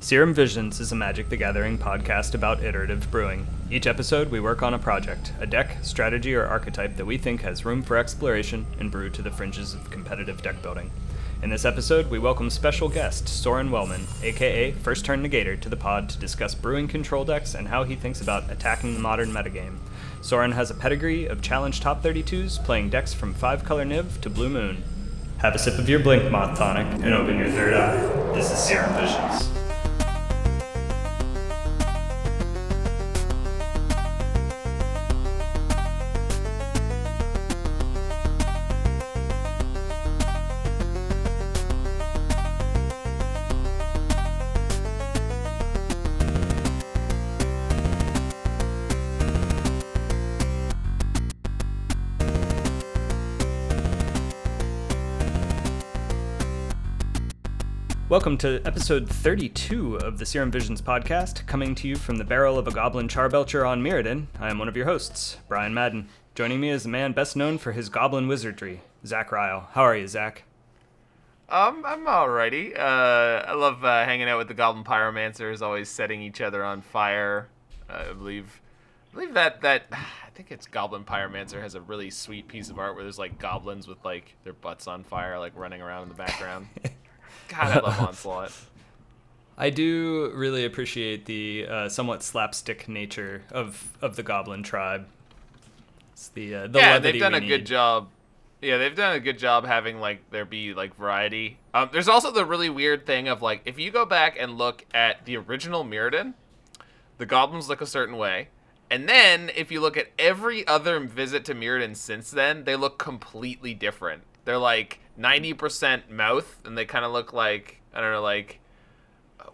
Serum Visions is a Magic the Gathering podcast about iterative brewing. Each episode, we work on a project, a deck, strategy, or archetype that we think has room for exploration and brew to the fringes of competitive deck building. In this episode, we welcome special guest Soren Wellman, aka First Turn Negator, to the pod to discuss brewing control decks and how he thinks about attacking the modern metagame. Soren has a pedigree of challenge top 32s, playing decks from 5 color Niv to Blue Moon. Have a sip of your Blink Moth tonic and open your third eye. This is Serum Visions. Welcome to episode 32 of the Serum Visions podcast, coming to you from the barrel of a goblin charbelcher on Mirrodin. I am one of your hosts, Brian Madden. Joining me is the man best known for his goblin wizardry, Zach Ryle. How are you, Zach? Um, I'm alrighty. Uh, I love uh, hanging out with the goblin pyromancers, always setting each other on fire. Uh, I believe, I believe that that I think it's Goblin Pyromancer has a really sweet piece of art where there's like goblins with like their butts on fire, like running around in the background. God, I love Onslaught. I do really appreciate the uh, somewhat slapstick nature of, of the Goblin tribe. It's the uh, the yeah, they've done a need. good job. Yeah, they've done a good job having like there be like variety. Um, there's also the really weird thing of like if you go back and look at the original Mirrodin, the goblins look a certain way, and then if you look at every other visit to Mirrodin since then, they look completely different. They're like 90% mouth, and they kind of look like I don't know, like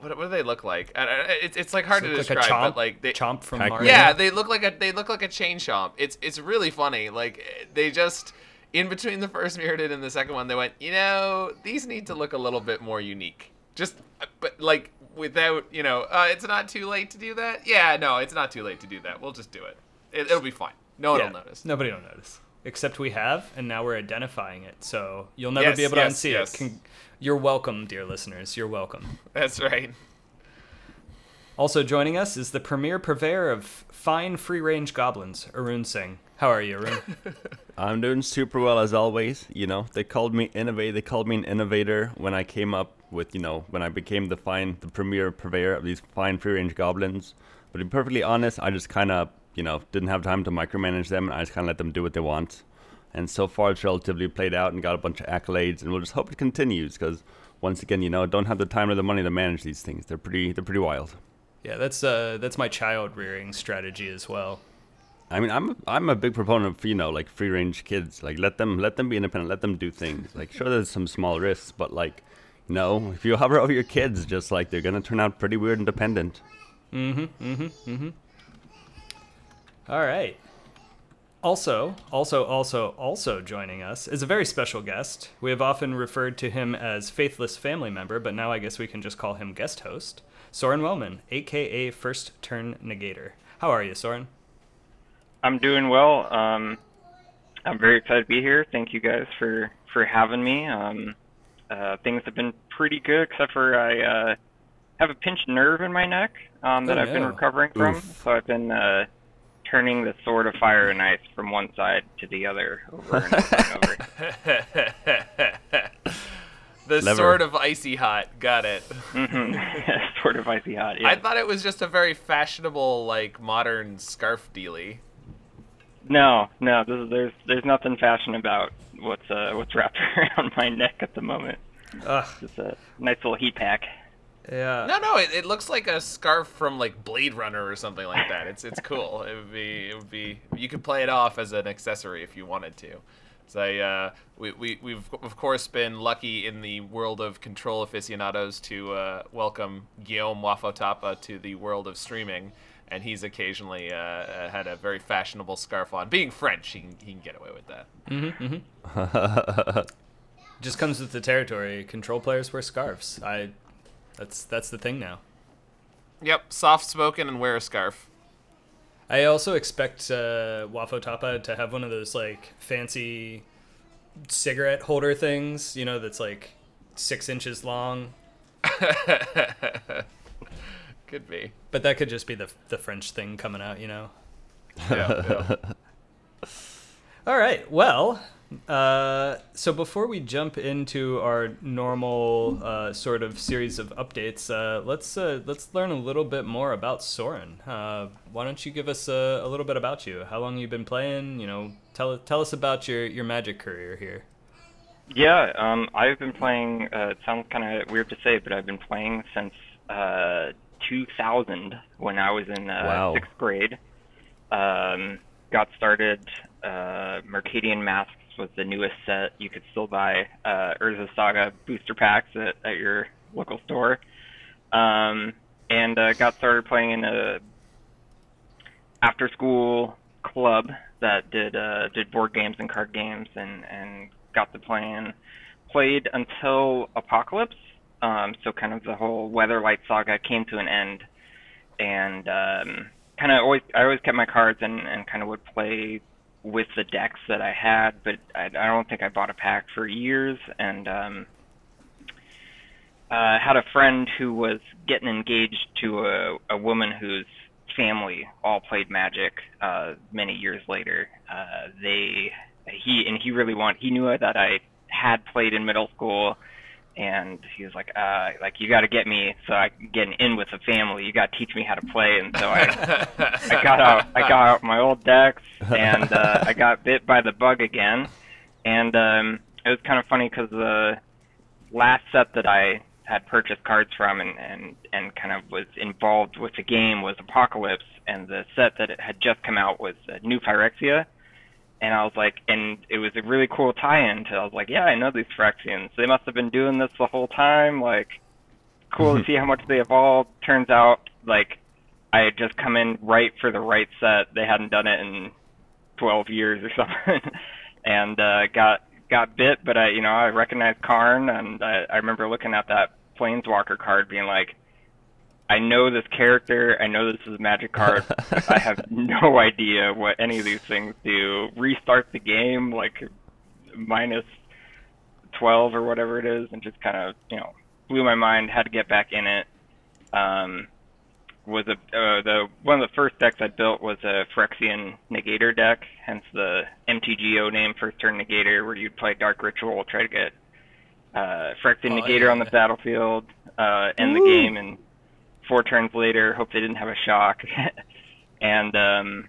what, what do they look like? I, I, it's it's like hard Look to like a describe, chomp, but like they chomp from Mario. yeah, they look like a they look like a chain chomp. It's it's really funny. Like they just in between the first Mirrodin and the second one, they went, you know, these need to look a little bit more unique. Just but like without you know, uh, it's not too late to do that. Yeah, no, it's not too late to do that. We'll just do it. it it'll be fine. No one Yeah, will notice. Nobody will notice. Except we have, and now we're identifying it. So you'll never Yes, be able yes, to unsee yes. it. Con- You're welcome, dear listeners. You're welcome. That's right. Also joining us is the premier purveyor of fine free range goblins, Arun Singh. How are you, Arun? I'm doing super well as always. You know, they called me innovate. They called me an innovator when I came up with, you know, when I became the fine, the premier purveyor of these fine free range goblins. But to be perfectly honest, I just kind of, you know, didn't have time to micromanage them, and I just kind of let them do what they want. And so far, it's relatively played out and got a bunch of accolades, and we'll just hope it continues. Because once again, you know, don't have the time or the money to manage these things. They're pretty, they're pretty wild. yeah, that's uh that's my child rearing strategy as well. I mean, I'm I'm a big proponent of you know like free range kids. Like let them let them be independent. Let them do things. Like sure, there's some small risks, but like you know, if you hover over your kids, just like they're gonna turn out pretty weird and dependent. Mm-hmm, mm-hmm, mm-hmm. All right. Also, also, also, also joining us is a very special guest. We have often referred to him as faithless family member, but now I guess we can just call him guest host. Soren Wellman, aka First Turn Negator. How are you, Soren? I'm doing well. Um, I'm very excited to be here. Thank you guys for for having me. Um, uh, things have been pretty good, except for I uh, have a pinched nerve in my neck um, that Oh, I've been recovering from. Oof. So I've been uh, turning the sword of fire and ice from one side to the other over and over and over. the Clever. sword of icy hot. Got it. Mhm. sword of icy hot. Yeah. I thought it was just a very fashionable, like modern scarf dealy. No, no. This is, there's there's nothing fashion about what's uh, what's wrapped around my neck at the moment. Ugh, Just a nice little heat pack. Yeah. No, no, it, it looks like a scarf from like Blade Runner or something like that. It's it's cool. It would be it would be you could play it off as an accessory if you wanted to. So uh, we we we've of course been lucky in the world of control aficionados to uh, welcome Guillaume Wafo-Tapa to the world of streaming. And he's occasionally uh, uh, had a very fashionable scarf on. Being French, he can, he can get away with that. Mm-hmm. Just comes with the territory. Control players wear scarves. I that's that's the thing now. Yep, soft spoken and wear a scarf. I also expect uh, Wafo Tapa to have one of those like fancy cigarette holder things, you know, that's like six inches long. could be. But that could just be the the French thing coming out, you know. Yeah, yeah. All right. Well, uh, so before we jump into our normal uh, sort of series of updates, uh, let's uh, let's learn a little bit more about Soren. Uh, why don't you give us a, a little bit about you? How long you've been playing? You know, tell tell us about your your magic career here. Yeah, um, I've been playing. Uh, it sounds kind of weird to say, but I've been playing since uh, 2000 when I was in uh, Wow. sixth grade. Um, got started. Uh, Mercadian Masks was the newest set. You could still buy uh, Urza Saga booster packs at, at your local store. Um, and uh, got started playing in a after school club that did uh, did board games and card games and and got to playing played until Apocalypse. Um, so kind of the whole Weatherlight saga came to an end, and um, kind of always I always kept my cards and and kind of would play with the decks that I had, but I, I don't think I bought a pack for years and. Um, uh, had a friend who was getting engaged to a, a woman whose family all played Magic uh, many years later. Uh, they he and he really want he knew that I had played in middle school, and he was like, uh, like you got to get me so I can get in with the family. You got to teach me how to play, and so I I got out I got out my old decks and uh, I got bit by the bug again, and um, it was kind of funny because the last set that I had purchased cards from and, and and kind of was involved with the game was Apocalypse, and the set that had just come out was uh, New Phyrexia. And I was like, and it was a really cool tie-in to. I was like, yeah, I know these Phyrexians. They must have been doing this the whole time. Like, cool to see how much they evolved. Turns out, like, I had just come in right for the right set. They hadn't done it in 12 years or something, and uh, got got bit. But I, you know, I recognized Karn, and I, I remember looking at that Planeswalker card, being like, I know this character. I know this is a Magic card. I have no idea what any of these things do. Restart the game like minus 12 or whatever it is, and just kind of, you know, blew my mind. Had to get back in it. Um, was a uh, the one of the first decks I built was a Phyrexian Negator deck, hence the MTGO name, First Turn Negator, where you'd play Dark Ritual, try to get uh, Phyrexian Oh, Negator on the battlefield, uh, end the game, and four turns later, hope they didn't have a shock, and um,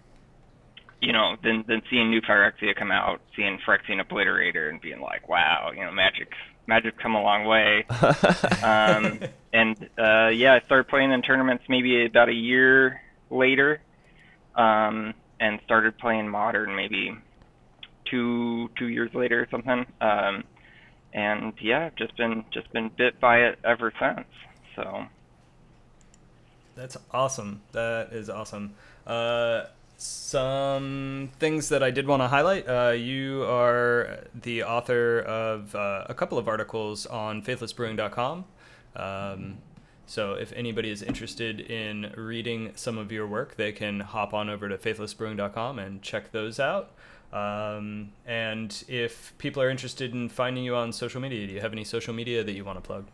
you know, then then seeing new Phyrexia come out, seeing Phyrexian Obliterator, and being like, wow, you know, Magic magic come a long way um, and uh, yeah, I started playing in tournaments maybe about a year later, um, and started playing modern maybe two two years later or something. Um, and yeah, I've just been just been bit by it ever since. So That's awesome. That is awesome. Uh, some things that I did want to highlight. Uh, you are the author of uh, a couple of articles on faithlessbrewing.com. Um, so if anybody is interested in reading some of your work, they can hop on over to faithlessbrewing.com and check those out. Um, and if people are interested in finding you on social media, do you have any social media that you want to plug?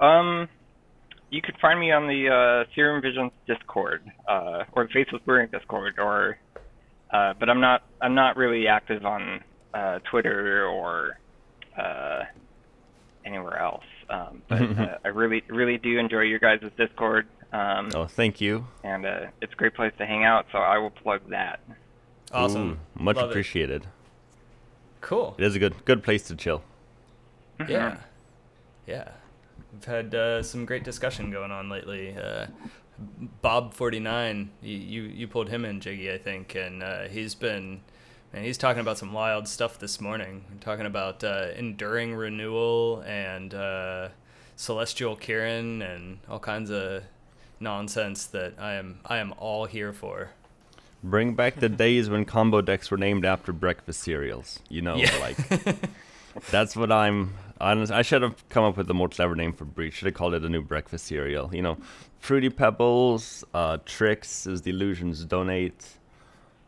um, you could find me on the uh, Serum Visions Discord uh, or the Faithless Brewing Discord, or uh, but I'm not I'm not really active on uh, Twitter or uh, anywhere else. Um, but uh, I really really do enjoy your guys' Discord, um, oh, thank you. and uh, it's a great place to hang out. So I will plug that. Awesome. Ooh, much Love it. appreciated. Cool. It is a good good place to chill. Yeah, yeah. We've had uh, some great discussion going on lately. Uh, Bob forty nine, you, you you pulled him in, Jiggy, I think, and uh, he's been, and he's talking about some wild stuff this morning. Talking about uh, enduring renewal and uh, celestial Kirin and all kinds of nonsense that I am I am all here for. Bring back the days when combo decks were named after breakfast cereals. You know, Yeah. like that's what I'm. Honest, I should have come up with a more clever name for Breach. Should have called it a new breakfast cereal. You know, Fruity Pebbles, uh, Trix is the Illusions Donate.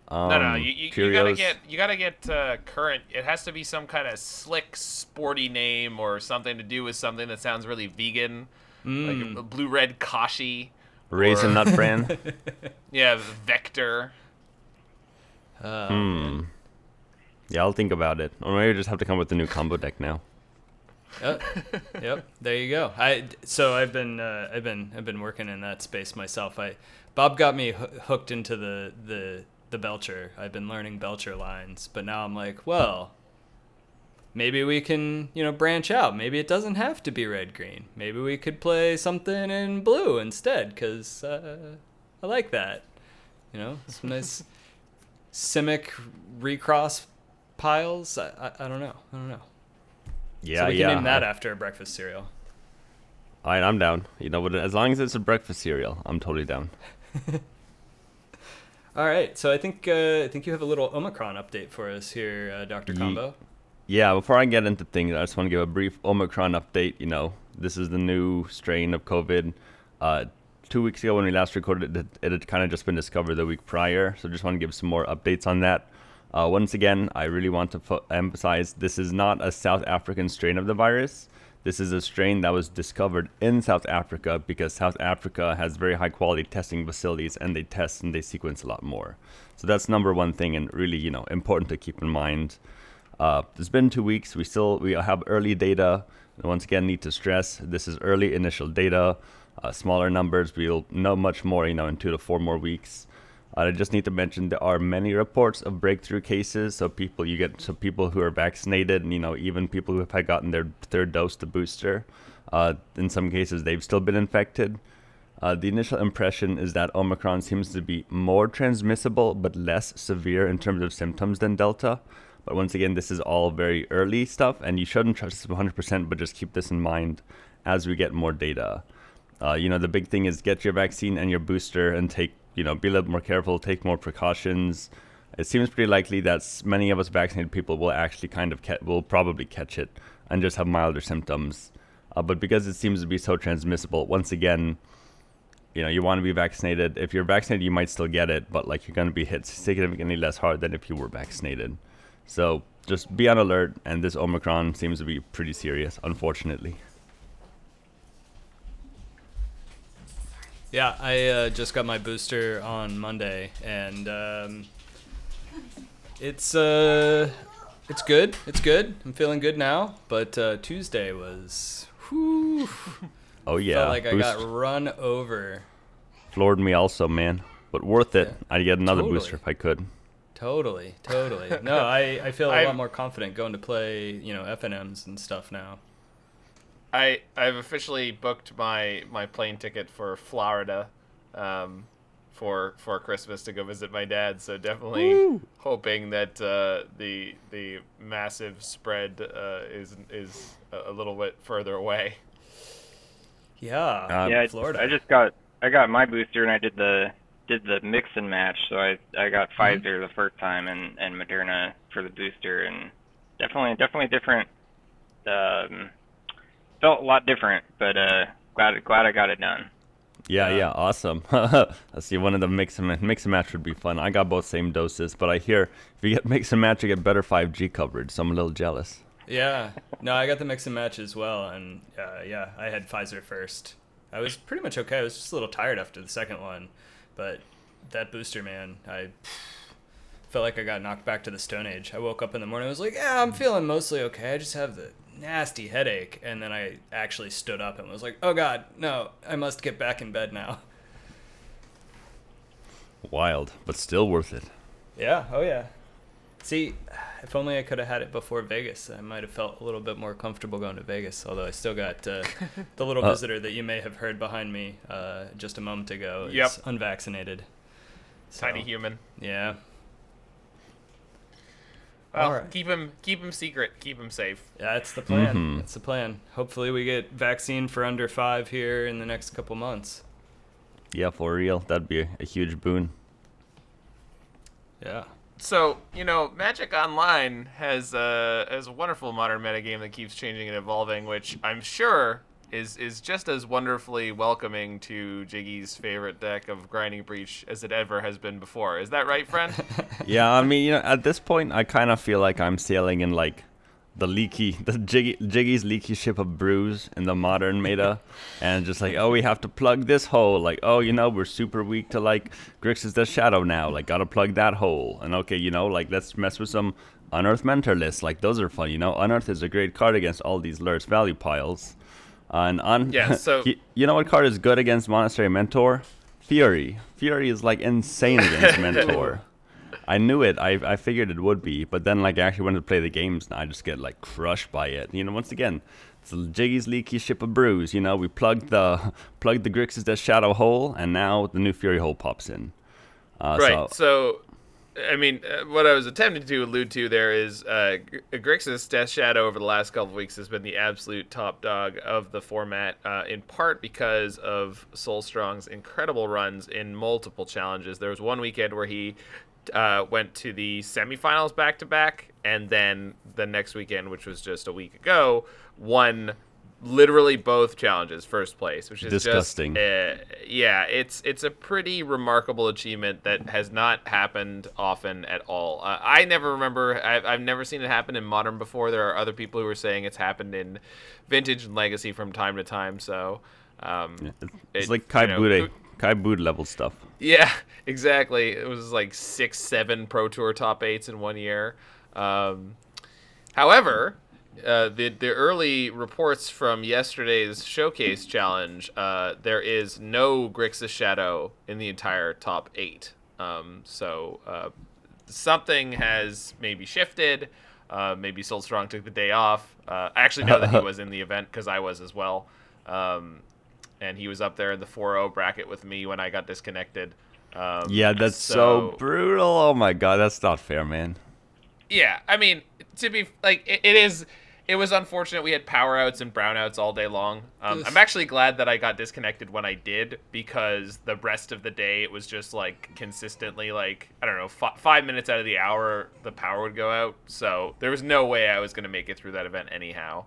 Um, No, no, you, you, you gotta get you gotta get uh, current. It has to be some kind of slick, sporty name or something to do with something that sounds really vegan. like a blue red Kashi. Raisin Or- Nut Bran. Yeah, Vector. Uh, Hmm. Yeah, I'll think about it. Or maybe I just have to come up with a new combo deck now. Yep. yep. There you go. I so I've been uh, I've been I've been working in that space myself. I Bob got me hoo- hooked into the the the Belcher. I've been learning Belcher lines, but now I'm like, well, maybe we can you know branch out. Maybe it doesn't have to be red green. Maybe we could play something in blue instead, because uh, I like that. You know, some nice Simic recross piles. I, I I don't know. I don't know. Yeah, so we can yeah. name that after a breakfast cereal. All right, I'm down. You know, but as long as it's a breakfast cereal, I'm totally down. All right, so I think uh, I think you have a little Omicron update for us here, uh, Doctor Combo. Yeah, before I get into things, I just want to give a brief Omicron update. You know, this is the new strain of COVID. Uh, two weeks ago when we last recorded it, it had kind of just been discovered the week prior. So just want to give some more updates on that. Uh, once again, I really want to fo- emphasize this is not a South African strain of the virus. This is a strain that was discovered in South Africa because South Africa has very high quality testing facilities and they test and they sequence a lot more. So that's number one thing and really, you know, important to keep in mind. Uh, it's been two weeks. We still we have early data. Once again, need to stress this is early initial data. Uh, smaller numbers. We'll know much more, you know, in two to four more weeks. Uh, I just need to mention there are many reports of breakthrough cases. So people you get so people who are vaccinated, and you know, even people who have gotten their third dose, the booster. Uh, in some cases, they've still been infected. Uh, the initial impression is that Omicron seems to be more transmissible but less severe in terms of symptoms than Delta. But once again, this is all very early stuff, and you shouldn't trust this 100%, but just keep this in mind as we get more data. Uh, you know, the big thing is get your vaccine and your booster and take, you know, be a little more careful, take more precautions. It seems pretty likely that many of us vaccinated people will actually kind of, ca- will probably catch it and just have milder symptoms. Uh, but because it seems to be so transmissible, once again, you know, you want to be vaccinated. If you're vaccinated, you might still get it, but like you're going to be hit significantly less hard than if you were vaccinated. So just be on alert. And this Omicron seems to be pretty serious, unfortunately. Yeah, I uh, just got my booster on Monday, and um, it's uh, it's good. It's good. I'm feeling good now. But uh, Tuesday was, whew, Oh yeah, felt like I got run over. floored me also, man. But worth it. Yeah. I'd get another Totally. booster if I could. Totally, totally. No, I, I feel a I've- lot more confident going to play, you know, FNMs and stuff now. I I've officially booked my my plane ticket for Florida, um, for for Christmas to go visit my dad. So definitely hoping that uh, the the massive spread uh, is is a a little bit further away. Yeah, Uh, yeah, Florida. I just got I got my booster and I did the did the mix and match. So I I got Pfizer the first time and and Moderna for the booster and definitely definitely different. Um, felt a lot different, but uh, glad glad I got it done. Yeah, Yeah. yeah, awesome. Let's see, one of the mix and ma- mix and match would be fun. I got both same doses, but I hear if you get mix and match, you get better 5G coverage. So I'm a little jealous. Yeah, no, I got the mix and match as well, and uh, yeah, I had Pfizer first. I was pretty much okay. I was just a little tired after the second one, but that booster, man, I felt like I got knocked back to the Stone Age. I woke up in the morning, I was like, yeah, I'm feeling mostly okay. I just have the nasty headache, and then I actually stood up and was like, oh god, no, I must get back in bed now. Wild, but still worth it. Yeah, oh yeah. See, if only I could have had it before Vegas, I might have felt a little bit more comfortable going to Vegas. Although I still got uh, the little Uh. visitor that you may have heard behind me uh, just a moment ago is Yep. unvaccinated. So, Tiny human. Yeah. Well, Alright. keep him keep him secret. Keep him safe. Yeah, that's the plan. Mhm. That's the plan. Hopefully, we get vaccine for under five here in the next couple months. Yeah, for real. That'd be a, a huge boon. Yeah. So you know, Magic Online has a has a wonderful modern metagame that keeps changing and evolving, which I'm sure is is just as wonderfully welcoming to Jiggy's favorite deck of Grinding Breach as it ever has been before. Is that right, friend? yeah, I mean, you know, at this point, I kind of feel like I'm sailing in like the leaky, the Jiggy, Jiggy's leaky ship of brews in the modern meta, and just like, oh, we have to plug this hole. Like, oh, you know, we're super weak to like Grixis Death Shadow now. Like, gotta plug that hole. And okay, you know, like let's mess with some Unearth Mentor lists. Like, those are fun. You know, Unearth is a great card against all these Lurrus value piles. And on, Yeah, so- you, you know what card is good against Monastery Mentor? Fury. Fury is like insane against Mentor. I knew it. I, I figured it would be, but then like I actually went to play the games, and I just get like crushed by it. You know, once again, it's a Jiggy's leaky ship of brews. You know, we plugged the plugged the Grixis Death Shadow hole, and now the new Fury hole pops in. Uh, Right. So, So, I mean, uh, what I was attempting to allude to there is uh, Gr- Grixis Death Shadow over the last couple weeks has been the absolute top dog of the format, uh, in part because of Soulstrong's incredible runs in multiple challenges. There was one weekend where he uh, went to the semifinals back to back, and then the next weekend, which was just a week ago, won literally both challenges first place which is Disgusting. just uh, yeah it's it's a pretty remarkable achievement that has not happened often at all uh, i never remember I've, I've never seen it happen in modern before there are other people who are saying it's happened in vintage and legacy from time to time so um, it's, it's it- like Kai you know, Budde, Kai Budde level stuff. yeah, exactly. It was like six, seven Pro Tour top eights in one year. Um, however, uh, the the early reports from yesterday's showcase challenge, uh, there is no Grixis Shadow in the entire top eight. Um, so uh, something has maybe shifted. Uh, maybe Soul Strong took the day off. Uh, I actually know that he was in the event because I was as well. Um, and he was up there in the 4-0 bracket with me when I got disconnected. Um, Yeah, that's so, brutal. Oh my god, that's not fair, man. yeah. I mean, to be like, it, it is. It was unfortunate we had power outs and brownouts all day long. Um, I'm actually glad that I got disconnected when I did because the rest of the day it was just like consistently like I don't know f- five minutes out of the hour the power would go out. So there was no way I was going to make it through that event anyhow.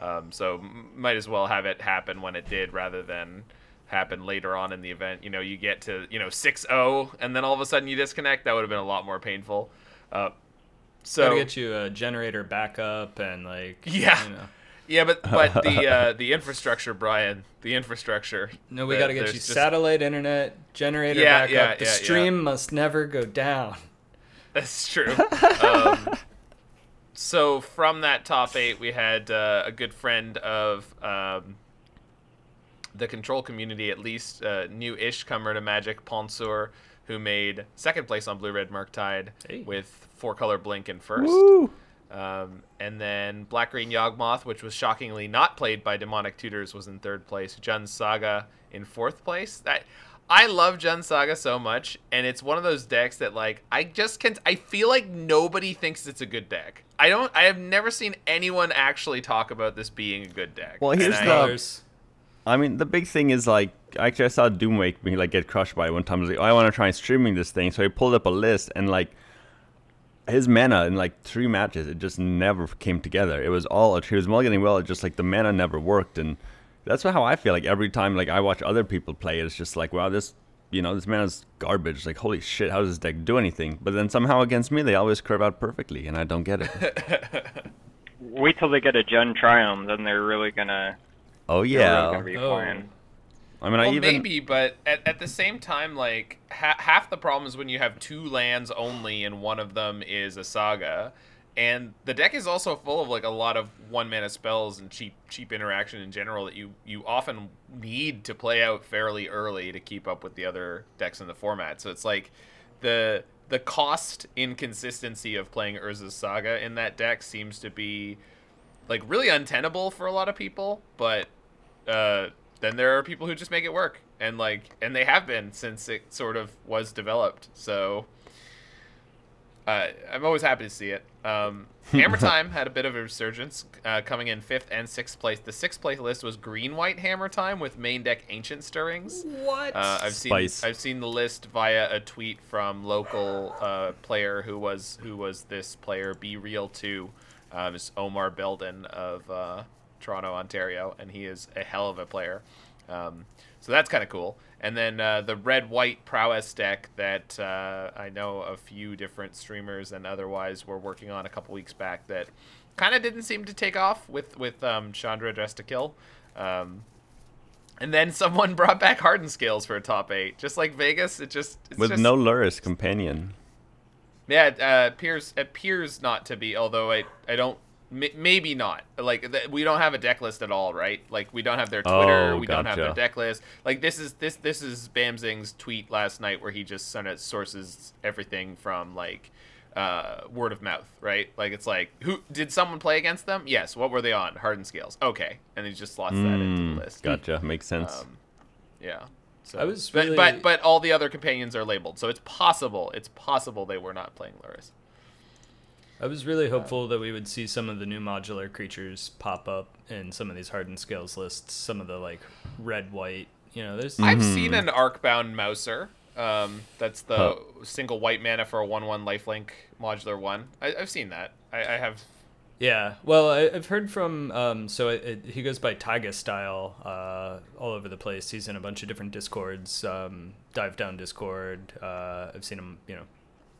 Um, so m- might as well have it happen when it did rather than happen later on in the event. You know, you get to you know 6-0 and then all of a sudden you disconnect. That would have been a lot more painful. Uh, so Gotta get you a generator backup and like Yeah. you know. Yeah, but but the uh, the infrastructure, Brian, the infrastructure. No, we the- got to get you just- satellite internet, generator Yeah, backup. yeah, the yeah, yeah. stream must never go down. That's true. um, so from that top eight, we had uh, a good friend of um, the control community, at least uh, new-ish comer to Magic, Ponsor, who made second place on Blue Red Murktide Hey. with four-color blink in first. Woo! Um, and then Black Green Yawgmoth, which was shockingly not played by Demonic Tutors, was in third place. Jund Saga in fourth place. That I love Jund Saga so much, and it's one of those decks that like I just can't. I feel like nobody thinks it's a good deck. I don't. I have never seen anyone actually talk about this being a good deck. Well, And here's I- the- Colors. I mean, the big thing is like actually I saw Doomwake me like get crushed by it one time. I was like, oh, I want to try streaming this thing, so I pulled up a list and like his mana in like three matches, it just never came together. It was all he was mulliganing well, it just like the mana never worked, and that's how I feel like every time like I watch other people play, it's just like wow, this you know this mana's garbage. Like holy shit, how does this deck do anything? But then somehow against me, they always curve out perfectly, and I don't get it. Wait till they get a Jun Triumph, then they're really gonna. oh they're really yeah, gonna be Oh. flying. I mean I well, even maybe, but at, at the same time, like ha- half the problem is when you have two lands only, and one of them is a saga, and the deck is also full of like a lot of one mana spells and cheap cheap interaction in general that you you often need to play out fairly early to keep up with the other decks in the format. So it's like the the cost inconsistency of playing Urza's Saga in that deck seems to be like really untenable for a lot of people, but uh, then there are people who just make it work, and like, and they have been since it sort of was developed. So uh, I'm always happy to see it. Um, Hammer Time had a bit of a resurgence, uh, coming in fifth and sixth place. The sixth place list was Green White Hammer Time with main deck Ancient Stirrings. What? Uh, I've Spice. seen I've seen the list via a tweet from local uh, player who was who was this player Be Real Two, um, is Omar Belden of uh, Toronto, Ontario, and he is a hell of a player. Um, so that's kind of cool. And then uh, the red white prowess deck that uh, I know a few different streamers and otherwise were working on a couple weeks back that kind of didn't seem to take off with with um, Chandra dressed to kill. Um, and then someone brought back Hardened Scales for a top eight, just like Vegas. It just it's With just, no Lurrus companion. Yeah, it uh, appears appears not to be. Although I I don't maybe not. Like th- we don't have a deck list at all, right? Like we don't have their Twitter. Oh, we don't have their deck list. Like this is this this is Bamzing's tweet last night where he just sort of sources everything from like uh, word of mouth, right? Like it's like who did someone play against them? Yes. What were they on? Hardened Scales. Okay, and he just slots that into Mm, the list. Gotcha. Makes sense. Um, yeah. So, I was but, but but all the other companions are labeled, so it's possible. It's possible they were not playing Lurrus. I was really hopeful that we would see some of the new modular creatures pop up in some of these hardened scales lists. Some of the like red white. You know, there's I've seen an Arcbound Mouser. Um, that's the Huh. single white mana for a one-one lifelink modular one. I, I've seen that. I, I have. Yeah, well, I, I've heard from um, so it, it, he goes by Taiga style uh, all over the place. He's in a bunch of different discords, um, dive down Discord. Uh, I've seen him, you know,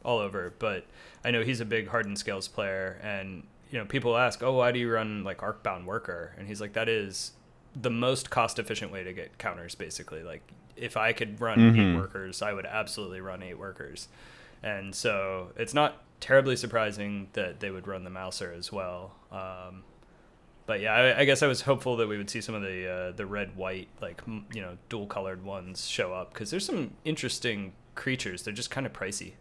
all over. But I know he's a big hardened scales player, and you know, people ask, "Oh, why do you run like Arcbound Worker?" And he's like, "That is the most cost efficient way to get counters. Basically, like if I could run eight workers, I would absolutely run eight workers." and so it's not terribly surprising that they would run the Mouser as well. Um, but yeah, I, I guess I was hopeful that we would see some of the uh, the red white like m- you know dual colored ones show up because there's some interesting creatures. They're just kind of pricey.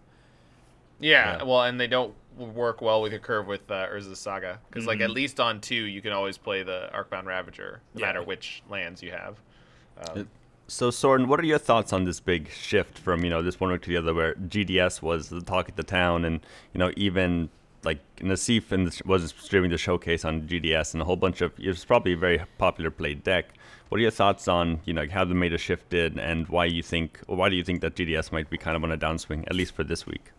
Yeah, Yeah. well, and they don't work well with your curve with uh, Urza's Saga because, like, at Mhm. least on two, you can always play the Arcbound Ravager, no Yeah. matter which lands you have. Um, So, Soren, what are your thoughts on this big shift from you know this one week to the other, where GDS was the talk of the town, and you know even like Nasif the, was streaming the showcase on GDS, and a whole bunch of it was probably a very popular played deck. What are your thoughts on you know how the meta shifted, and why you think, or why do you think that GDS might be kind of on a downswing, at least for this week?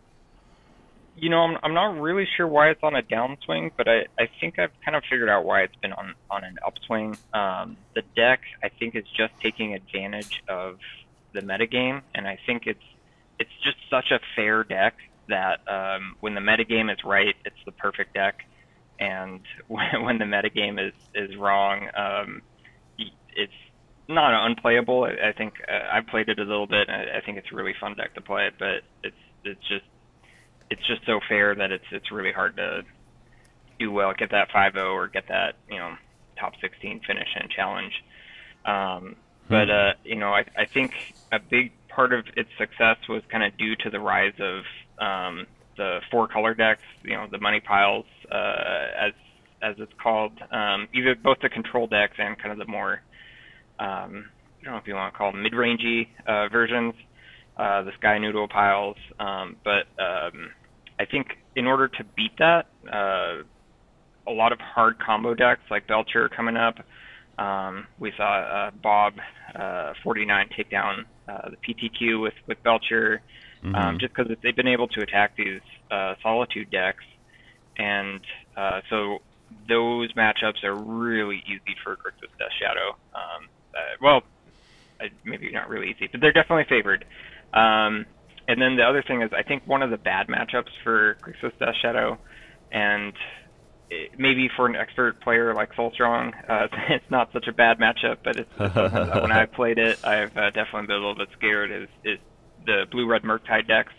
You know, I'm I'm not really sure why it's on a downswing, but I, I think I've kind of figured out why it's been on on an upswing. Um, the deck I think is just taking advantage of the metagame, and I think it's it's just such a fair deck that um, when the metagame is right, it's the perfect deck, and when, when the metagame is is wrong, um, it's not unplayable. I, I think uh, I've played it a little bit, and I, I think it's a really fun deck to play, but it's it's just it's just so fair that it's it's really hard to do well, get that 5-0 or get that you know top 16 finish in challenge. Um, but uh, you know, I I think a big part of its success was kind of due to the rise of um, the four color decks, you know, the money piles, uh, as as it's called, um, either both the control decks and kind of the more um, I don't know if you want to call them mid-rangey uh, versions uh, the Sky Noodle piles. Um, but um, I think in order to beat that, uh, a lot of hard combo decks like Belcher coming up. Um, we saw uh, Bob uh, 49 take down uh, the PTQ with with Belcher, um, just because they've been able to attack these uh, Solitude decks, and uh, so those matchups are really easy for Grixis Death Shadow. Um, uh, well, maybe not really easy, but they're definitely favored. Um, and then the other thing is, I think one of the bad matchups for Grixis Death Shadow, and it, maybe for an expert player like Soulstrong, uh, it's not such a bad matchup, but it's, it's when I've played it, I've uh, definitely been a little bit scared. Is is the blue red Murktide decks?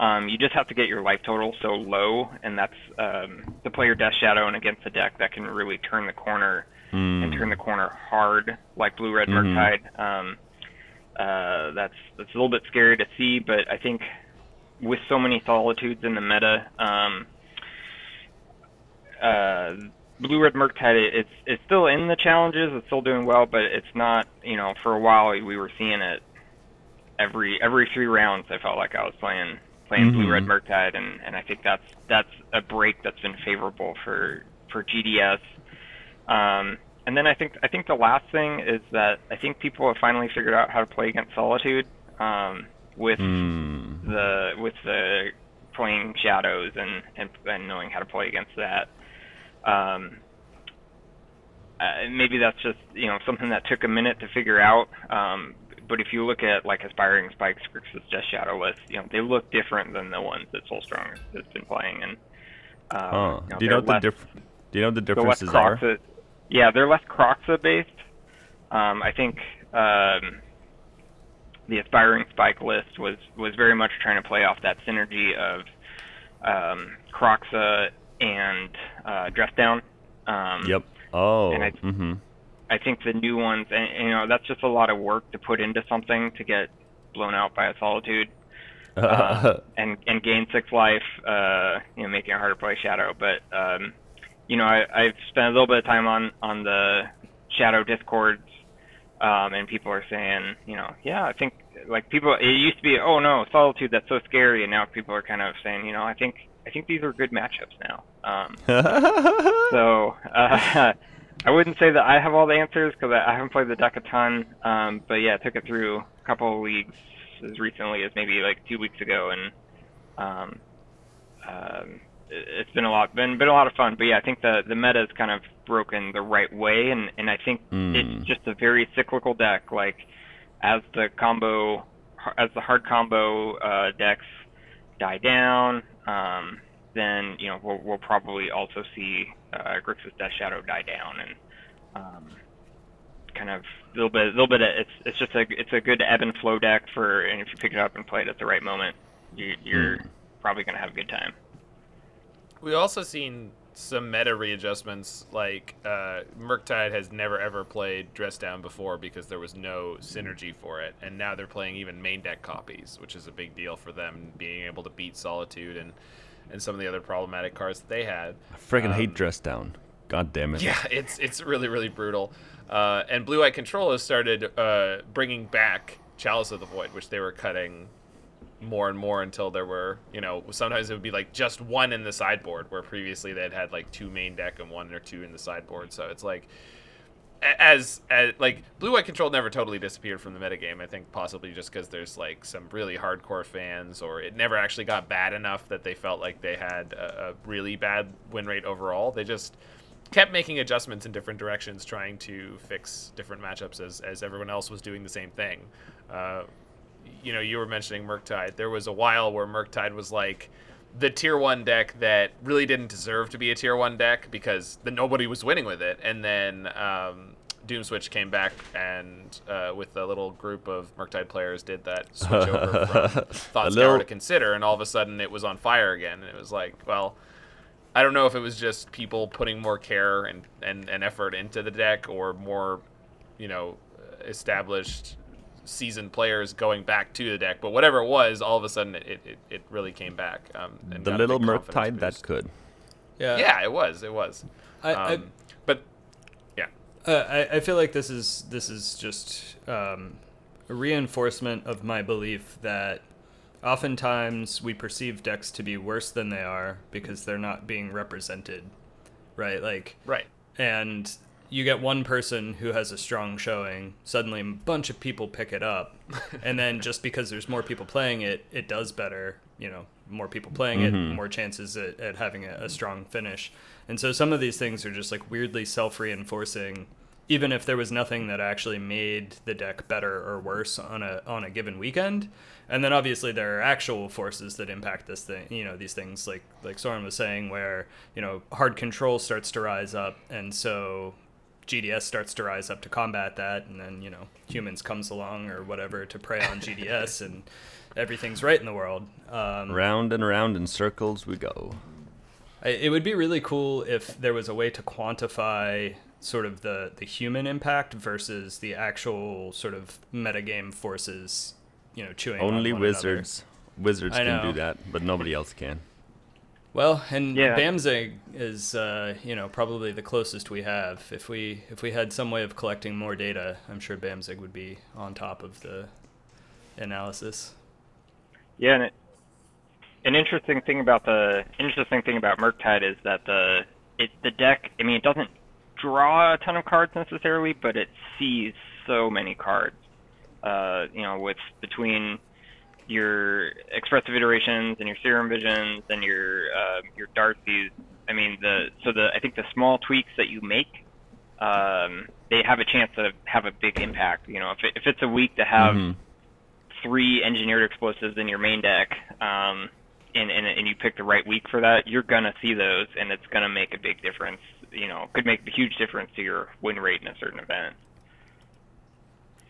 Um, you just have to get your life total so low, and that's um, to play your Death Shadow and against a deck that can really turn the corner and turn the corner hard, like Blue Red Mhm. Murktide. Um, uh, that's that's a little bit scary to see, but I think with so many solitudes in the meta, um, uh, Blue Red Murktide it- it's it's still in the challenges, it's still doing well, but it's not. You know, for a while we were seeing it every every three rounds. I felt like I was playing playing Blue Mhm. Red Murktide, and and I think that's that's a break that's been favorable for for GDS. Um, and then I think I think the last thing is that I think people have finally figured out how to play against Solitude um, with Mm. the with the playing shadows and, and and knowing how to play against that. Um, uh, maybe that's just you know something that took a minute to figure out. Um, but if you look at like aspiring spikes, versus Death Shadow list, you know they look different than the ones that Soulstrong has been playing. And uh, Oh, you know, do you know what the less- diff- Do you know the the differences are? Yeah, they're less Kroxa based. Um, I think um, the aspiring spike list was was very much trying to play off that synergy of um, Kroxa and uh, Dress Down. Um, Yep. Oh. And I- mm-hmm. I think the new ones, and you know, that's just a lot of work to put into something to get blown out by a solitude uh, and and gain six life, uh, you know, making it harder to play Shadow. But um, you know, I, I've spent a little bit of time on on the Shadow discords, um, and people are saying, you know, yeah, I think like people. It used to be, oh no, Solitude, that's so scary, and now people are kind of saying, you know, I think I think these are good matchups now. Um, so uh, I wouldn't say that I have all the answers because I I haven't played the deck a ton. Um, but yeah, I took it through a couple of leagues as recently as maybe like two weeks ago, and um, um, it's been a lot been been a lot of fun. But yeah, I think the the meta is kind of broken the right way, and and I think Mm. it's just a very cyclical deck. Like as the combo as the hard combo uh, decks die down, um, then you know we'll, we'll probably also see uh, Grixis Death Shadow die down, and um, kind of a little bit, a little bit. Of, it's it's just a it's a good ebb and flow deck for, and if you pick it up and play it at the right moment, you, you're probably gonna have a good time. We also seen some meta readjustments. Like uh, Murktide has never ever played Dress Down before because there was no synergy for it, and now they're playing even main deck copies, which is a big deal for them being able to beat Solitude and and some of the other problematic cards that they had. I freaking hate Um, dress down. God damn it. Yeah, it's it's really really brutal. Uh, and Blue Eye Control has started uh, bringing back Chalice of the Void, which they were cutting more and more until there were, you know, sometimes it would be like just one in the sideboard, where previously they'd had like two main deck and one or two in the sideboard. So it's like, as, as like Blue white Control never totally disappeared from the metagame. I think possibly just because there's like some really hardcore fans, or it never actually got bad enough that they felt like they had a, a really bad win rate overall. They just kept making adjustments in different directions, trying to fix different matchups as, as everyone else was doing the same thing. Uh, you know, you were mentioning Murktide. There was a while where Murktide was like the tier one deck that really didn't deserve to be a tier one deck because the, nobody was winning with it. And then um, Doomswitch came back and uh, with a little group of Murktide players did that switch over from Thought little- to Consider, and all of a sudden it was on fire again. And it was like, well, I don't know if it was just people putting more care and, and, and effort into the deck or more, you know, established seasoned players going back to the deck. But whatever it was, all of a sudden it, it, it really came back. Um, and the little big Merc confidence tide that could. Yeah. Yeah, it was. It was. I, I, Um, but yeah, Uh, I, I feel like this is this is just um, a reinforcement of my belief that oftentimes we perceive decks to be worse than they are because they're not being represented, right? Like, right. and you get one person who has a strong showing, suddenly a bunch of people pick it up, and then just because there's more people playing it, it does better. You know, more people playing it, mm-hmm. more chances at, at having a, a strong finish. And so some of these things are just like weirdly self-reinforcing, even if there was nothing that actually made the deck better or worse on a on a given weekend. And then obviously there are actual forces that impact this thing, you know, these things like like Soren was saying, where you know hard control starts to rise up, and so GDS starts to rise up to combat that, and then you know humans comes along or whatever to prey on GDS, and everything's right in the world. Um, Round and round in circles we go. It would be really cool if there was a way to quantify sort of the, the human impact versus the actual sort of metagame forces, you know, chewing on Only another. wizards. Wizards can do that, but nobody else can. Well, and Yeah. Bamzig is, uh, you know, probably the closest we have. If we if we had some way of collecting more data, I'm sure Bamzig would be on top of the analysis. Yeah, and it, an interesting thing about the interesting thing about Murktide is that the it the deck. I mean, it doesn't draw a ton of cards necessarily, but it sees so many cards. Uh, you know, with between your expressive iterations and your serum visions and your uh, your Darcy's. I mean, the so the I think the small tweaks that you make, um, they have a chance to have a big impact. You know, if it, if it's a week to have Mhm. three engineered explosives in your main deck, um, and, and and you pick the right week for that, you're gonna see those, and it's gonna make a big difference you know could make a huge difference to your win rate in a certain event.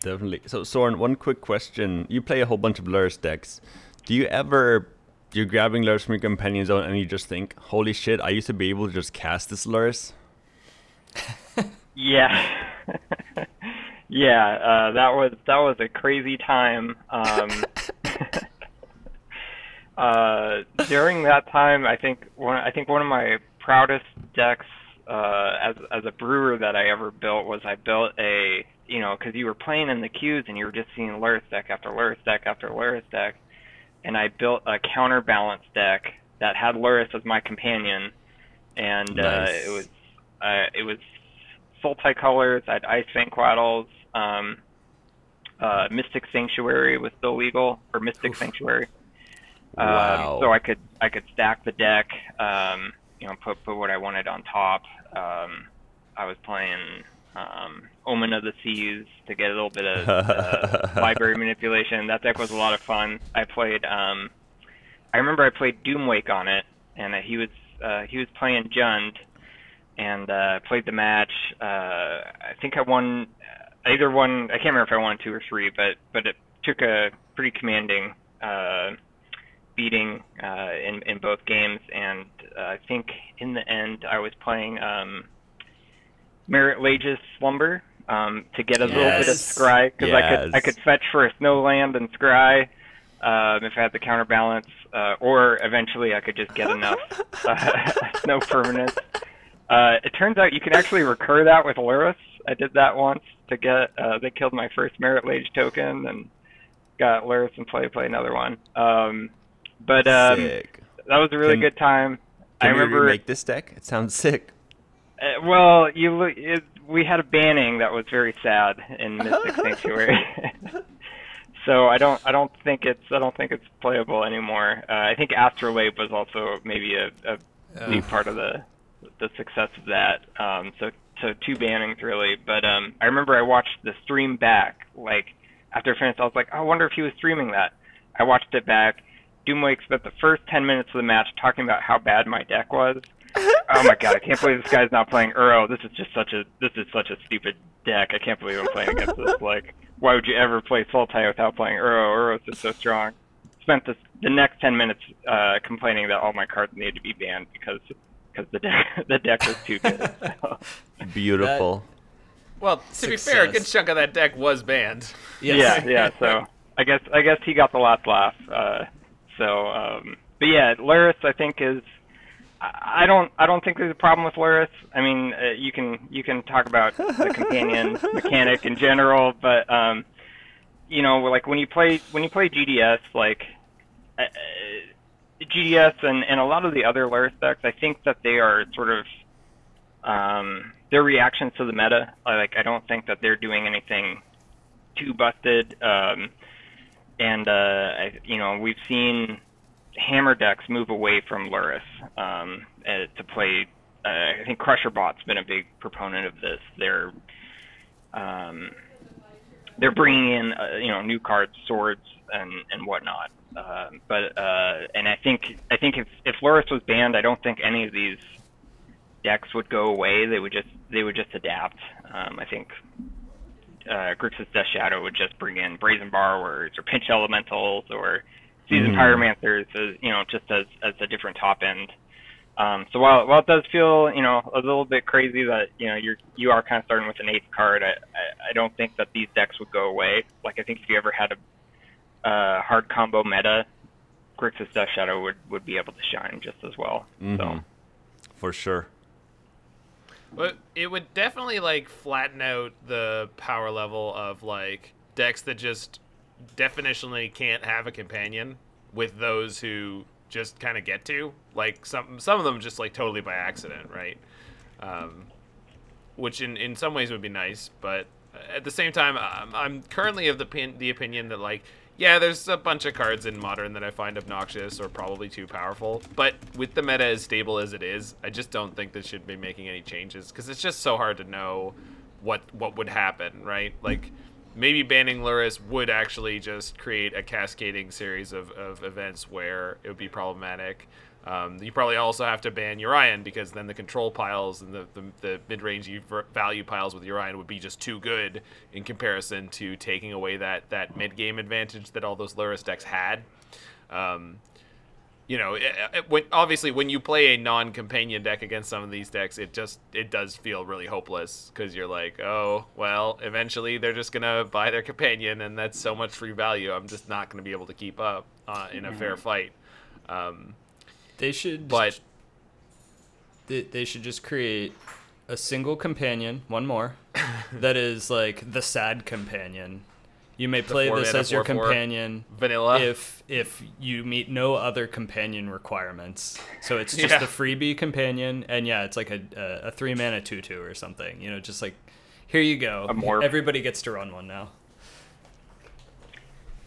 Definitely. So Soren, one quick question: You play a whole bunch of Lurrus decks. Do you ever you're grabbing Lurrus from your companion zone and you just think, "Holy shit! I used to be able to just cast this Lurrus." Yeah, yeah, uh, that was that was a crazy time. Um, uh, during that time, I think one I think one of my proudest decks uh, as as a brewer that I ever built was I built a you know because you were playing in the queues and you were just seeing Lurrus deck after Lurrus deck after Lurrus deck, and I built a counterbalance deck that had Lurrus as my companion, and uh, it was uh, it was multicolors. I had Ice-Fang Coatls. Um, uh, Mystic Sanctuary was still legal, or Mystic Sanctuary. Um, Wow. so I could I could stack the deck, um, you know, put put what I wanted on top. Um, I was playing um, Omen of the Seas to get a little bit of uh, library manipulation. That deck was a lot of fun. I played. Um, I remember I played Doomwake on it, and uh, he was uh, he was playing Jund, and uh, played the match. Uh, I think I won. I either won. I can't remember if I won two or three, but but it took a pretty commanding uh, beating uh, in in both games, and uh, I think in the end I was playing um, Marit Lage's Slumber um, to get a little bit of Yes. scry because I could I could fetch for a Snowland and scry um, if I had the counterbalance, uh, or eventually I could just get enough uh, snow permanents. Uh, it turns out you can actually recur that with Lurrus. I did that once to get. Uh, they killed my first Merit Lage token and got Lurrus and play play another one. Um, but um, sick. that was a really Can- good time. I Can we remember. remake this deck? It sounds sick. Uh, well, you look. It, we had a banning that was very sad in Mystic Sanctuary. so I don't. I don't think it's. I don't think it's playable anymore. Uh, I think Astrolabe was also maybe a, a big part of the the success of that. Um, so so two bannings really. But um, I remember I watched the stream back. Like after it finished, I was like, I wonder if he was streaming that. I watched it back. Doomwake spent the first 10 minutes of the match talking about how bad my deck was. Oh my god, I can't believe this guy's not playing Uro. This is just such a this is such a stupid deck. I can't believe I'm playing against this. Like, why would you ever play Sultai without playing Uro? Uro's just so strong. Spent this, the next 10 minutes uh, complaining that all my cards needed to be banned because because the deck the deck was too good. So, Beautiful. Well, to be fair, a good chunk of that deck was banned. Yes. Yeah, yeah. So I guess I guess he got the last laugh. Uh, so, um, but yeah, Lurrus I think is. I don't. I don't think there's a problem with Lurrus. I mean, uh, you can you can talk about the companion mechanic in general, but um, you know, like when you play when you play GDS, like uh, GDS and and a lot of the other Lurrus decks, I think that they are sort of um, their reactions to the meta. Like I don't think that they're doing anything too busted. Um, and uh, I, you know we've seen hammer decks move away from Lurrus um, to play. Uh, I think Crusher Bot's been a big proponent of this. They're um, they're bringing in uh, you know new cards, swords, and and whatnot. Uh, but uh, and I think I think if if Lurrus was banned, I don't think any of these decks would go away. They would just they would just adapt. Um, I think uh, Grixis Death Shadow would just bring in Brazen Borrowers or Pinch Elementals or Season Mhm. Pyromancers, as, you know, just as as a different top end. Um, so while while it does feel you know a little bit crazy that you know you're you are kind of starting with an eighth card, I, I I don't think that these decks would go away. Like I think if you ever had a uh, hard combo meta, Grixis Death Shadow would would be able to shine just as well. Mhm. So For sure. But it would definitely like flatten out the power level of like decks that just definitionally can't have a companion with those who just kind of get to. Like some some of them just like totally by accident, right? Um, which in in some ways would be nice, but at the same time, I'm, I'm currently of the pin, the opinion that like yeah, there's a bunch of cards in modern that I find obnoxious or probably too powerful. But with the meta as stable as it is, I just don't think they should be making any changes because it's just so hard to know what what would happen, right? Like maybe banning Lurrus would actually just create a cascading series of, of events where it would be problematic. Um, you probably also have to ban Yorion because then the control piles and the, the, the mid-range value piles with Yorion would be just too good in comparison to taking away that, that mid-game advantage that all those Lurrus decks had. Um, you know, it, it, when, obviously when you play a non-companion deck against some of these decks, it just it does feel really hopeless because you're like, oh well, eventually they're just gonna buy their companion, and that's so much free value. I'm just not gonna be able to keep up uh, in a fair mm-hmm. fight. Um, they should, but they, they should just create a single companion, one more, that is like the sad companion. You may play this as your companion vanilla if if you meet no other companion requirements. So it's just yeah. a freebie companion, and yeah, it's like a a, a three mana two two or something. You know, just like here you go. Everybody gets to run one now.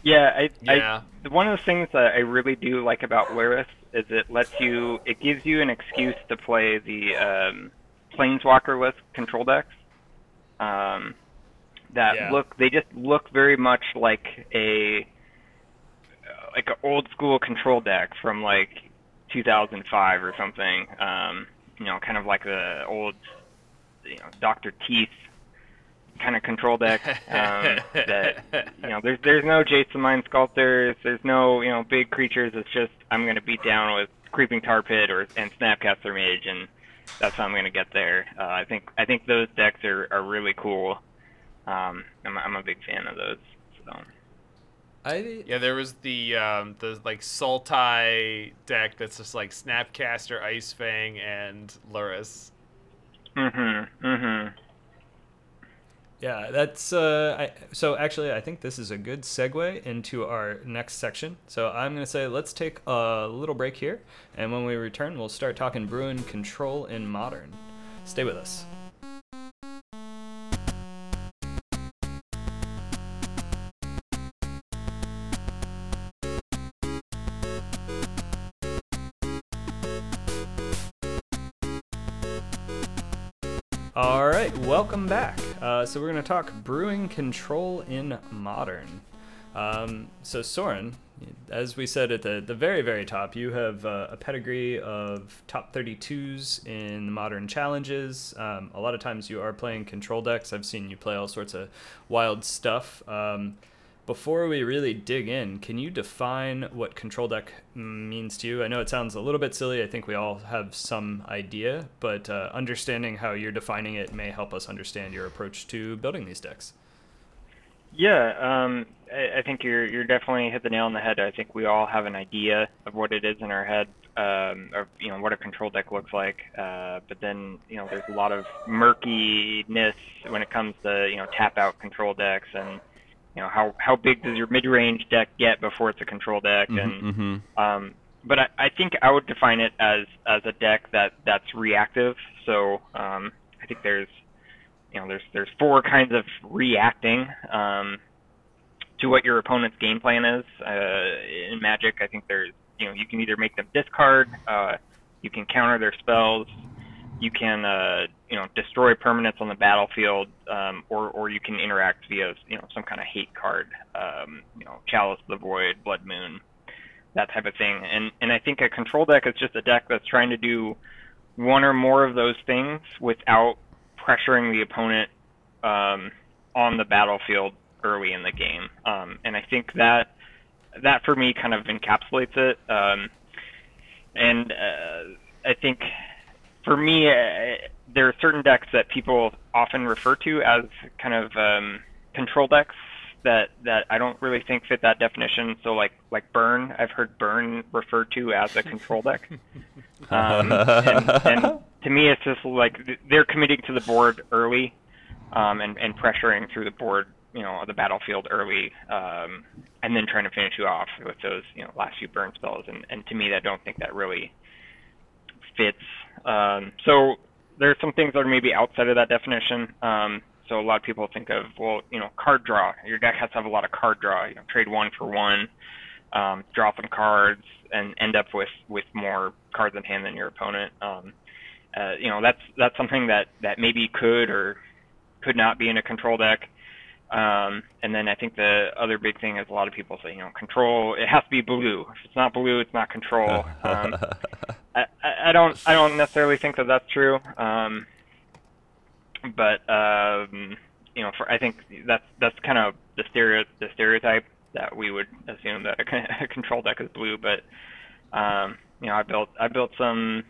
Yeah, I, yeah. I, one of the things that I really do like about Lurrus is it lets you, it gives you an excuse to play the um, Planeswalker with control decks. Um, that yeah. look, they just look very much like a like an old school control deck from like 2005 or something. Um, you know, kind of like the old, you know, Doctor Teeth kind of control deck. Um, that you know, there's there's no Jace the Mind Sculptors, there's no you know big creatures. It's just I'm gonna beat down with Creeping Tar Pit or and Snapcaster Mage, and that's how I'm gonna get there. Uh, I think I think those decks are are really cool. Um, I'm I'm a big fan of those. So. I yeah, there was the um, the like Sultai deck that's just like Snapcaster, Ice Fang, and Lurrus. Mhm. Mhm. Yeah, that's uh, I, so. Actually, I think this is a good segue into our next section. So I'm gonna say let's take a little break here, and when we return, we'll start talking brewing control in modern. Stay with us. All right, welcome back. Uh, so we're going to talk brewing control in modern. Um, so Soren, as we said at the, the very very top, you have uh, a pedigree of top 32s in the modern challenges. Um, a lot of times you are playing control decks. I've seen you play all sorts of wild stuff. Um, before we really dig in, can you define what control deck means to you? I know it sounds a little bit silly. I think we all have some idea, but uh, understanding how you're defining it may help us understand your approach to building these decks. Yeah, um, I, I, think you're you're definitely hit the nail on the head. I think we all have an idea of what it is in our head, um, of you know what a control deck looks like. Uh, but then you know there's a lot of murkiness when it comes to you know tap out control decks and you know how how big does your mid range deck get before it's a control deck? Mm-hmm, and mm-hmm. um but I, I think I would define it as as a deck that that's reactive. So um I think there's you know there's there's four kinds of reacting um to what your opponent's game plan is. Uh in magic I think there's you know you can either make them discard uh you can counter their spells you can uh, you know destroy permanents on the battlefield, um, or or you can interact via you know some kind of hate card, um, you know Chalice of the Void, Blood Moon, that type of thing. And and I think a control deck is just a deck that's trying to do one or more of those things without pressuring the opponent um, on the battlefield early in the game. Um, and I think that that for me kind of encapsulates it. Um, and uh, I think for me, uh, there are certain decks that people often refer to as kind of um, control decks that that I don't really think fit that definition. So like like burn, I've heard burn referred to as a control deck. Um, and, and, to me, it's just like they're committing to the board early, um, and and pressuring through the board, you know, the battlefield early, um, and then trying to finish you off with those you know last few burn spells. And and to me, I don't think that really fits. Um, so there are some things that are maybe outside of that definition. Um, so a lot of people think of, well, you know, card draw. Your deck has to have a lot of card draw. You know, trade one for one, um, draw some cards, and end up with with more cards in hand than your opponent. Um, uh, you know, that's that's something that that maybe could or could not be in a control deck. Um, and then I think the other big thing is a lot of people say, you know, control. It has to be blue. If it's not blue, it's not control. Um, I, I don't I don't necessarily think that that's true. Um, but um, you know, for I think that's that's kind of the stereo the stereotype that we would assume that a, a control deck is blue. But um, you know, I built I built some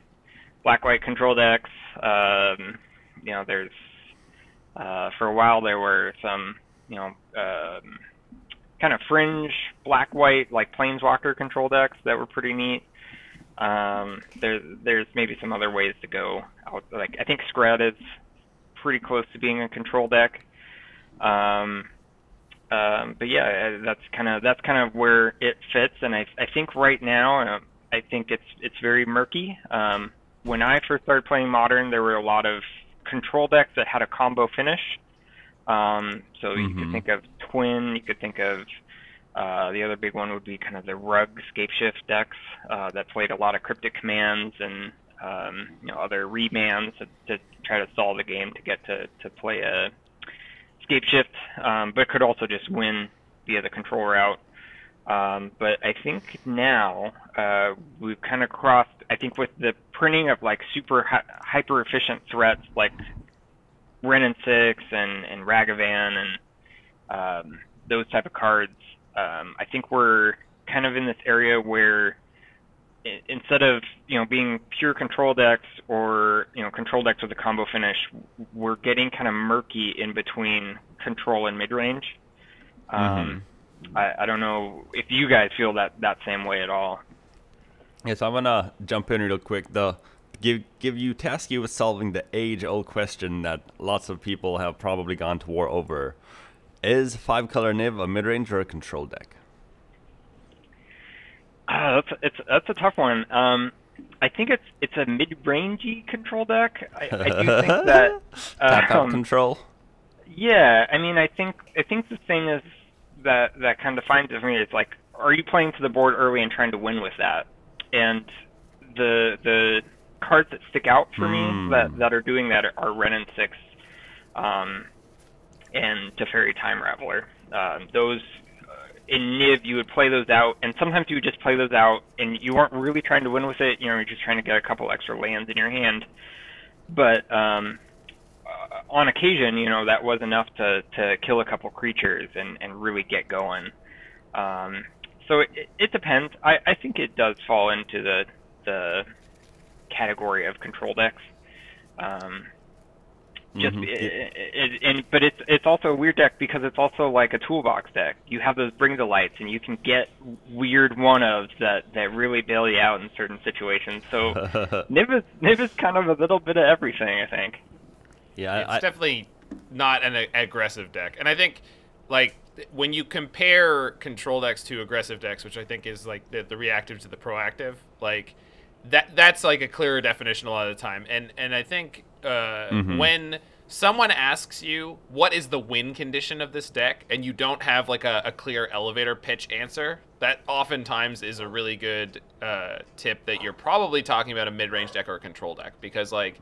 black white control decks. Um, you know, there's uh, for a while there were some you know um, kind of fringe black white like planeswalker control decks that were pretty neat. Um, there's there's maybe some other ways to go. Out. Like I think Skred is pretty close to being a control deck. Um, um, but yeah, uh, that's kind of that's kind of where it fits, and I I think right now uh, I think it's it's very murky. Um, when I first started playing Modern, there were a lot of control decks that had a combo finish. Um, so mm-hmm. you could mm-hmm. think of Twin, you could think of uh, the other big one would be kind of the Rug Scapeshift decks uh, that played a lot of cryptic commands and um, you know other rebans to, to try to solve the game to get to to play a Scapeshift, um, but could also just win via the control route. Um, but I think now uh, we've kind of crossed. I think with the printing of like super hi- hyper efficient threats like Wrenn and Six and and Ragavan and um, those type of cards, um, I think we're kind of in this area where instead of you know being pure control decks or you know control decks with a combo finish, we're getting kind of murky in between control and mid range. Um, mm-hmm. I, I don't know if you guys feel that that same way at all. Yes, I'm gonna jump in real quick. The give give you task you with solving the age old question that lots of people have probably gone to war over. Is five color Niv a mid range or a control deck? Uh, that's it's that's a tough one. Um, I think it's it's a mid-rangey control deck. I, I do think that uh, tap um, control. Yeah, I mean, I think I think the thing is that that kind of defines it for me is like, are you playing to the board early and trying to win with that? And the the cards that stick out for mm. me hmm. that that are doing that are Wrenn and Six, um, and Teferi Time Raveler. Uh, those in Niv, you would play those out, and sometimes you would just play those out, and you weren't really trying to win with it. You know, you're just trying to get a couple extra lands in your hand. But um, uh, on occasion, you know, that was enough to to kill a couple creatures and and really get going. Um, so it, it depends. I I think it does fall into the the category of control decks. Um, just mm-hmm. it, it, and but it's it's also a weird deck because it's also like a toolbox deck. You have those bring the lights, and you can get weird one ofs that that really bail you out in certain situations. So Niv is Niv is kind of a little bit of everything, I think. Yeah, it's I, definitely not an aggressive deck, and I think like when you compare control decks to aggressive decks, which I think is like the, the reactive to the proactive, like that that's like a clearer definition a lot of the time. And and I think uh, mm-hmm. when someone asks you what is the win condition of this deck and you don't have like a, a clear elevator pitch answer that oftentimes is a really good uh, tip that you're probably talking about a mid-range deck or a control deck because like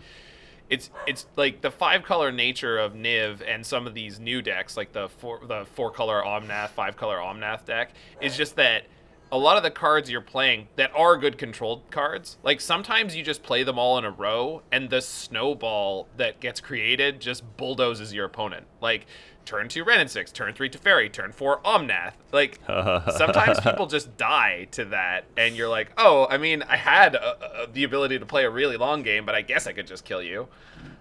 it's it's like the five color nature of Niv and some of these new decks like the four the four color Omnath five color Omnath deck is just that a lot of the cards you're playing that are good controlled cards, like sometimes you just play them all in a row and the snowball that gets created just bulldozes your opponent. Like turn two Six, turn three Teferi, turn four Omnath. Like sometimes people just die to that, and you're like, oh, I mean, I had a, a, the ability to play a really long game, but I guess I could just kill you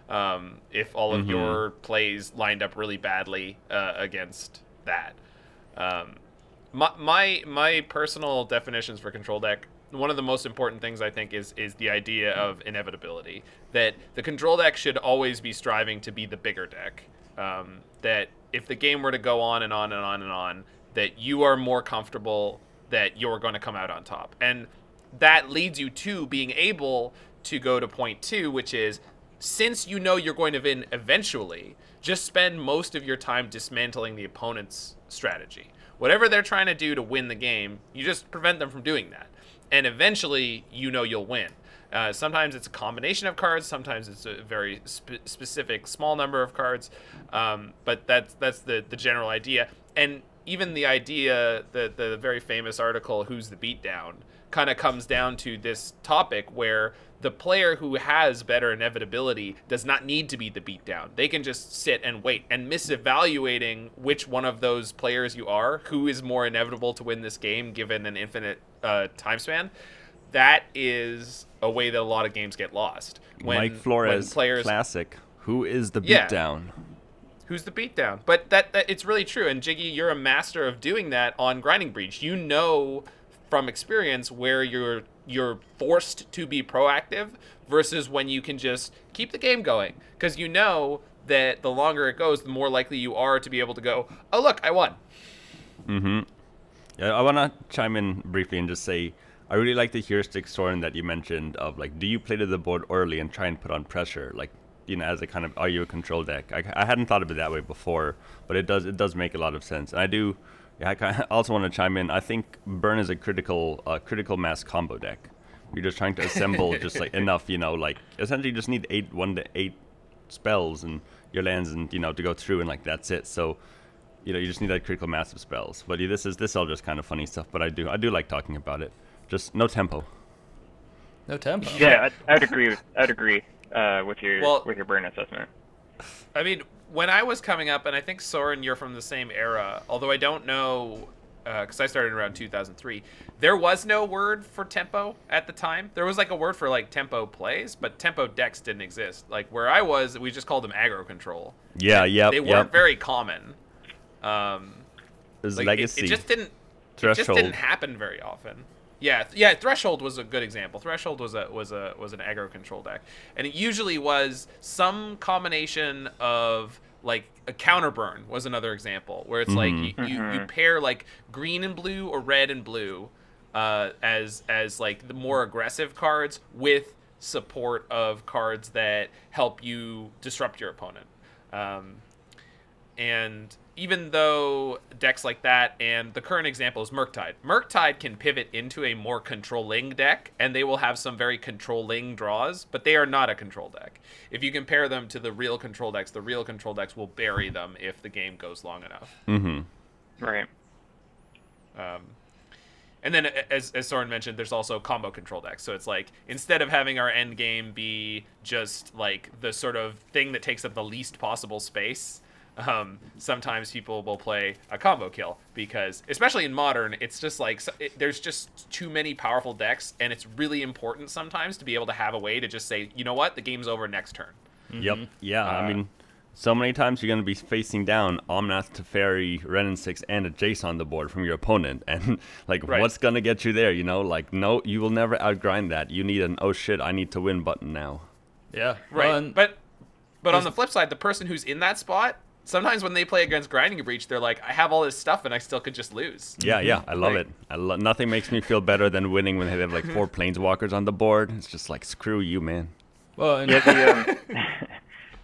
um, if all of mm-hmm. your plays lined up really badly uh, against that. Um, my my my personal definitions for control deck one of the most important things I think is is the idea of inevitability. That the control deck should always be striving to be the bigger deck. Um, that if the game were to go on and on and on and on, that you are more comfortable that you're going to come out on top, and that leads you to being able to go to point two, which is since you know you're going to win eventually, just spend most of your time dismantling the opponent's strategy. Whatever they're trying to do to win the game, you just prevent them from doing that. And eventually, you know you'll win. Uh, sometimes it's a combination of cards. Sometimes it's a very spe- specific small number of cards. Um, but that's that's the the general idea. And even the idea, the the very famous article, "Who's the Beatdown," kind of comes down to this topic where the player who has better inevitability does not need to be the beatdown. They can just sit and wait. And misevaluating which one of those players you are, who is more inevitable to win this game given an infinite uh, time span, that is a way that a lot of games get lost. When, Mike Flores, when players, classic. Who is the Yeah. beatdown? who's the beatdown? But that, that it's really true. And Jiggy, you're a master of doing that on Grinding Breach. You know from experience where you're you're forced to be proactive versus when you can just keep the game going because you know that the longer it goes, the more likely you are to be able to go, oh look, I won. Mm-hmm. Yeah, I want to chime in briefly and just say I really like the heuristic Soren that you mentioned of like, do you play to the board early and try and put on pressure, like you know, as a kind of are you a control deck? I, I hadn't thought of it that way before, but it does it does make a lot of sense. And I do. Yeah, I also want to chime in. I think burn is a critical uh, critical mass combo deck. You're just trying to assemble just like enough, you know, like essentially you just need eight one to eight spells and your lands and you know to go through and like that's it. So you know, you just need that critical mass of spells. But yeah, this is this is all just kind of funny stuff. But I do I do like talking about it. Just no tempo. No tempo. Yeah, I'd, I'd agree. With, I'd agree uh, with your Well- with your burn assessment. I mean, when I was coming up, and I think Soren, you're from the same era, although I don't know, because I started around 2003, there was no word for tempo at the time. There was like a word for like tempo plays, but tempo decks didn't exist. Like where I was, we just called them aggro control. Yeah, yeah, They weren't very common. Um, There's like it- legacy. It, just didn't. Threshold. It just didn't happen very often. Yeah, th- yeah. Threshold was a good example. Threshold was a was a was an aggro control deck, and it usually was some combination of like a counter burn was another example where it's like you, you, you Mhm. pair like green and blue or red and blue uh, as as like the more aggressive cards with support of cards that help you disrupt your opponent. Um, and even though decks like that, and the current example is Murktide, Murktide can pivot into a more controlling deck, and they will have some very controlling draws, but they are not a control deck. If you compare them to the real control decks, the real control decks will bury them if the game goes long enough. Mm-hmm. Right. Um, and then, as, as Soren mentioned, there's also combo control decks. So it's like instead of having our end game be just like the sort of thing that takes up the least possible space, um, sometimes people will play a combo kill because, especially in modern, it's just like so- it, there's just too many powerful decks, and it's really important sometimes to be able to have a way to just say, you know what, the game's over next turn. Yep. Yeah. Uh, I mean, so many times you're gonna be facing down Omnath, Teferi, Wrenn and Six, and a Jace on the board from your opponent, and like, Right. what's gonna get you there? You know, like, no, you will never outgrind that. You need an oh shit, I need to win button now. Yeah. Right. Well, but but on the flip side, the person who's in that spot, sometimes when they play against Grinding Breach, they're like, I have all this stuff and I still could just lose. Yeah, yeah, I love Like- it. I lo- nothing makes me feel better than winning when they have like four planeswalkers on the board. It's just like screw you, man. well, and Yeah, the,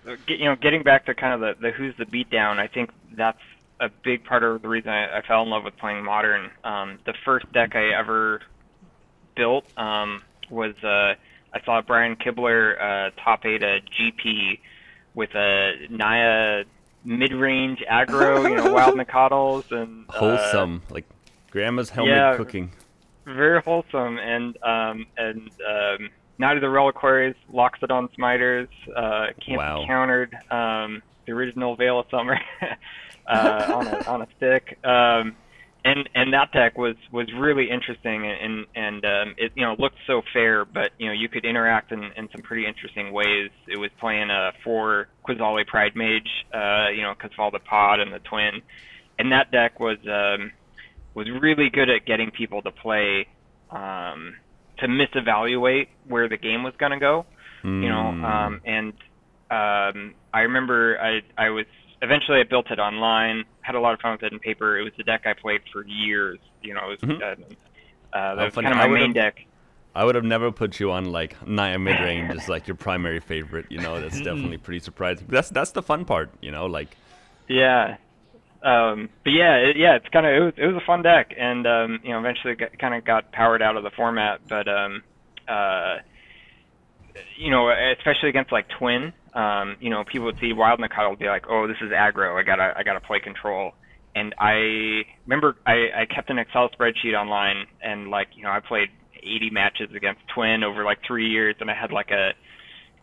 um, get- you know, getting back to kind of the, the who's the beatdown, I think that's a big part of the reason I, I fell in love with playing modern. Um, the first deck I ever built um, was uh, I saw Brian Kibler uh, top eight a GP with a Naya mid-range aggro, you know, wild Nacatls and uh, Wholesome, like grandma's helmet yeah. cooking. very wholesome and um and um Knight of the Reliquaries, Loxodon Smiters, uh can't Wow. be countered, um the original Veil of Summer uh on a on a stick. Um and and that deck was was really interesting and and um it you know looked so fair but you know you could interact in, in some pretty interesting ways it was playing a four Qasali Pridemage uh you know because of all the pod and the twin and that deck was um was really good at getting people to play um, to misevaluate where the game was going to go. You know, Mm. um, and um, I remember I I was eventually I built it online. Had a lot of fun with it in paper. It was the deck I played for years. You know, it was, Mhm. uh, uh, that Oh, was funny. kind of my main deck. I would have never put you on like Naya mid range as like your primary favorite. You know, that's definitely pretty surprising. That's that's the fun part. You know, like Yeah. Um, but yeah, it, yeah, it's kind of it was it was a fun deck, and um, you know eventually kind of got powered out of the format. But um, uh, you know, especially against like Twin, um, you know, people would see Wild Nacatl would be like, oh, this is aggro. I gotta I gotta play control. And I remember I, I kept an Excel spreadsheet online, and like you know, I played 80 matches against Twin over like three years, and I had like a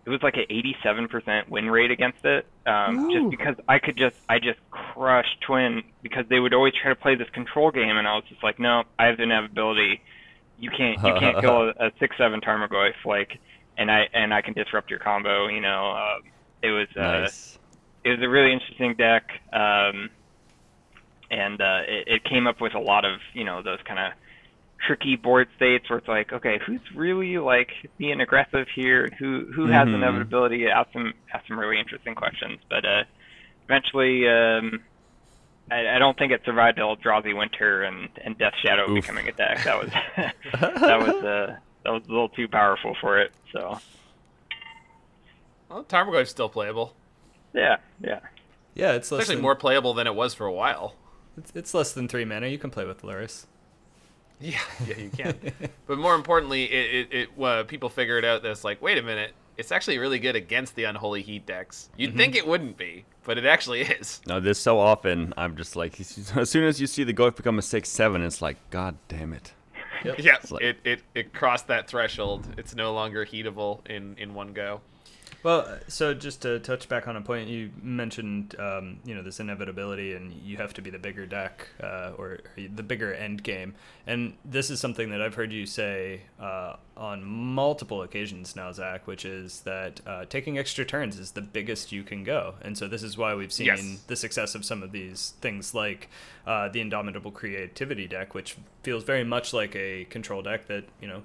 it was like an 87% win rate against it, um, just because I could just I just crush Twin because they would always try to play this control game, and I was just like, no, I have the inevitability. You can't you can't kill a, a six seven Tarmogoyf like, and I and I can disrupt your combo. You know, uh, it was uh, nice. it was a really interesting deck, um, and uh, it, it came up with a lot of you know those kind of tricky board states where it's like, okay, who's really like being aggressive here? Who who has Mhm. inevitability? Ask some ask some really interesting questions. But uh, eventually, um, I, I don't think it survived Eldrazi Winter and and Death Shadow Oof. becoming a deck. That was that was uh, that was a little too powerful for it. So Well, Tarmogoyf's still playable. yeah, yeah. Yeah, it's It's actually than, more playable than it was for a while. It's, it's less than three mana. You can play with Lurrus. Yeah, yeah, you can. but more importantly, it, it, it uh, people figured out that it's like, wait a minute, it's actually really good against the Unholy Heat decks. You'd think it wouldn't be, but it actually is. No, this so often I'm just like, as soon as you see the Goyf become a six seven, it's like, god damn it. Yeah, like- it, it, it crossed that threshold. It's no longer heatable in, in one go. Well, so just to touch back on a point you mentioned, um, you know, this inevitability, and you have to be the bigger deck uh, or, or the bigger end game. And this is something that I've heard you say uh, on multiple occasions now, Zach, which is that uh, taking extra turns is the biggest you can go. And so this is why we've seen Yes. the success of some of these things like uh, the Indomitable Creativity deck, which feels very much like a control deck that, you know,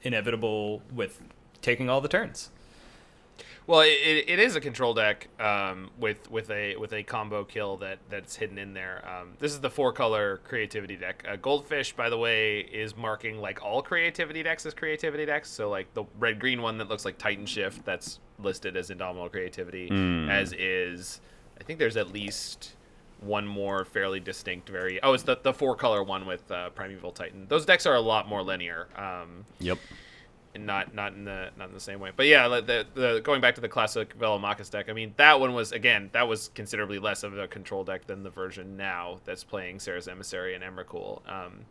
inevitable with taking all the turns. Well, it, it, is a control deck um, with with a with a combo kill that that's hidden in there. Um, this is the four color creativity deck. Uh, Goldfish, by the way, is marking like all creativity decks as creativity decks. So like the red green one that looks like Titan Shift that's listed as Indomitable Creativity, as is I think there's at least one more fairly distinct very oh it's the, the four color one with uh, primeval titan those decks are a lot more linear um, Yep. And not not in the not in the same way. But yeah, the the going back to the classic Velomachus deck, I mean that one was again that was considerably less of a control deck than the version now that's playing Serra's Emissary and Emrakul. Um,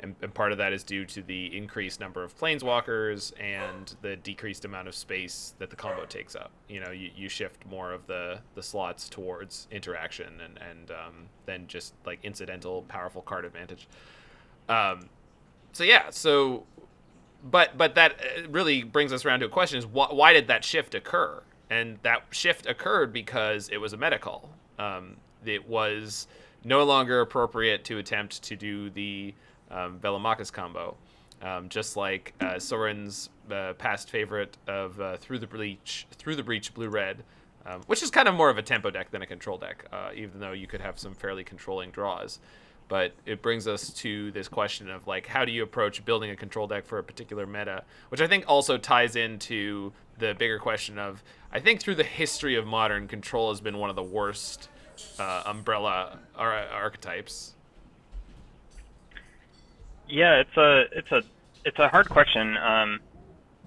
and, and part of that is due to the increased number of planeswalkers and the decreased amount of space that the combo takes up. You know, you, you shift more of the, the slots towards interaction and, and um, then just like incidental powerful card advantage. Um, so yeah, so but but that uh, really brings us around to a question: is wh- why did that shift occur? And that shift occurred because it was a medical. Um, it was no longer appropriate to attempt to do the um, Velomachus combo, um, just like uh, Soren's uh, past favorite of uh, Through the Breach, Through the Breach, Blue Red, um, which is kind of more of a tempo deck than a control deck, uh, even though you could have some fairly controlling draws but it brings us to this question of like how do you approach building a control deck for a particular meta which i think also ties into the bigger question of i think through the history of modern control has been one of the worst uh, umbrella ar- archetypes Yeah, it's a it's a it's a hard question. Um,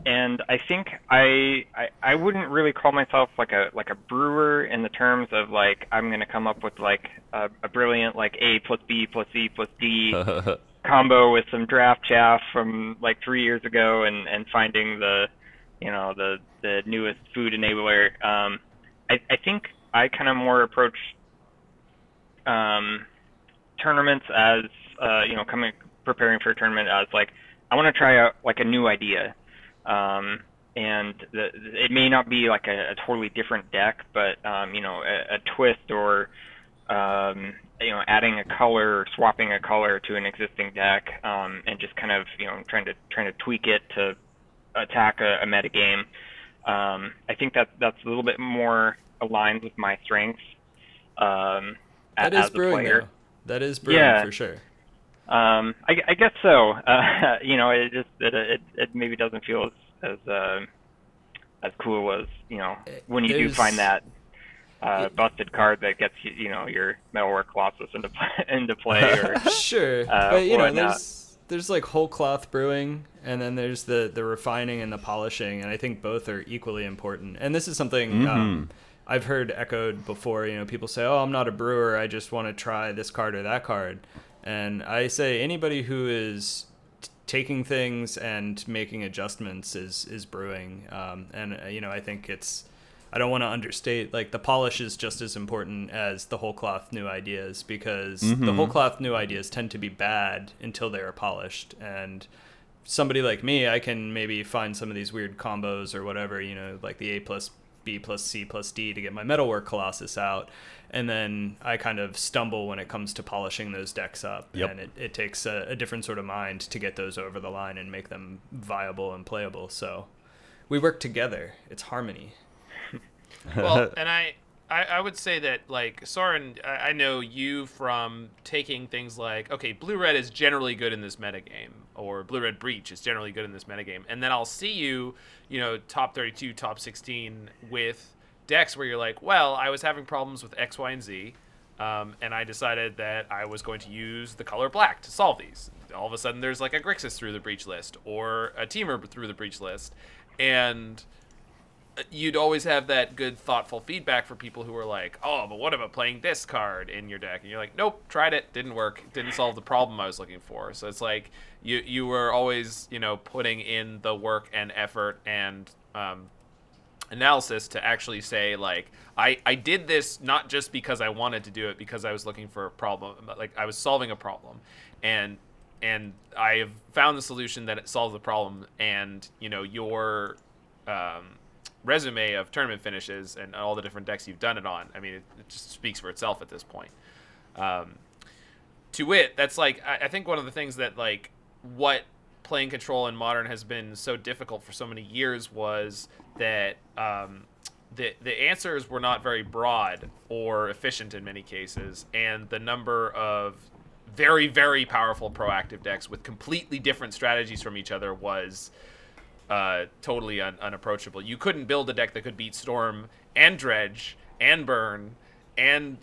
and I think I, I I wouldn't really call myself like a like a brewer in the terms of like I'm gonna come up with like a, a brilliant like A plus B plus C plus D combo with some draft chaff from like three years ago and and finding the you know the the newest food enabler. Um, I I think I kind of more approach um, tournaments as uh, you know coming preparing for a tournament as like I want to try out like a new idea. Um, and the, it may not be like a, a totally different deck, but um, you know, a, a twist or um, you know, adding a color, swapping a color to an existing deck, um, and just kind of you know trying to trying to tweak it to attack a, a meta game. Um, I think that that's a little bit more aligned with my strengths. Um, a- That is as a brewing. That is brewing Yeah. for sure. Um, I, I guess so. Uh, you know, it just it, it it maybe doesn't feel as as uh, as cool as you know when you do find that uh, It- busted card that gets you you know your metalwork colossus into play, into play or sure, uh, but you know, there's there's like whole cloth brewing, and then there's the the refining and the polishing, and I think both are equally important. And this is something um, I've heard echoed before. You know, people say, "Oh, I'm not a brewer. I just want to try this card or that card," and I say anybody who is t- taking things and making adjustments is is brewing. Um, and uh, you know, I think it's I don't want to understate like the polish is just as important as the whole cloth new ideas because the whole cloth new ideas tend to be bad until they are polished. And somebody like me I can maybe find some of these weird combos or whatever you know like the A plus B plus C plus D to get my metalwork colossus out and then I kind of stumble when it comes to polishing those decks up. Yep. and it, it takes a, a different sort of mind to get those over the line and make them viable and playable. So we work together. It's harmony. Well, and I, I, I would say that like Soren, I, I know you from taking things like okay, blue red is generally good in this metagame, or blue red breach is generally good in this metagame, and then I'll see you, you know, top thirty two, top sixteen with decks where you're like, well, I was having problems with X, Y, and Z. Um, and I decided that I was going to use the color black to solve these. All of a sudden, there's like a Grixis through the breach list or a Temur through the breach list, and you'd always have that good thoughtful feedback for people who are like oh but what about playing this card in your deck and you're like nope tried it didn't work didn't solve the problem i was looking for so it's like you you were always you know putting in the work and effort and um, analysis to actually say like I, I did this not just because I wanted to do it because I was looking for a problem like I was solving a problem. And and I have found the solution that it solves the problem. And you know your um, resume of tournament finishes and all the different decks you've done it on I mean it, it just speaks for itself at this point. Um, to wit, that's like I, I think one of the things that like what playing control in modern has been so difficult for so many years was that um, the the answers were not very broad or efficient in many cases, and the number of very very powerful proactive decks with completely different strategies from each other was uh, totally un- unapproachable. You couldn't build a deck that could beat Storm and Dredge and Burn and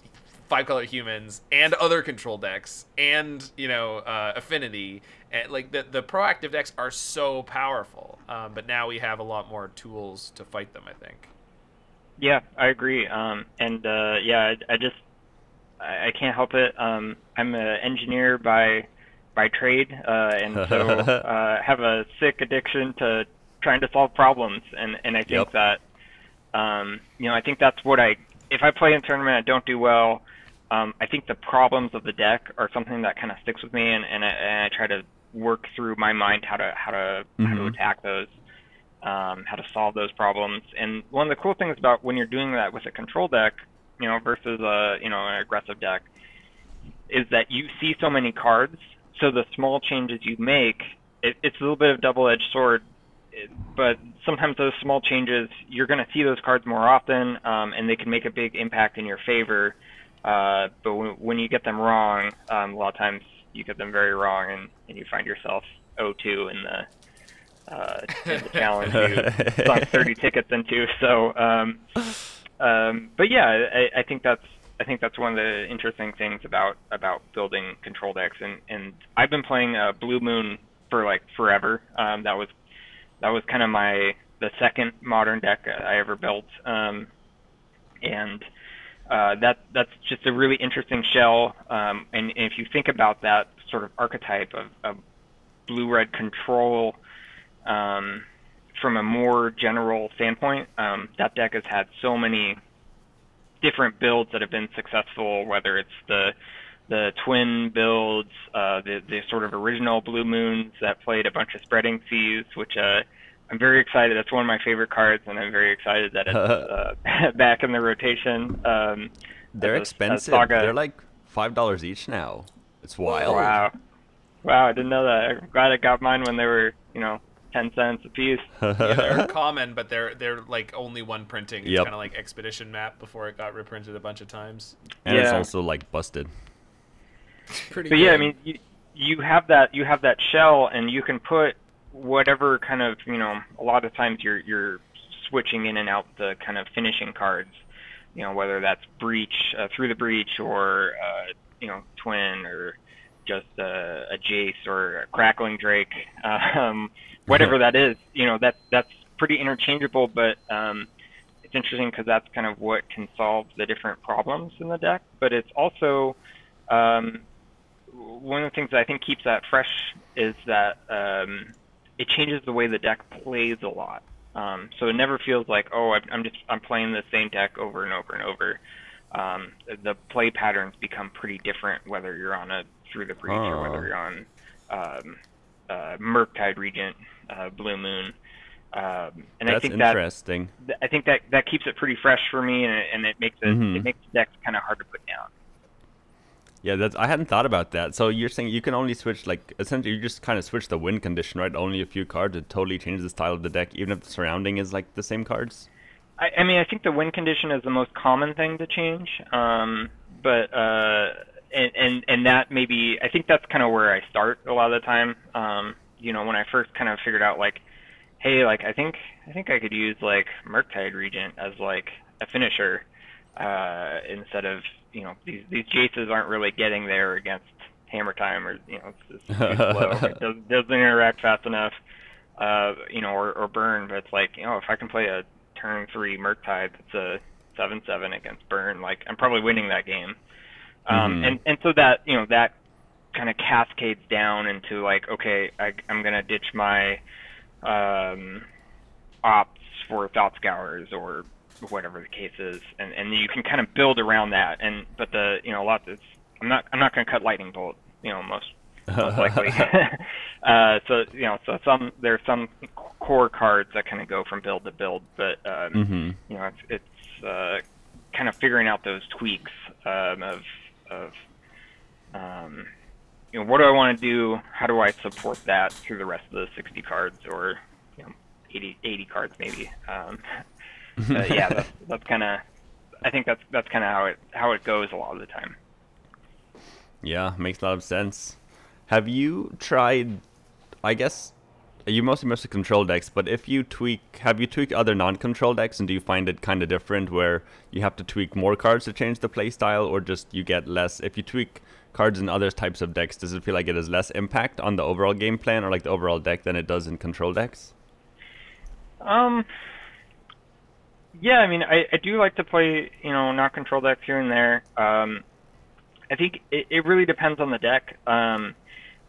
five color humans and other control decks and you know uh, Affinity and like the the proactive decks are so powerful. Um, but now we have a lot more tools to fight them. I think. Yeah, I agree. Um, and uh, yeah, I, I just I, I can't help it. Um, I'm an engineer by by trade, uh, and so uh, have a sick addiction to trying to solve problems. And and I think Yep. that um, you know I think that's what I if I play in a tournament I don't do well. Um, I think the problems of the deck are something that kind of sticks with me, and, and, I, and I try to work through my mind how to how to how to Mhm. attack those um, how to solve those problems. And one of the cool things about when you're doing that with a control deck, you know, versus a you know an aggressive deck, is that you see so many cards. So the small changes you make, it, it's a little bit of double-edged sword. it- But sometimes those small changes, you're going to see those cards more often, um, and they can make a big impact in your favor. Uh, but when, when you get them wrong, um, a lot of times you get them very wrong, and, and you find yourself 0-2 in the uh, in the challenge you sunk 30 tickets into. So, um, um, but yeah, I, I think that's I think that's one of the interesting things about about building control decks. And and I've been playing uh, Blue Moon for like forever. Um, that was that was kind of my the second modern deck I ever built. Um, and uh, that that's just a really interesting shell. Um, and, and if you think about that sort of archetype of, of blue red control um, from a more general standpoint, um, that deck has had so many different builds that have been successful, whether it's the the twin builds, uh, the the sort of original blue moons that played a bunch of spreading seas, which uh, I'm very excited. That's one of my favorite cards, and I'm very excited that it's uh, back in the rotation. Um, They're as a- as expensive. They're like five dollars each now. It's wild. Wow. Wow, I didn't know that. I'm glad I got mine when they were, you know, 10 cents a piece. Yeah, they're common, but they're they're like only one printing. It's Yep. kind of like Expedition Map before it got reprinted a bunch of times. and it's also like busted. pretty But yeah, I mean, you, you have that you have that shell, and you can put whatever kind of you know. A lot of times you're you're switching in and out the kind of finishing cards. You know, whether that's breach uh, through the breach or uh, you know twin or just a, a Jace or a Crackling Drake, um, whatever that is. You know, that's that's pretty interchangeable, but um, it's interesting because that's kind of what can solve the different problems in the deck. But it's also um, one of the things that I think keeps that fresh is that um, it changes the way the deck plays a lot. Um, so it never feels like, oh, I'm, just I'm playing the same deck over and over and over. Um, the play patterns become pretty different whether you're on a through the breach or Oh. whether you're on um, uh, Murktide Regent, uh, Blue Moon. Um, and I That's think that interesting. th- I think that that keeps it pretty fresh for me, and it, and it makes it Mhm. it makes the decks kind of hard to put down. Yeah, that's I hadn't thought about that. So you're saying you can only switch like essentially you just kind of switch the win condition, right? Only a few cards it totally changes the style of the deck, even if the surrounding is like the same cards. I, I mean, I think the win condition is the most common thing to change, um, but uh, and, and and that maybe I think that's kind of where I start a lot of the time. Um, you know, when I first kind of figured out like, hey, like I think I think I could use like Murktide Regent as like a finisher uh, instead of you know these these Jaces aren't really getting there against Hammer Time or you know it's just slow. It does, doesn't interact fast enough. Uh, you know, or, or burn, but it's like, you know, if I can play a turn three Murktide that's a seven seven against burn, like I'm probably winning that game. Um, Mhm. and and so that you know that kind of cascades down into like, okay, I, I'm gonna ditch my um, Opts for thought scours or whatever the case is, and and you can kind of build around that. And but the you know a lot that's I'm not I'm not gonna cut lightning bolt, you know most most likely. uh, so you know, so some there are some core cards that kind of go from build to build, but um, hmm you know, it's it's uh, kind of figuring out those tweaks um, of of um, you know, what do I want to do? How do I support that through the rest of the 60 cards or you know, 80 80 cards maybe? Um, uh, yeah, that's that's kind of I think that's that's kind of how it how it goes a lot of the time. Yeah, makes a lot of sense. Have you tried? I guess you mostly mostly control decks, but if you tweak, have you tweaked other non-control decks, and do you find it kind of different, where you have to tweak more cards to change the play style, or just you get less? If you tweak cards in other types of decks, does it feel like it has less impact on the overall game plan or like the overall deck than it does in control decks? Um. Yeah, I mean, I, I do like to play, you know, not control decks here and there. Um, I think it, it really depends on the deck. Um,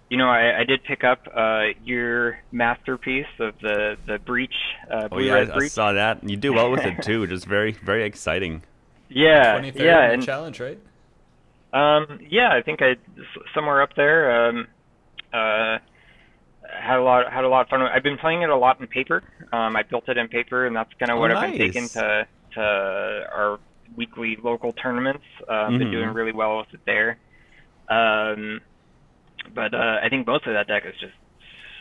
you know, I, I did pick up uh, your masterpiece of the the breach, uh, Oh yeah, red I, I saw that. And you do well with it too, which is very very exciting. Yeah, yeah, the and challenge, right? Um, yeah, I think I somewhere up there. Um, uh, had a lot had a lot of fun. I've been playing it a lot in paper. Um, I built it in paper, and that's kind of Oh, what I've been taking to to our weekly local tournaments. Uh, Been Mhm. doing really well with it there. Um, but uh, I think most of that deck is just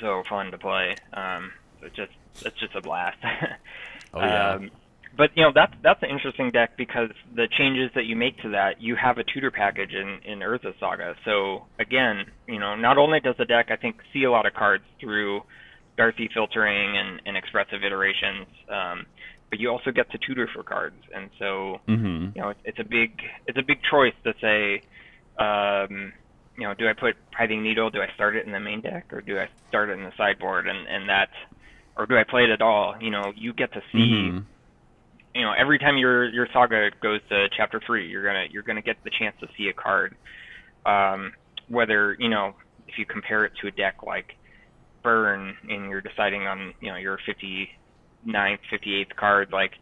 so fun to play. Um, it's just it's just a blast. Oh yeah. Um, but you know that's that's an interesting deck because the changes that you make to that, you have a tutor package in in Urza Saga. So again, you know, not only does the deck I think see a lot of cards through DRC filtering and, and expressive iterations, um, but you also get to tutor for cards, and so mm-hmm. you know it's, it's a big it's a big choice to say, um, you know, do I put Pithing Needle? Do I start it in the main deck, or do I start it in the sideboard? And and that, or do I play it at all? You know, you get to see Mm-hmm. You know every time your your saga goes to chapter three you're gonna you're gonna get the chance to see a card um whether you know if you compare it to a deck like burn and you're deciding on you know your 59th 58th card like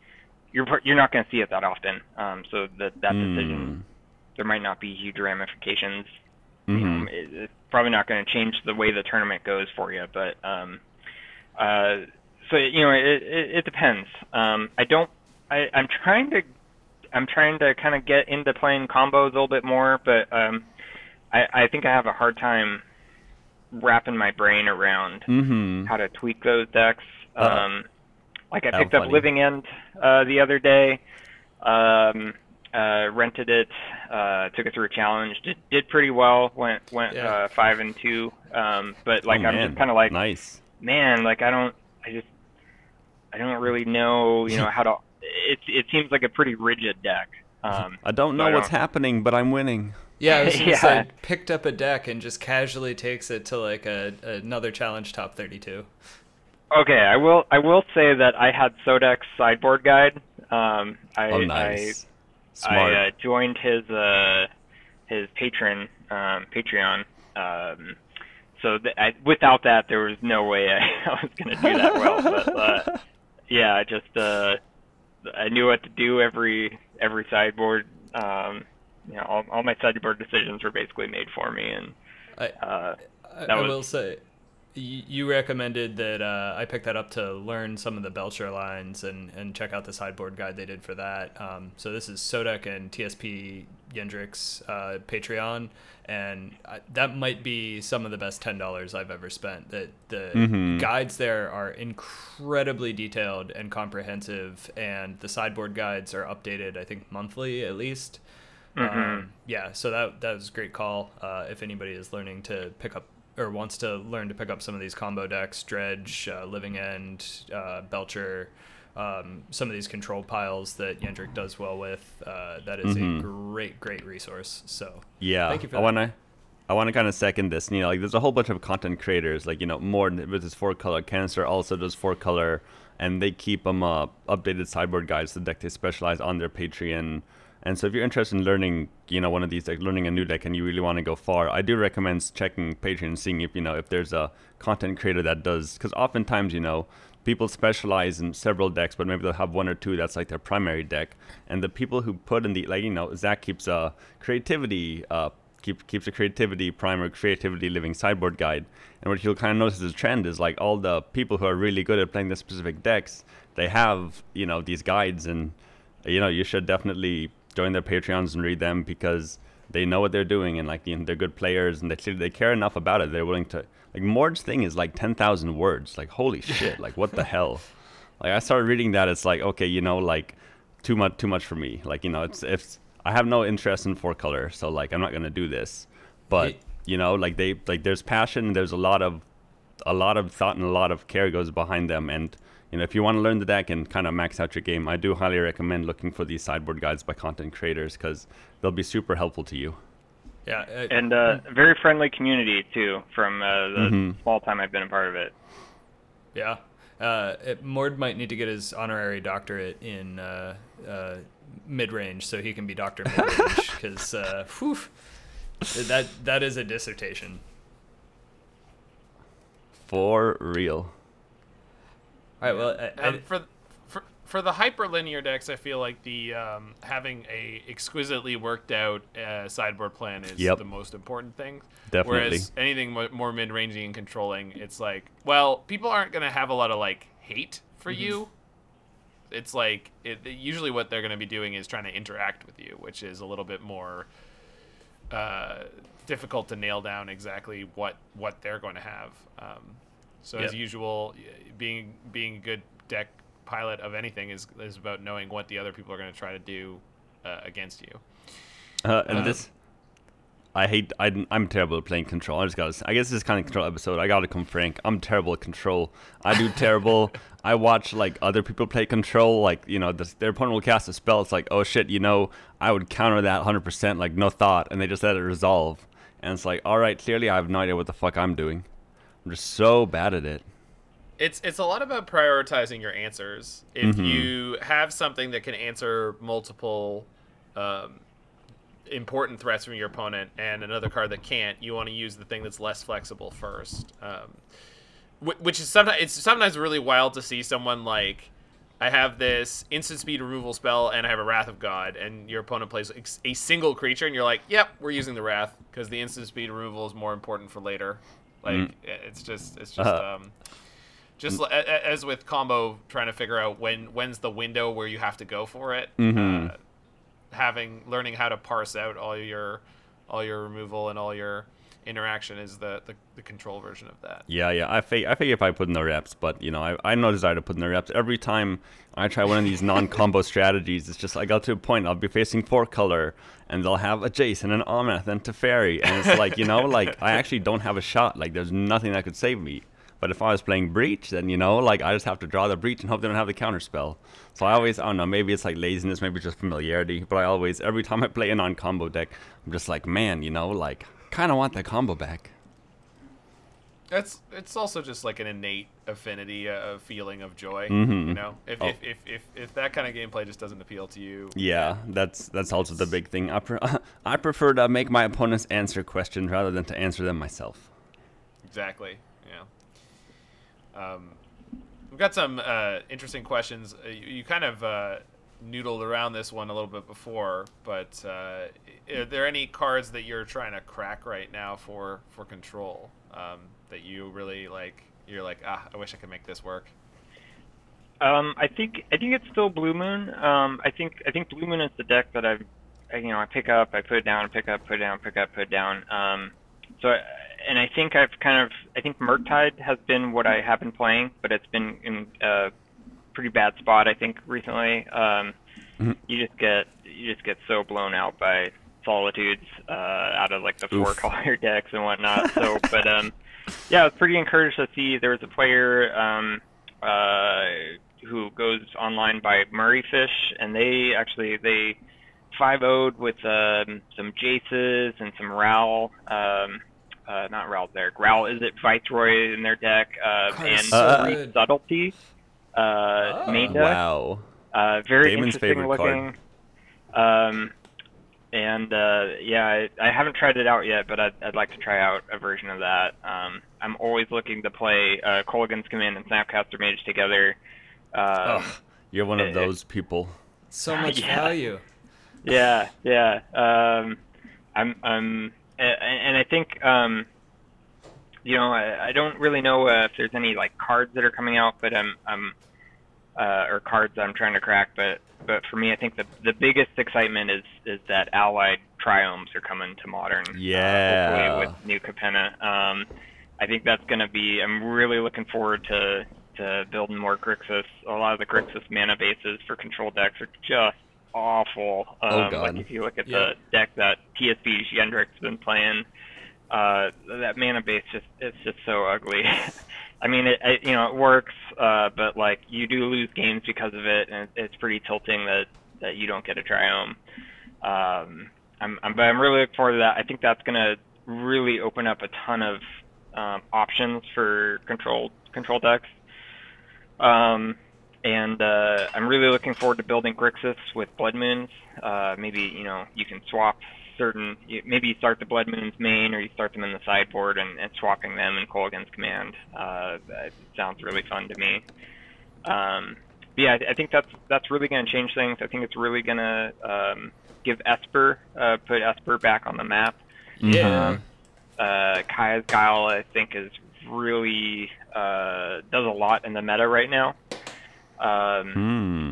you're you're not going to see it that often um so that that Mm. decision there might not be huge ramifications Mm-hmm. know, it, it's probably not going to change the way the tournament goes for you, but um, uh, so you know, it, it, it depends. Um, I don't. I, I'm trying to. I'm trying to kind of get into playing combos a little bit more, but um, I, I think I have a hard time wrapping my brain around Mm-hmm. how to tweak those decks. Uh, Um, like I picked up. Living End uh, the other day, um, uh, rented it, uh, took it through a challenge, did, did pretty well, went went Yeah. uh, five and two. Um, but like oh, I'm man. just kind of like, nice. man, like I don't, I just, I don't really know, you know, how to. It it seems like a pretty rigid deck. Um, I don't know I what's don't- happening, but I'm winning. Yeah, I was gonna Yeah. say picked up a deck and just casually takes it to like a another challenge top thirty-two. Okay, I will. I will say that I had Sodek's sideboard guide. Um, I, oh, nice. I, Smart. I uh, joined his uh, his patron um, Patreon. Um, so th- I, without that, there was no way I, I was going to do that well. But uh, yeah, I just uh, I knew what to do every every sideboard. Um, you know, all, all my sideboard decisions were basically made for me, and I, uh, I, that I was- will say, you recommended that uh, I pick that up to learn some of the Belcher lines and, and check out the sideboard guide they did for that. Um, so this is Sodek and TSP Yendrix uh, Patreon, and I, that might be some of the best ten dollars I've ever spent. That the Mhm. guides there are incredibly detailed and comprehensive, and the sideboard guides are updated, I think monthly at least. Mhm. Um, yeah, so that that was a great call. Uh, if anybody is learning to pick up or wants to learn to pick up some of these combo decks, Dredge, uh, Living End, uh, Belcher, um, some of these control piles that Yendrick does well with, uh, that is Mhm. a great, great resource. So Yeah, Thank you for I that. wanna, I wanna kind of second this. You know, like there's a whole bunch of content creators, like you know, Mord with his four color. Kanister also does four color, and they keep them uh, updated sideboard guides. The deck they specialize on their Patreon. And so, if you're interested in learning, you know, one of these, like learning a new deck, and you really want to go far, I do recommend checking Patreon and seeing if you know if there's a content creator that does, because oftentimes, you know, people specialize in several decks, but maybe they'll have one or two that's like their primary deck. And the people who put in the like, you know, Zach keeps a creativity, uh, keep, keeps a creativity primer, creativity living sideboard guide. And what you'll kind of notice as a trend is like all the people who are really good at playing the specific decks, they have you know these guides, and you know you should definitely join their Patreons and read them because they know what they're doing and like you know, they're good players and they they care enough about it. They're willing to like Mord's thing is like ten thousand words. Like holy shit! Like what the hell? Like I started reading that, it's like okay, you know, like too much, too much for me. Like you know, it's if I have no interest in four color, so like I'm not gonna do this. But you know, like they like there's passion, there's a lot of a lot of thought and a lot of care goes behind them. And you know, if you want to learn the deck and kind of max out your game, I do highly recommend looking for these sideboard guides by content creators because they'll be super helpful to you. yeah, uh, and uh, very friendly community too from uh, the Mhm. small time I've been a part of it. yeah. Uh, it, Mord might need to get his honorary doctorate in uh, uh, mid range so he can be Doctor Mid Range because uh, that that is a dissertation. For real. All right, well, I, I, Um, for for for the hyperlinear decks, I feel like the um, having a exquisitely worked out uh, sideboard plan is Yep. the most important thing. Definitely. Whereas anything more mid-ranging and controlling, it's like, well, people aren't gonna have a lot of like hate for Mm-hmm. you. It's like it, usually what they're gonna be doing is trying to interact with you, which is a little bit more uh, difficult to nail down exactly what what they're going to have. Um, so as usual, being being a good deck pilot of anything is is about knowing what the other people are going to try to do uh, against you. Uh, and Uh, this, I hate. I, I'm terrible at playing control. I just got. I guess this is kind of control episode. I got to come frank. I'm terrible at control. I do terrible. I watch like other people play control. Like you know, the, their opponent will cast a spell. It's like, oh shit, you know, I would counter that 100 percent, like no thought, and they just let it resolve. And it's like, all right, clearly I have no idea what the fuck I'm doing. I'm just so bad at it. It's it's a lot about prioritizing your answers. If Mhm. you have something that can answer multiple um, important threats from your opponent and another card that can't, you want to use the thing that's less flexible first. Um, wh- which is sometimes it's sometimes really wild to see someone like I have this instant speed removal spell and I have a Wrath of God, and your opponent plays a single creature, and you're like, "Yep, we're using the Wrath because the instant speed removal is more important for later." Like Mm. it's just it's just Uh-huh. um, just li- a- a- as with combo trying to figure out when when's the window where you have to go for it. Mhm. Uh, having learning how to parse out all your all your removal and all your interaction is the, the, the control version of that. Yeah, yeah. I fake I figure if I put in the reps, but you know, I I have no desire to put in the reps. Every time I try one of these non-combo strategies, it's just I got to a point I'll be facing four color, and they'll have a Jason, an Omnath, and Teferi, and it's like you know, like I actually don't have a shot. Like there's nothing that could save me. But if I was playing Breach, then you know, like I just have to draw the Breach and hope they don't have the counter spell. So I always, I don't know, maybe it's like laziness, maybe just familiarity. But I always, every time I play a non-combo deck, I'm just like, man, you know, like kind of want that combo back. That's it's also just like an innate affinity, a, a feeling of joy. Mm-hmm. You know, if, Oh. if, if, if if that kind of gameplay just doesn't appeal to you, Yeah, that's that's also the big thing. I, pre- I prefer to make my opponents answer questions rather than to answer them myself. Exactly. Yeah. Um, we've got some uh, interesting questions. Uh, you, you kind of uh, noodled around this one a little bit before, but uh, are there any cards that you're trying to crack right now for for control um, that you really like? You're like, ah, I wish I could make this work. Um, I think I think it's still Blue Moon. Um, I think I think Blue Moon is the deck that I've, I, you know, I pick up, I put it down, pick up, put it down, pick up, put it down. Um, so, I, and I think I've kind of, I think Murktide has been what I have been playing, but it's been in a pretty bad spot. I think recently. Um, Mhm. you just get you just get so blown out by solitudes uh, out of like the four Oof. color decks and whatnot. So, but um, yeah, I was pretty encouraged to see there was a player um, uh, who goes online by Murray Fish, and they actually they 5 0'd with um, some Jaces and some Ral. Um, uh, not Ral there. Ral Izzet Viceroy in their deck, uh, and so Uh, Subtlety. Uh, Oh. main deck. Wow. Uh, very Damon's interesting favorite looking. Um, and uh, yeah, I, I haven't tried it out yet, but I'd, I'd like to try out a version of that. Um, I'm always looking to play uh, Kolaghan's Command and Snapcaster Mage together. Um, Ugh, You're one of those people. so much Yeah. value. Yeah, yeah. Um, I'm, I'm, a- and I think, um, you know, I, I don't really know uh, if there's any like cards that are coming out, but I'm, I'm, uh, or cards I'm trying to crack. But, but for me, I think the the biggest excitement is is that allied triomes are coming to modern. uh, Yeah. hopefully with new Capenna. Um, I think that's going to be. I'm really looking forward to to building more Grixis. A lot of the Grixis mana bases for control decks are just awful. Um, Oh, God. Like if you look at Yeah. the deck that TSB Yendrick's been playing, uh, that mana base just it's just so ugly. I mean, it, it you know it works, uh, but like you do lose games because of it, and it's pretty tilting that that you don't get a triome. Um, I'm, I'm but I'm really looking forward to that. I think that's gonna really open up a ton of um, options for control control decks. Um, and uh, I'm really looking forward to building Grixis with Blood Moons. Uh, maybe you know you can swap certain. Maybe you start the Blood Moons main, or you start them in the sideboard and, and swapping them in Kolaghan's command. Uh, that sounds really fun to me. Um, but yeah, I, I think that's that's really going to change things. I think it's really going to um, give Esper uh, put Esper back on the map. Yeah. Um, uh, Kaya's Guile, I think, is really uh, does a lot in the meta right now. Um,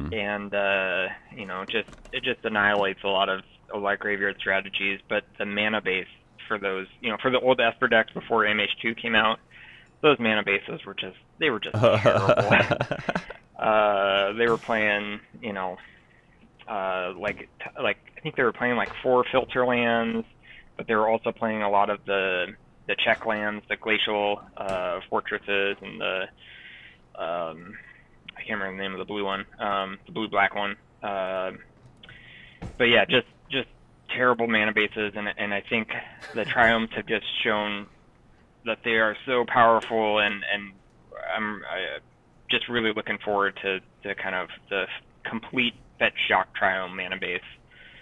Hmm. and uh, you know, just it just annihilates a lot of a lot of graveyard strategies. But the mana base for those, you know, for the old Esper decks before MH2 came out, those mana bases were just they were just terrible. uh, they were playing, you know, uh, like t- like I think they were playing like four filter lands, but they were also playing a lot of the the check lands, the glacial uh, fortresses, and the um, I can't remember the name of the blue one, um, the blue black one. Uh, but yeah, just terrible mana bases, and and I think the triomes have just shown that they are so powerful, and and I'm I, just really looking forward to to kind of the complete Fetch Shock Triome mana base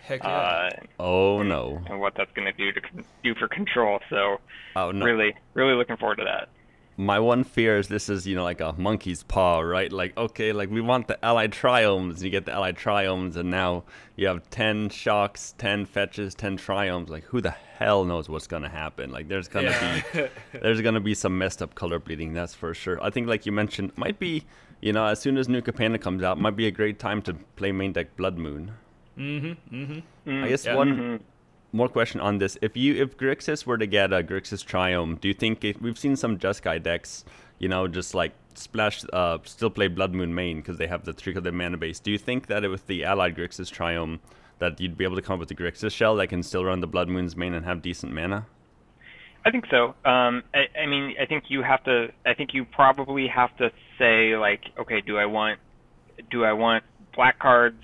Heck yeah. uh, oh no. and what that's going to do to do for control. So Oh no. really, really looking forward to that. My one fear is this is, you know, like a monkey's paw, right? Like, okay, like we want the allied triomes, you get the allied triomes, and now you have 10 shocks, 10 fetches, 10 triomes. Like, who the hell knows what's gonna happen? Like, there's gonna Yeah. be, there's gonna be some messed up color bleeding, that's for sure. I think, like you mentioned, might be, you know, as soon as New Capenna comes out, might be a great time to play main deck Blood Moon. Mm-hmm. Mm-hmm. Mm, I guess Yeah. one mhm. More question on this: If you if Grixis were to get a Grixis Triome, do you think it, we've seen some Jeskai decks, you know, just like splash, uh, still play Blood Moon main because they have the trick of their mana base? Do you think that with the allied Grixis Triome, that you'd be able to come up with a Grixis shell that can still run the Blood Moons main and have decent mana? I think so. Um, I, I mean, I think you have to. I think you probably have to say like, okay, do I want do I want black cards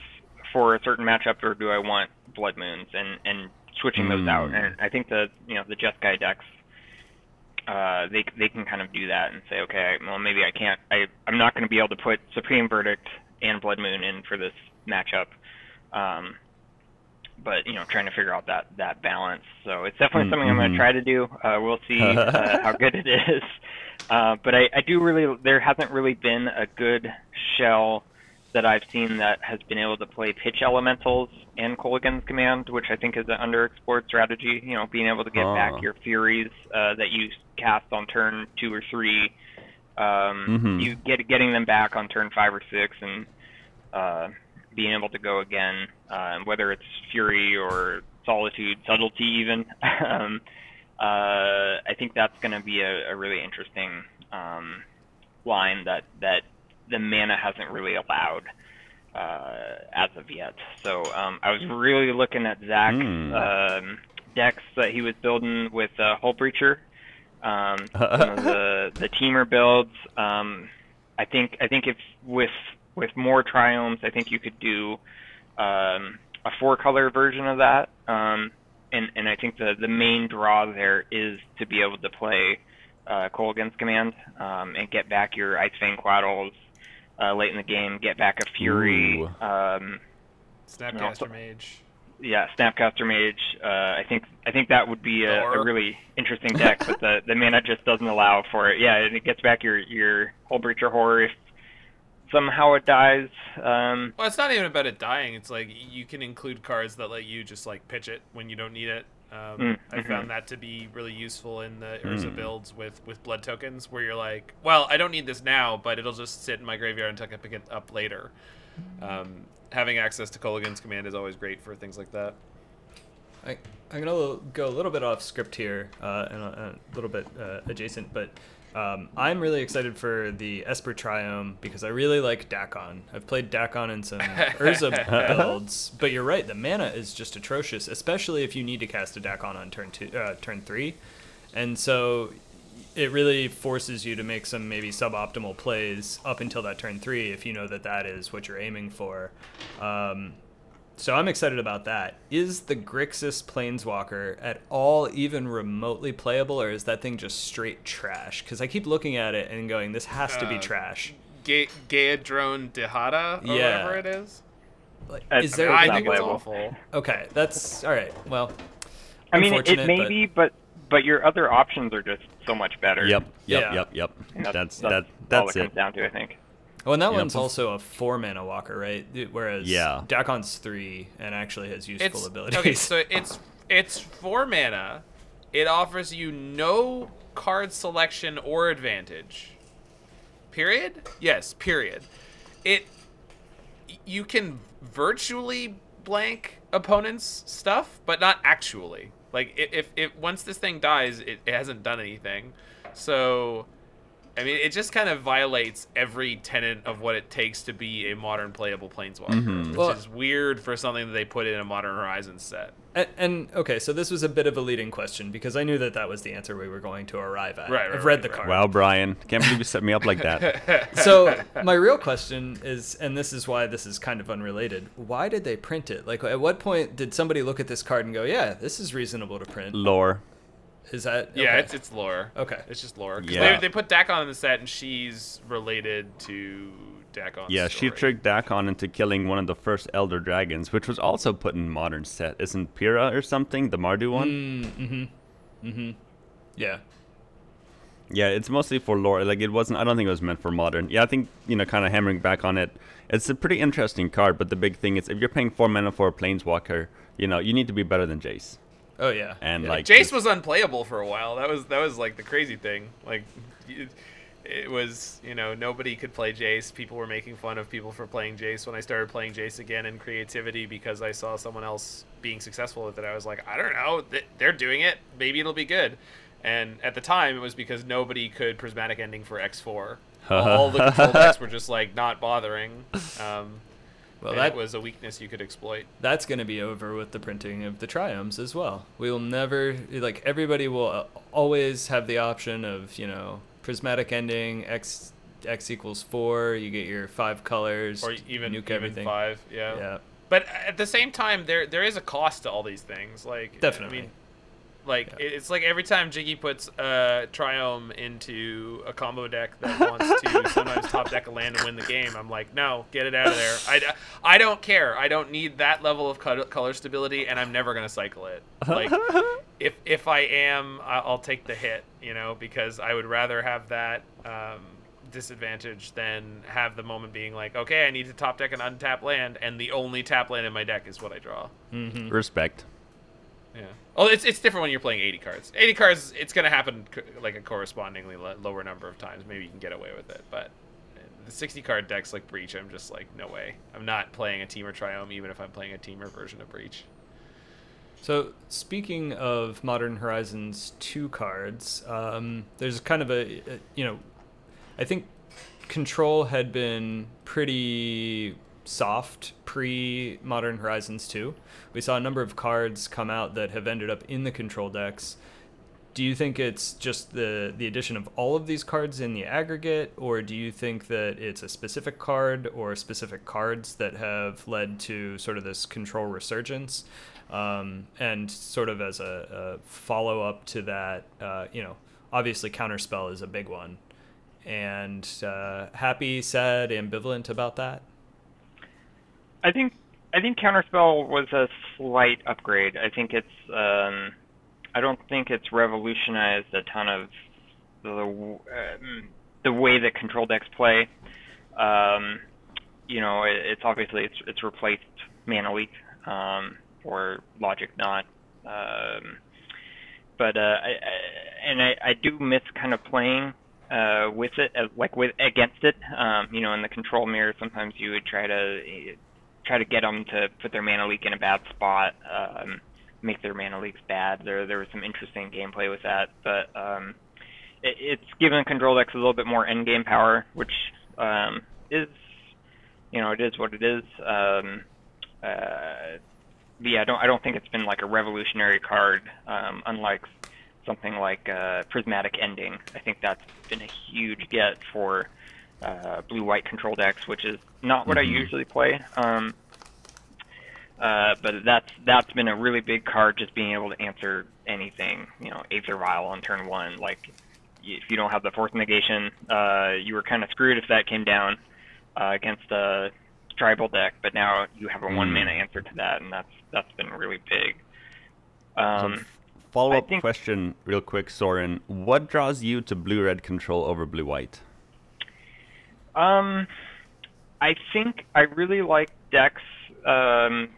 for a certain matchup or do I want blood moons and and switching those out. Hmm. And I think the you know the Jeskai decks. Uh, they they can kind of do that and say, okay, well maybe I can't. I I'm not going to be able to put Supreme Verdict and Blood Moon in for this matchup. Um, but you know, trying to figure out that that balance. So it's definitely something I'm going to try to do. Uh, we'll see uh, how good it is. Uh, but I, I do really. There hasn't really been a good shell that I've seen that has been able to play pitch elementals and Kolaghan's command, which I think is an underexplored strategy. You know, being able to get Ah. back your furies uh, that you cast on turn two or three. Um, Mhm. You get getting them back on turn five or six, and uh, being able to go again, uh, whether it's fury or solitude, subtlety, even. um, uh, I think that's going to be a, a really interesting um, line that that the mana hasn't really allowed uh, as of yet. So um, I was really looking at Zach's Hmm. um, decks that he was building with uh, Hullbreaker, um, the the Temur builds. Um, I think I think if with with more triomes, I think you could do um, a four color version of that. Um, and and I think the the main draw there is to be able to play uh, Kolaghan's command um, and get back your Ice-Fang Coatls uh, late in the game, get back a Fury. Um, Snapcaster Mage. yeah, Snapcaster Mage. Uh, I think I think that would be a, a really interesting deck, but the the mana just doesn't allow for it. Yeah, and it gets back your your Hullbreaker Horror if somehow it dies. Um, Well, it's not even about it dying. It's like you can include cards that let you just like pitch it when you don't need it. Um, Mm, I found that to be really useful in the Urza Mm. builds with with blood tokens, where you're like, well, I don't need this now, but it'll just sit in my graveyard until I can pick it up later. Um, having access to Kolaghan's command is always great for things like that. I, I'm gonna go a little bit off script here uh, and a, a little bit uh, adjacent, but um, I'm really excited for the Esper Triome because I really like Dakkon. I've played Dakkon in some Urza builds, but you're right, the mana is just atrocious, especially if you need to cast a Dakkon on turn two, uh, turn three, and so it really forces you to make some maybe suboptimal plays up until that turn three if you know that that is what you're aiming for. Um, so I'm excited about that. Is the Grixis Planeswalker at all even remotely playable, or is that thing just straight trash? Because I keep looking at it and going, this has to be Uh, trash. Ga- Geyadrone Dihada, or Yeah. whatever it is. Like, It's- is there? It's I not think it's awful. Okay, that's all right. Well, I mean, it may but- be, but but your other options are just so much better. Yep, yep, Yeah. yep, yep. And That's that's, that. all That's it it. comes down to, I think. Oh, and that Yep. one's also a four mana walker, right? Whereas Yeah. Dakkon's three and actually has useful It's abilities. okay. So it's it's four mana. It offers you no card selection or advantage. Period. Yes. Period. It you can virtually blank opponents' stuff, but not actually. Like if if once this thing dies, it, it hasn't done anything. So. I mean, it just kind of violates every tenet of what it takes to be a modern playable planeswalker, Mhm. which Well- is weird for something that they put in a Modern Horizons set. And, and okay, so this was a bit of a leading question because I knew that that was the answer we were going to arrive at. Right, right, I've read right, the right. card. Wow, Brian, can't believe you set me up like that. so my real question is and this is why this is kind of unrelated why did they print it like at what point did somebody look at this card and go yeah this is reasonable to print Lore. Is that Yeah, it's it's lore. Okay. it's just lore. 'Cause Yeah. They, they put Dakkon in the set, and she's related to Dakkon. Yeah, she tricked Dakkon into killing one of the first Elder Dragons, which was also put in modern set. Isn't Piru or something the Mardu one? mm-hmm mm-hmm yeah Yeah, it's mostly for lore. Like it wasn't. I don't think it was meant for modern. Yeah, I think you know, kind of hammering back on it. It's a pretty interesting card, but the big thing is if you're paying four mana for a Planeswalker, you know, you need to be better than Jace. Oh yeah And yeah. like Jace was unplayable for a while. That was that was like the crazy thing. Like, it, it was you know nobody could play Jace. People were making fun of people for playing Jace. When I started playing Jace again in creativity because I saw someone else being successful with it, I was like, I don't know, they're doing it. Maybe it'll be good. And at the time, it was because nobody could prismatic ending for X4. All the control decks were just like not bothering. Um, Well, that was a weakness you could exploit. that's going to be over with the printing of the triomes as well. We will never like everybody will uh, always have the option of you know prismatic ending x x equals four. You get your five colors Or even, nuke even everything. five, yeah. Yeah, But at the same time, there there is a cost to all these things. Like Definitely. I mean, like Yeah. it's like every time Jiggy puts uh, Triome into a combo deck that wants to sometimes top deck a land and win the game, I'm like, no, get it out of there. I, I don't care. I don't need that level of color stability, and I'm never gonna cycle it. Like if if I am, I- I'll take the hit, you know, because I would rather have that um, disadvantage than have the moment being like, okay, I need to top deck an untapped land, and the only tap land in my deck is what I draw. mm-hmm. Respect. Yeah. Oh, it's it's different when you're playing 80 cards. 80 cards, it's gonna happen co- like a correspondingly lo- lower number of times. Maybe you can get away with it, but uh, the 60 card decks like Breach, I'm just like, no way. I'm not playing a Temur Triome, even if I'm playing a Temur version of Breach. So speaking of Modern Horizons two cards, um, there's kind of a, a you know, I think Control had been pretty soft pre Modern Horizons 2. We saw a number of cards come out that have ended up in the Control decks. Do you think it's just the the addition of all of these cards in the aggregate, or do you think that it's a specific card or specific cards that have led to sort of this control resurgence? Um, and sort of as a, a follow up to that, uh, you know, obviously Counterspell is a big one. And uh, happy, sad, ambivalent about that. I think I think Counterspell was a slight upgrade. I think it's um, I don't think it's revolutionized a ton of the um, the way that control decks play. Um, you know, it, it's obviously it's it's replaced Mana Leak um, or Logic Knot. Um, but uh, I, I, and I, I do miss kind of playing uh, with it, like with against it. Um, you know, in the control mirror, sometimes you would try to try to get them to put their mana leak in a bad spot, um, make their mana leaks bad. There, there was some interesting gameplay with that, but um, it, it's given control decks a little bit more end game power, which um, is, you know, it is what it is. Um, uh, yeah, I don't, I don't think it's been like a revolutionary card, um, unlike something like uh, Prismatic Ending. I think that's been a huge get for uh, blue-white control decks, which is not what I usually play. Um, uh, but that's that's been a really big card, just being able to answer anything. You know, Aether Vial on turn one. Like, if you don't have the Force Negation, uh, you were kind of screwed if that came down uh, against a tribal deck. But now you have a one Mm. mana answer to that, and that's that's been really big. Um, Follow up think- question, real quick, Soren. What draws you to blue red control over blue white? Um, I think I really like decks. Um,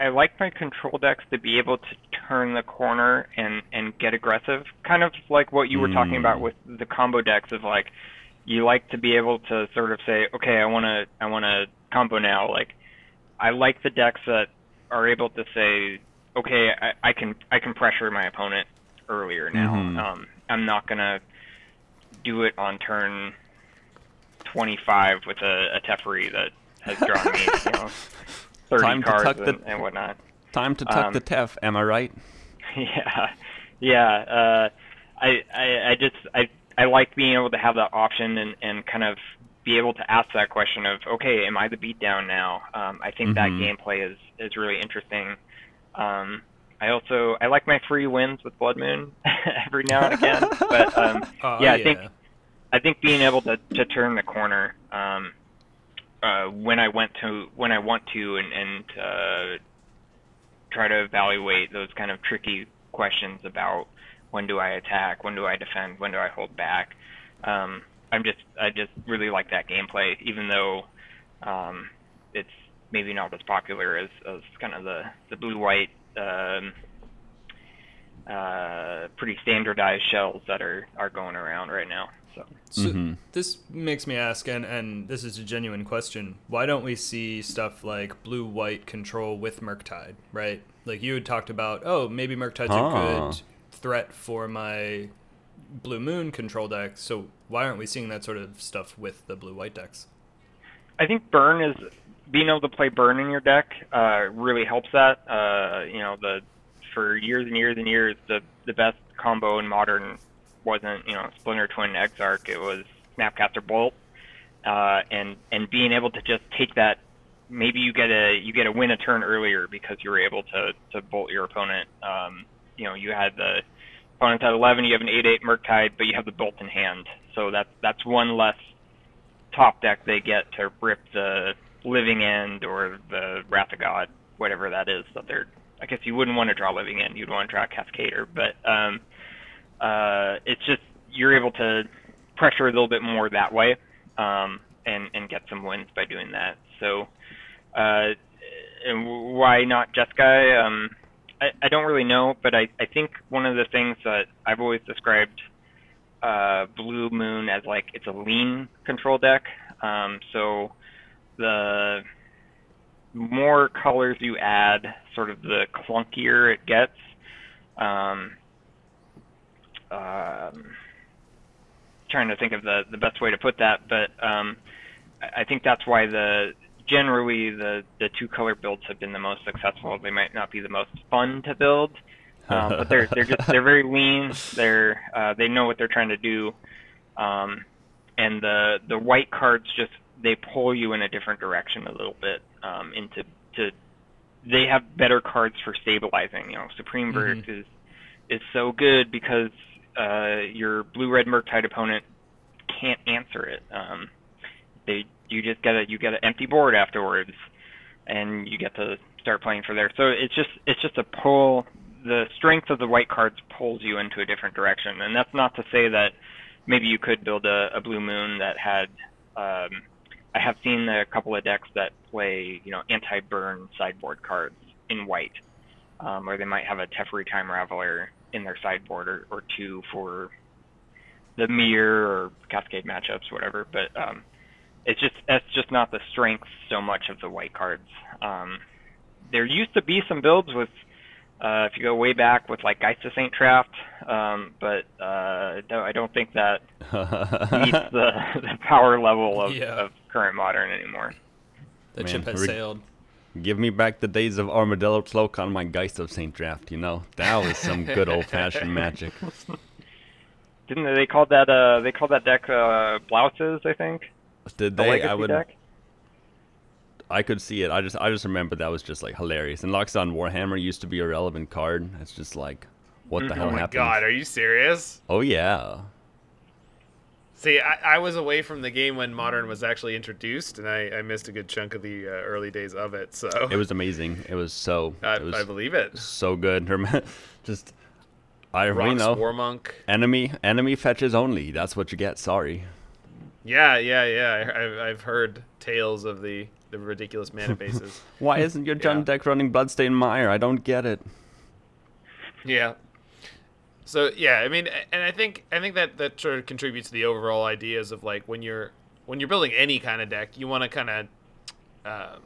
I like my control decks to be able to turn the corner and and get aggressive, kind of like what you were talking about Mm. with the combo decks of like you like to be able to sort of say, okay, I want to I want to combo now. Like I like the decks that are able to say, okay, I, I can I can pressure my opponent earlier now. Mhm. Um, I'm not gonna do it on turn 25 with a, a Teferi that has drawn me, you know, 30 Time to cards tuck the- and, and whatnot. Time to tuck Um, the Tef, am I right? yeah, yeah. Uh, I, I, I just, I, I like being able to have that option and, and kind of be able to ask that question of, okay, am I the beatdown now? Um, I think that Mhm. gameplay is, is really interesting. Um, I also, I like my free wins with Blood Moon every now and again, but um, Oh, yeah, I think I think being able to, to turn the corner um, uh, when I went to when I want to and, and uh, try to evaluate those kind of tricky questions about when do I attack, when do I defend, when do I hold back. Um, I'm just I just really like that gameplay, even though um, it's maybe not as popular as, as kind of the the blue white. Um, uh, pretty standardized shells that are, are going around right now. So So Mhm. this makes me ask, and, and this is a genuine question. Why don't we see stuff like blue white control with Murktide, right? Like you had talked about, oh, maybe Murktide's Ah. a good threat for my blue moon control deck. So why aren't we seeing that sort of stuff with the blue white decks? I think burn is being able to play burn in your deck uh, really helps that. Uh, you know, the for years and years and years, the the best combo in modern wasn't you know Splinter Twin Exarch. It was Snapcaster Bolt, uh, and and being able to just take that. Maybe you get a you get a win a turn earlier because you were able to to bolt your opponent. Um, you know, you had the opponent at 11, you have an 8-8 Murktide, but you have the bolt in hand. So that's that's one less top deck they get to rip the Living End or the Wrath of God, whatever that is that they're. I guess you wouldn't want to draw Living End, you'd want to draw Cascader, but um, uh, it's just you're able to pressure a little bit more that way, um, and and get some wins by doing that. So, uh, and why not Jeskai? Um, I, I don't really know, but I, I think one of the things that I've always described uh, Blue Moon as like it's a lean control deck. Um, so the more colors you add, sort of the clunkier it gets. Um, um, trying to think of the the best way to put that, but um, I think that's why the generally the the two color builds have been the most successful. They might not be the most fun to build, um, but they're they're just they're very lean. They're uh, they know what they're trying to do, um, and the the white cards just they pull you in a different direction a little bit um, into to they have better cards for stabilizing. You know, Supreme Verdict is is so good because uh, your blue red Murktide opponent can't answer it. Um, they you just get a you get an empty board afterwards, and you get to start playing for there. So it's just it's just a pull. The strength of the white cards pulls you into a different direction, and that's not to say that maybe you could build a, a blue moon that had. Um, I have seen a couple of decks that play you know anti-burn sideboard cards in white, um, or they might have a Teferi Time Raveler in their sideboard or, or two for the mirror or cascade matchups, whatever. But um, it's just that's just not the strength so much of the white cards. Um, there used to be some builds with, uh, if you go way back with like Geist of Saint Traft, um, but uh, I don't think that meets the, the power level of, Yeah. of current modern anymore. The Man, chip has rig- sailed. Give me back the days of Armadillo Cloak on my Geist of Saint Traft, you know? That was some good old fashioned magic. Didn't they, they called that uh they called that deck uh blouses, I think? Did they? legacy I would deck? I could see it. I just I just remember that was just like hilarious. And Loxodon Warhammer used to be a relevant card. It's just like what the hell happened? Oh my happened? god, are you serious? Oh yeah. See, I, I was away from the game when Modern was actually introduced, and I, I missed a good chunk of the uh, early days of it. So It was amazing. It was so I, it was I believe it. so good. Just I Rocks know Warmonk. enemy enemy fetches only. That's what you get. Sorry. Yeah, yeah, yeah. I, I've, I've heard tales of the, the ridiculous mana bases. Why isn't your junk Yeah. deck running Bloodstained Mire? I don't get it. Yeah. So yeah, I mean, and I think I think that that sort of contributes to the overall ideas of like when you're when you're building any kind of deck, you want to kind of uh,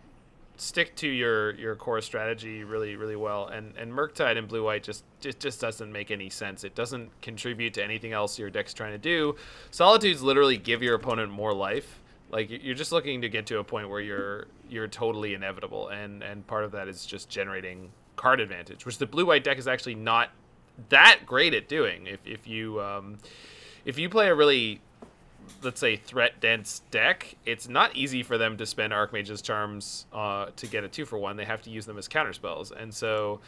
stick to your your core strategy really really well. And and Murktide and Blue White just just just doesn't make any sense. It doesn't contribute to anything else your deck's trying to do. Solitudes literally give your opponent more life. Like you- you're just looking to get to a point where you're you're totally inevitable, and and part of that is just generating card advantage, which the blue white deck is actually not that great at doing. If if you um, if you play a really let's say threat dense deck, it's not easy for them to spend Archmage's charms uh, to get a two for one. They have to use them as counter spells, and so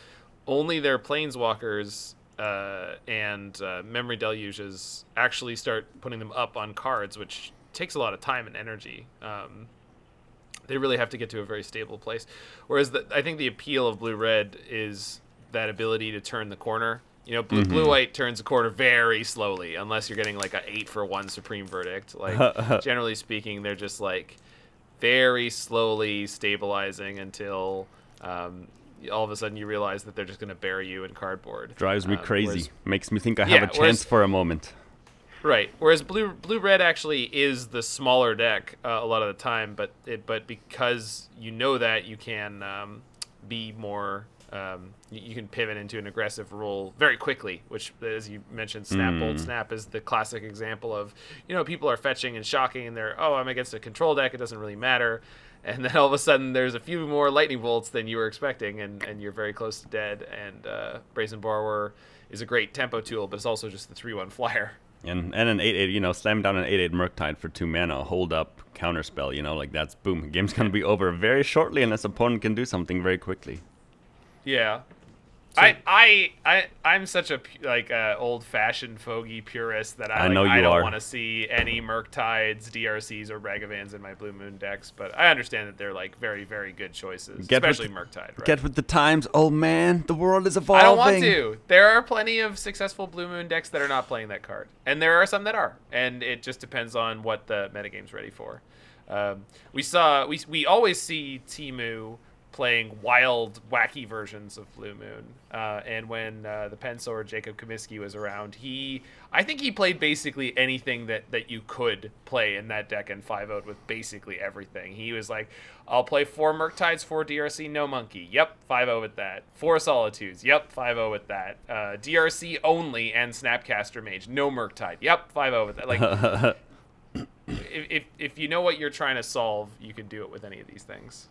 only their planeswalkers uh, and uh, memory deluges actually start putting them up on cards, which takes a lot of time and energy. Um, they really have to get to a very stable place. Whereas the, I think the appeal of blue red is that ability to turn the corner. You know, blue, blue white turns the corner very slowly, unless you're getting like an eight for one supreme verdict. Like generally speaking, they're just like very slowly stabilizing until um, all of a sudden you realize that they're just going to bury you in cardboard. Drives me Um, crazy. whereas- Makes me think I have Yeah, a chance whereas- for a moment. Right. Whereas blue blue red actually is the smaller deck uh, a lot of the time, but it, but because you know that you can um, be more um, you, you can pivot into an aggressive role very quickly. Which, as you mentioned, snap bolt Mm. snap is the classic example of you know people are fetching and shocking, and they're oh I'm against a control deck, it doesn't really matter. And then all of a sudden, there's a few more lightning bolts than you were expecting, and, and you're very close to dead. And uh, Brazen Borrower is a great tempo tool, but it's also just the 3 1 flyer. And and an eight eight, you know, slam down an eight eight Murktide for two mana, hold up, counterspell, you know, like that's boom. Game's gonna be over very shortly unless opponent can do something very quickly. Yeah. I, I I I'm such a like uh, old fashioned fogey purist that I, I like, know I you don't want to see any Murktides, DRCs, or Ragavans in my Blue Moon decks. But I understand that they're like very very good choices, Get especially Murktide. Right? Get with the times, old man. The world is evolving. I don't want to. There are plenty of successful Blue Moon decks that are not playing that card, and there are some that are, and it just depends on what the metagame's ready for. Um, we saw we we always see Timu playing wild, wacky versions of Blue Moon, uh, and when uh, the pencil Jacob Comiskey was around, he I think he played basically anything that that you could play in that deck and 5 0 with basically everything. He was like, I'll play four Murktides, four DRC, no monkey. Yep, 5 0 with that. Four Solitudes. Yep, 5 0 with that. Uh, DRC only and Snapcaster Mage, no Murktide. Yep, 5 0 with that. Like, if, if, if you know what you're trying to solve, you can do it with any of these things.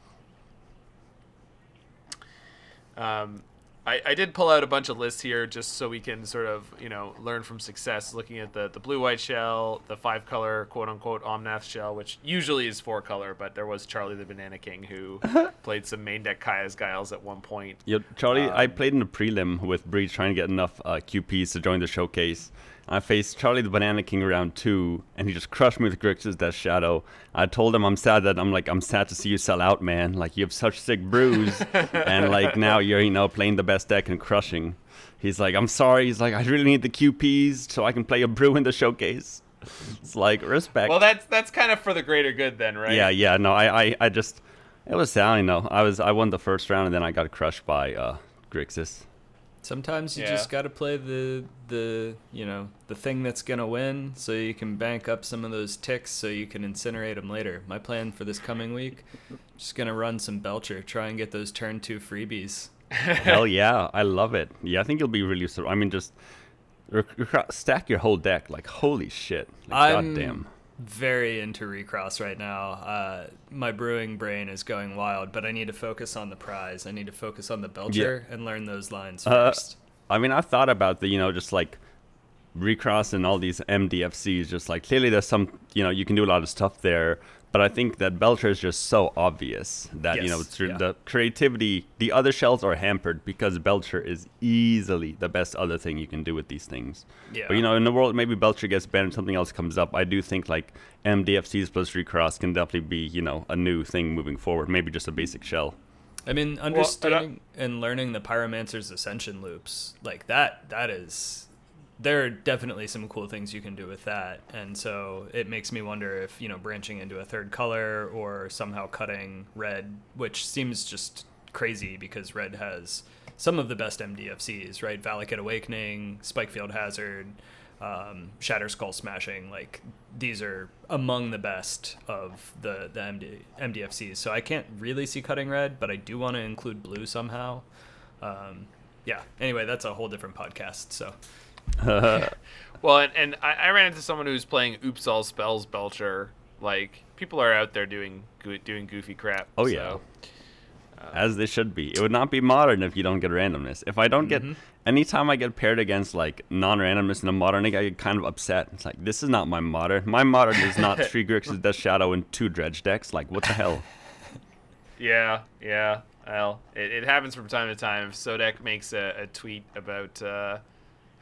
Um, I, I did pull out a bunch of lists here just so we can sort of you know learn from success. Looking at the the blue white shell, the five color quote unquote Omnath shell, which usually is four color, but there was Charlie the Banana King who played some main deck Kaya's Guiles at one point. Yo, Charlie, I Um, played in the prelim with Breach trying to get enough uh, QPs to join the showcase. I faced Charlie the Banana King round two, and he just crushed me with Grixis Death Shadow. I told him I'm sad that I'm like I'm sad to see you sell out, man. Like you have such sick brews, and like now you're you know playing the best deck and crushing. He's like I'm sorry. He's like I really need the QPs so I can play a brew in the showcase. It's like respect. Well, that's that's kind of for the greater good then, right? Yeah, yeah. No, I, I, I just it was sad. You know, I was I won the first round and then I got crushed by uh, Grixis. Sometimes you Yeah. just got to play the the you know the thing that's gonna win, so you can bank up some of those tix, so you can incinerate them later. My plan for this coming week, just gonna run some Belcher, try and get those turn two freebies. Hell yeah, I love it. Yeah, I think you'll be really. sur- I mean, just rec- rec- stack your whole deck. Like holy shit. Like, I'm goddamn. Very into recross right now. Uh, my brewing brain is going wild, but I need to focus on the prize. I need to focus on the Belcher and learn those lines Uh, first. I mean, I've thought about the you know just like recross and all these MDFCs. Just like clearly, there's some you know you can do a lot of stuff there. But I think that Belcher is just so obvious that you know through yeah. the creativity, the other shells are hampered because Belcher is easily the best other thing you can do with these things. Yeah. But you know, in the world, maybe Belcher gets banned, something else comes up. I do think like MDFCs plus recross can definitely be you know a new thing moving forward. Maybe just a basic shell. I mean, understanding and learning the Pyromancer's Ascension loops, like that, that is. There are definitely some cool things you can do with that. And so it makes me wonder if, you know, branching into a third color or somehow cutting red, which seems just crazy because red has some of the best MDFCs, right? Valakut Awakening, Spikefield Hazard, um, Shatterskull Smashing. Like, these are among the best of the, the MD, MDFCs. So I can't really see cutting red, but I do want to include blue somehow. Um, yeah. Anyway, that's a whole different podcast. So Well, and, and I, I ran into someone who's playing Oops All Spells Belcher. Like people are out there doing doing goofy crap. Oh, so- yeah. as they should be. It would not be modern if you don't get randomness. If I don't Mm-hmm. get anytime I get paired against like non-randomness in a modern league, I get kind of upset. It's like this is not my modern. My modern is not three Grixis, Death Shadow, and two Dredge decks. Like what the hell? Yeah, yeah. Well, it, it happens from time to time. If Sodek makes a, a tweet about uh,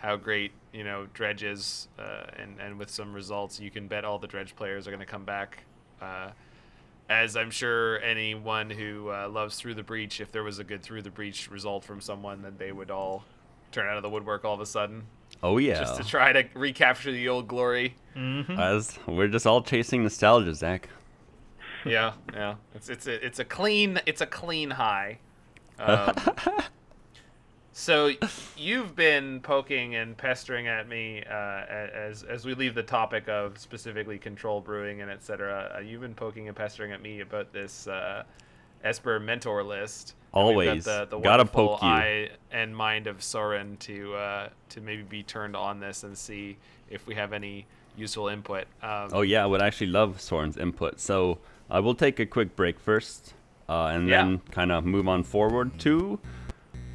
how great you know Dredge is, uh, and and with some results, you can bet all the Dredge players are going to come back. Uh, as I'm sure anyone who uh, loves Through the Breach, if there was a good Through the Breach result from someone, then they would all turn out of the woodwork all of a sudden, Oh yeah. just to try to recapture the old glory. As we're just all chasing nostalgia, Zach. yeah, yeah. It's it's a it's a clean it's a clean high. Um, so you've been poking and pestering at me uh, as as we leave the topic of specifically control brewing and etc. Uh, you've been poking and pestering at me about this uh, Esper mentor list. Always. Got the, the Gotta poke you. eye and mind of Soren to uh, to maybe be turned on this and see if we have any useful input. Um, Oh yeah, I would actually love Soren's input. So I will take a quick break first, uh, and Yeah. then kind of move on forward to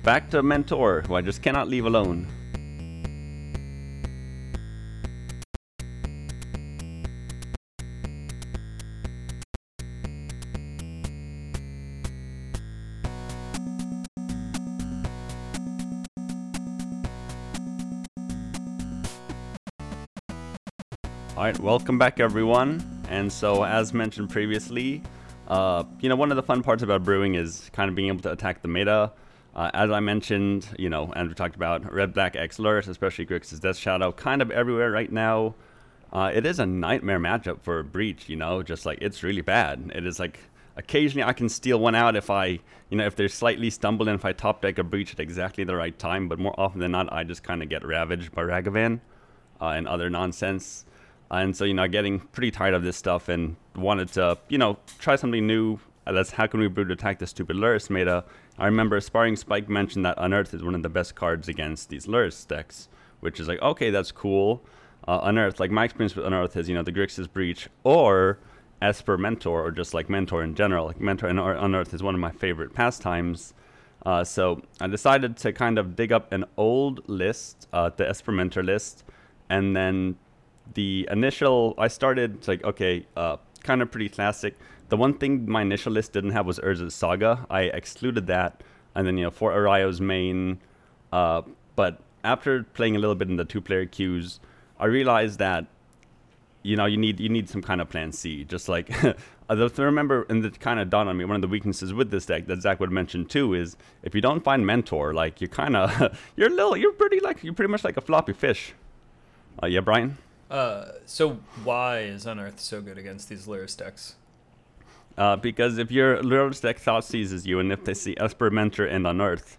back to Mentor, who I just cannot leave alone. All right, welcome back, everyone. And so, as mentioned previously, uh, you know, one of the fun parts about brewing is kind of being able to attack the meta. Uh, as I mentioned, you know, and we talked about Red Black X Lurrus, especially Grixis Death Shadow, kind of everywhere right now. Uh, it is a nightmare matchup for Breach, you know, just like it's really bad. It is like occasionally I can steal one out if I, you know, if they're slightly stumbled and if I top deck a Breach at exactly the right time, but more often than not, I just kind of get ravaged by Ragavan uh, and other nonsense. And so, you know, getting pretty tired of this stuff and wanted to, you know, try something new. Uh, That's how can we brew attack the stupid Lurrus meta. I remember Sparring Spike mentioned that Unearth is one of the best cards against these Lurrus decks, which is like, okay, that's cool. Uh, Unearth, like my experience with Unearth is, you know, the Grixis Breach or Esper Mentor or just like Mentor in general. Like Mentor and Unearth is one of my favorite pastimes. Uh, so I decided to kind of dig up an old list, uh, the Esper Mentor list, and then the initial I started like okay, uh, kind of pretty classic. The one thing my initial list didn't have was Urza's Saga. I excluded that, and then you know for Erayo's main. Uh, but after playing a little bit in the two-player queues, I realized that you know you need you need some kind of plan C. Just like I remember, and it kind of dawned on me. One of the weaknesses with this deck that Zach would mention too is if you don't find mentor, like you kind of you're little you're pretty like you're pretty much like a floppy fish. Uh, yeah, Brian. Uh, so why is Unearth so good against these Lurrus decks? Uh, because if your Lurrus deck Thoughtseizes you, and if they see Esper, Mentor, and Unearth,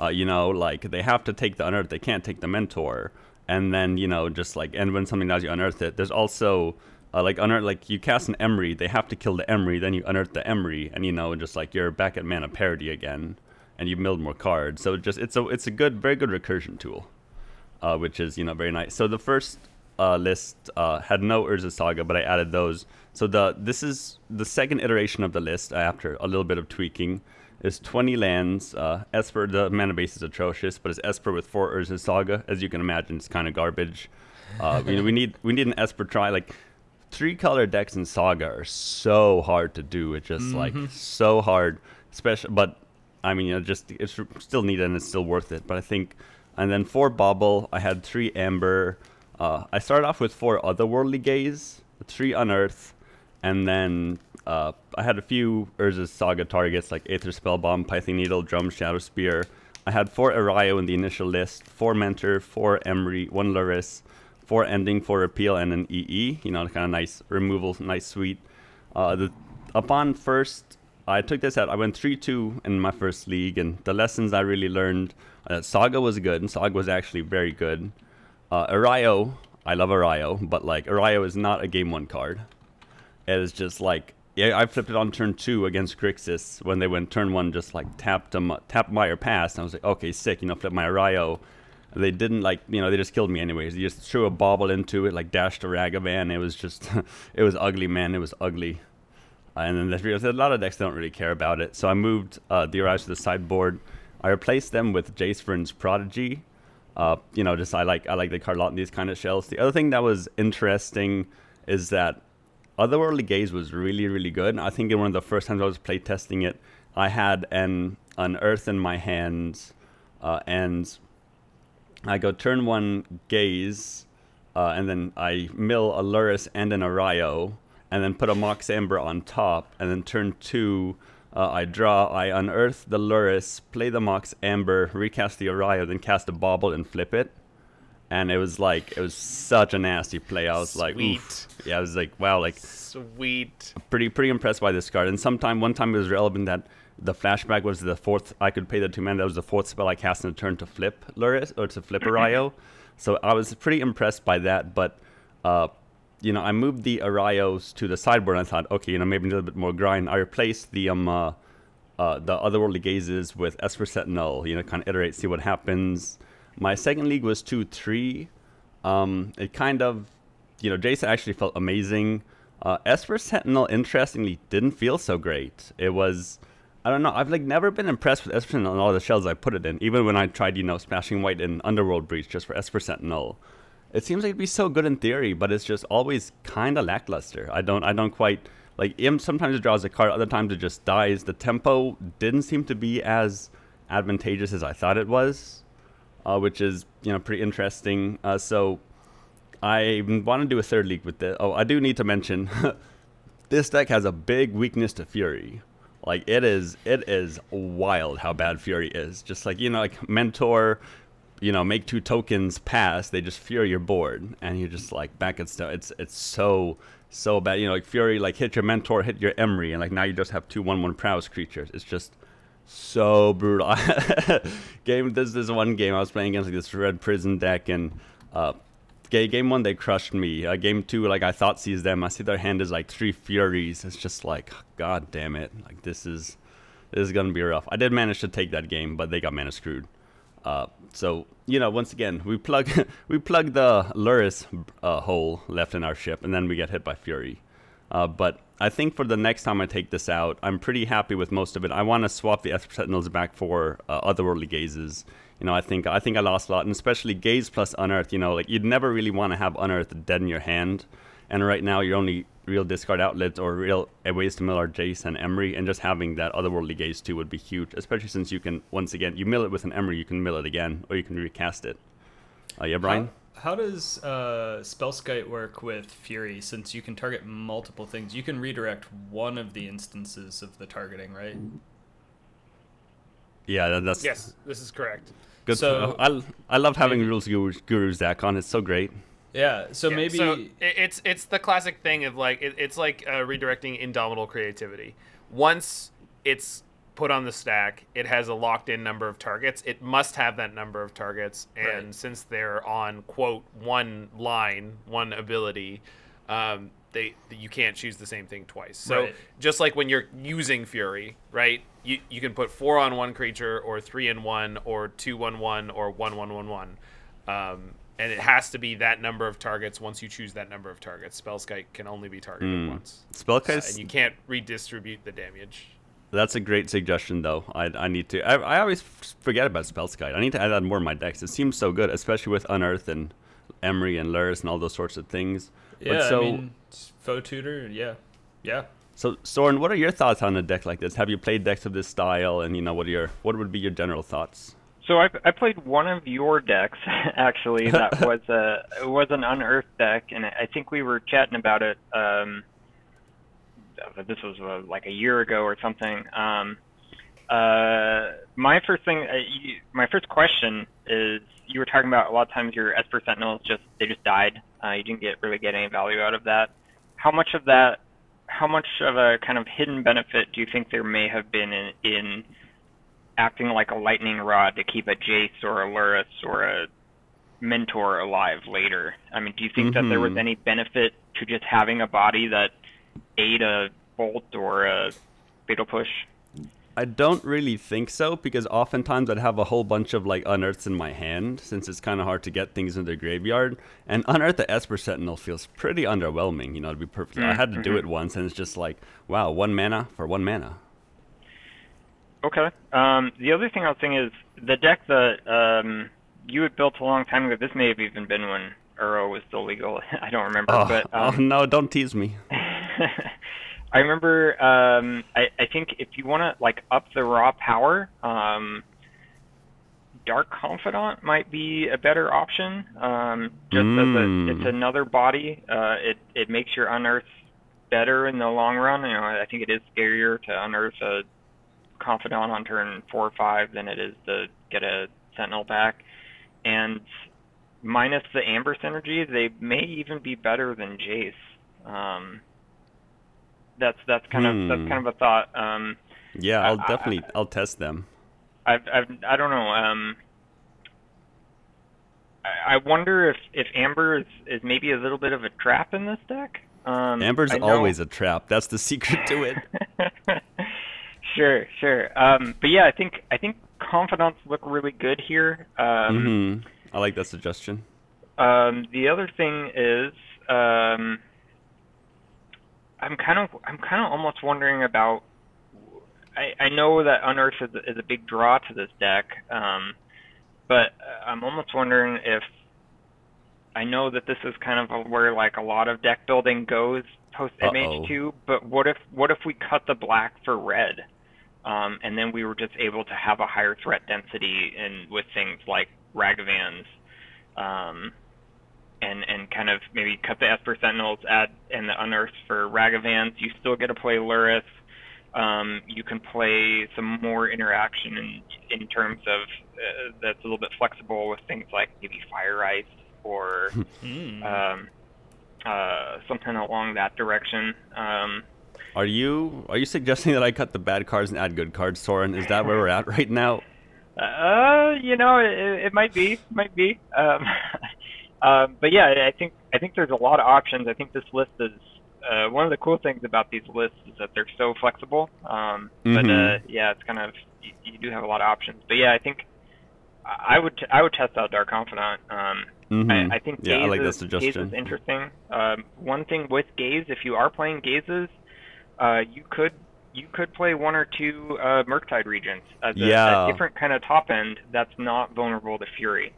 uh, you know, like they have to take the Unearth, they can't take the Mentor, and then you know, just like, and when something does, you unearth it. There's also uh, like unearth, like you cast an Emry, they have to kill the Emry, then you unearth the Emry, and you know, just like you're back at mana parity again, and you milled more cards. So just it's a it's a good, very good recursion tool, uh, which is you know very nice. So the first uh, list uh, had no Urza Saga, but I added those. So the this is the second iteration of the list after a little bit of tweaking. Is 20 lands. Uh, Esper, the mana base is atrocious, but it's Esper with four Urza Saga. As you can imagine, it's kind of garbage. Uh, you know, we need we need an Esper try. Like three color decks in Saga are so hard to do. It's just like so hard, especially. But I mean, you know, just it's still needed and it's still worth it. But I think, and then four Bauble, I had three Amber. Uh, I started off with four Otherworldly Gaze, three Unearth, and then uh, I had a few Urza's Saga targets like Aether Spellbomb, Pithing Needle, Drum, Shadowspear. I had four Erayo in the initial list, four Mentor, four Emry, one Lurrus, four Ending, four Repeal, and an EE. You know, kind of nice removal, nice sweet. Uh, the, upon first, I took this out. I went 3 2 in my first league, and the lessons I really learned uh, Saga was good, and Saga was actually very good. Uh, Erayo, I love Erayo, but like Erayo is not a game one card. It is just like yeah, I flipped it on turn two against Grixis when they went turn one, just like tapped them, tapped my or passed. And I was like, okay, sick, you know, flip my Erayo. They didn't like, you know, they just killed me anyways. They just threw a Bauble into it, like dashed a Ragavan. It was just, it was ugly, man. It was ugly. Uh, and then there's a lot of decks don't really care about it. So I moved uh, the Erayos to the sideboard. I replaced them with Jace Vryn's Prodigy. Uh, you know, just I like I like the card a lot in these kind of shells. The other thing that was interesting is that Otherworldly Gaze was really, really good. I think in one of the first times I was playtesting it, I had an an Earth in my hands, uh, and I go turn one Gaze, uh, and then I mill a Lurrus and an Erayo, and then put a Mox Amber on top, and then turn two, uh, I draw, I unearth the Lurrus, play the Mox Amber, recast the Erayo, then cast a Bauble and flip it. And it was like, it was such a nasty play. I was like, oof. Yeah, I was like, wow, like, Sweet. pretty pretty impressed by this card. And sometime one time it was relevant that the flashback was the fourth. I could pay the two mana. That was the fourth spell I cast in a turn to flip Lurrus or to flip Erayo. So I was pretty impressed by that. But uh, you know, I moved the Erayos to the sideboard. and I thought, okay, you know, maybe a little bit more grind. I replaced the um uh, uh, the Otherworldly Gazes with Esper Sentinel. You know, kind of iterate, see what happens. My second league was two three. Um, it kind of, you know, Jason actually felt amazing. Uh, Esper Sentinel, interestingly, didn't feel so great. It was, I don't know, I've like never been impressed with Esper Sentinel and all the shells I put it in. Even when I tried, you know, smashing white in Underworld Breach just for Esper Sentinel, it seems like it'd be so good in theory, but it's just always kind of lackluster. I don't, I don't quite like. Im sometimes it draws a card, other times it just dies. The tempo didn't seem to be as advantageous as I thought it was, uh, which is you know pretty interesting. Uh, so I want to do a third league with this. Oh, I do need to mention this deck has a big weakness to Fury. Like it is, it is wild how bad Fury is. Just like you know, like Mentor, you know, make two tokens pass, they just Fury your board, and you're just like back at stuff. It's it's so so bad. You know, like Fury, like hit your Mentor, hit your Emry, and like now you just have two one one prowess creatures. It's just so brutal. game. This is one game I was playing against like this red prison deck, and uh, game one they crushed me. Uh, game two, like I Thoughtseize them. I see their hand is like three furies. It's just like, god damn it! Like this is this is gonna be rough. I did manage to take that game, but they got mana screwed. Uh, so you know, once again, we plug we plug the Lurrus uh, hole left in our ship, and then we get hit by Fury. Uh, but I think for the next time I take this out, I'm pretty happy with most of it. I want to swap the Esper Sentinels back for uh, Otherworldly Gazes you know, I think I think I lost a lot, and especially Gaze plus Unearth. You know, like you'd never really want to have Unearth dead in your hand, and right now you're only real discard outlets or real ways to mill our Jace and Emry, and just having that Otherworldly Gaze too would be huge, especially since you can once again you mill it with an Emry, you can mill it again, or you can recast it. Uh, yeah, Brian. How, how does uh, Spellskite work with Fury? Since you can target multiple things, you can redirect one of the instances of the targeting, right? Yeah, that's yes, this is correct. Good. So I, I love having maybe, rules guru, guru Zach on. It's so great. Yeah. So yeah, maybe so it's it's the classic thing of like it, it's like uh, redirecting indomitable creativity. Once it's put on the stack, it has a locked in number of targets. It must have that number of targets, and right. since they're on quote one line, one ability, um, they you can't choose the same thing twice. So right. just like when you're using Fury, right? You you can put four on one creature, or three in one, or two one one, or one one one one. Um, and it has to be that number of targets. Once you choose that number of targets, Spellskite can only be targeted mm. once. Spellskite, uh, and you can't redistribute the damage. That's a great suggestion, though. I, I need to. I, I always forget about Spellskite. I need to add that more in my decks. It seems so good, especially with Unearth and Emry and Lurrus and all those sorts of things. Yeah, but so, I mean, Foe Tutor, yeah, yeah. So Soren, what are your thoughts on a deck like this? Have you played decks of this style, and you know what are your what would be your general thoughts? So I, I played one of your decks actually. That was a it was an unearthed deck, and I think we were chatting about it. Um, this was uh, like a year ago or something. Um, uh, my first thing, uh, you, my first question is, you were talking about a lot of times your Esper Sentinels just they just died. Uh, you didn't get really get any value out of that. How much of that, how much of a kind of hidden benefit do you think there may have been in, in acting like a lightning rod to keep a Jace or a Lurrus or a mentor alive later? I mean, do you think mm-hmm. that there was mm-hmm. any benefit to just having a body that ate a bolt or a fatal push? I don't really think so because oftentimes I'd have a whole bunch of like unearths in my hand since it's kind of hard to get things in the graveyard. And unearth the Esper Sentinel feels pretty underwhelming, you know, to be perfect. Mm-hmm. I had to do mm-hmm. it once and it's just like, wow, one mana for one mana. Okay. Um, the other thing I was thinking is the deck that um, you had built a long time ago. This may have even been when Uro was still legal. I don't remember. Oh, but oh, um, oh no, don't tease me. I remember. Um, I, I think if you want to like up the raw power, um, Dark Confidant might be a better option. Um, just mm. as a, hmm. it's another body. Uh, it it makes your unearth better in the long run. You know, I think it is scarier to unearth a Confidant on turn four or five than it is to get a Sentinel back. And minus the Amber synergy, they may even be better than Jace. Um, that's that's kind hmm. of that's hmm. kind of a thought. Um, yeah, I'll I, definitely I, will test them. I've, I've I don't know. Um, I, I wonder if if Amber is, is maybe a little bit of a trap in this deck. Um, Amber's always a trap. That's the secret to it. Sure, sure. Um, but yeah, I think I think confidants look really good here. Um, hmm I like that suggestion. Um, the other thing is, um, I'm kind of, I'm kind of almost wondering about. I, I know that Unearth is, a- is a big draw to this deck, um, but I'm almost wondering if. I know that this is kind of where like a lot of deck building goes post Uh-oh. MH2, but what if what if we cut the black for red, um, and then we were just able to have a higher threat density in with things like Ragavans, um, and and kind of maybe cut the Esper Sentinels, add and the Unearths for Ragavans. You still get to play Lurrus. Um, you can play some more interaction in in terms of uh, that's a little bit flexible with things like maybe Fire Ice or Hmm. um, uh, something along that direction. Um, Are you are you suggesting that I cut the bad cards and add good cards, Soren? Is that where we're at right now? Uh, you know, it, it might be, might be. Um, um, but yeah, I think I think there's a lot of options. I think this list is uh, one of the cool things about these lists is that they're so flexible. Um, But uh, yeah, it's kind of you, you do have a lot of options. But yeah, I think I would I would test out Dark Confidant. Um, Mhm. I, I think yeah, Gaze, I like that is, Gaze suggestion. is interesting. Um, one thing with Gaze, if you are playing Gazes, uh, you could you could play one or two uh, Murktide Regents as a, Yeah. a different kind of top end that's not vulnerable to Fury.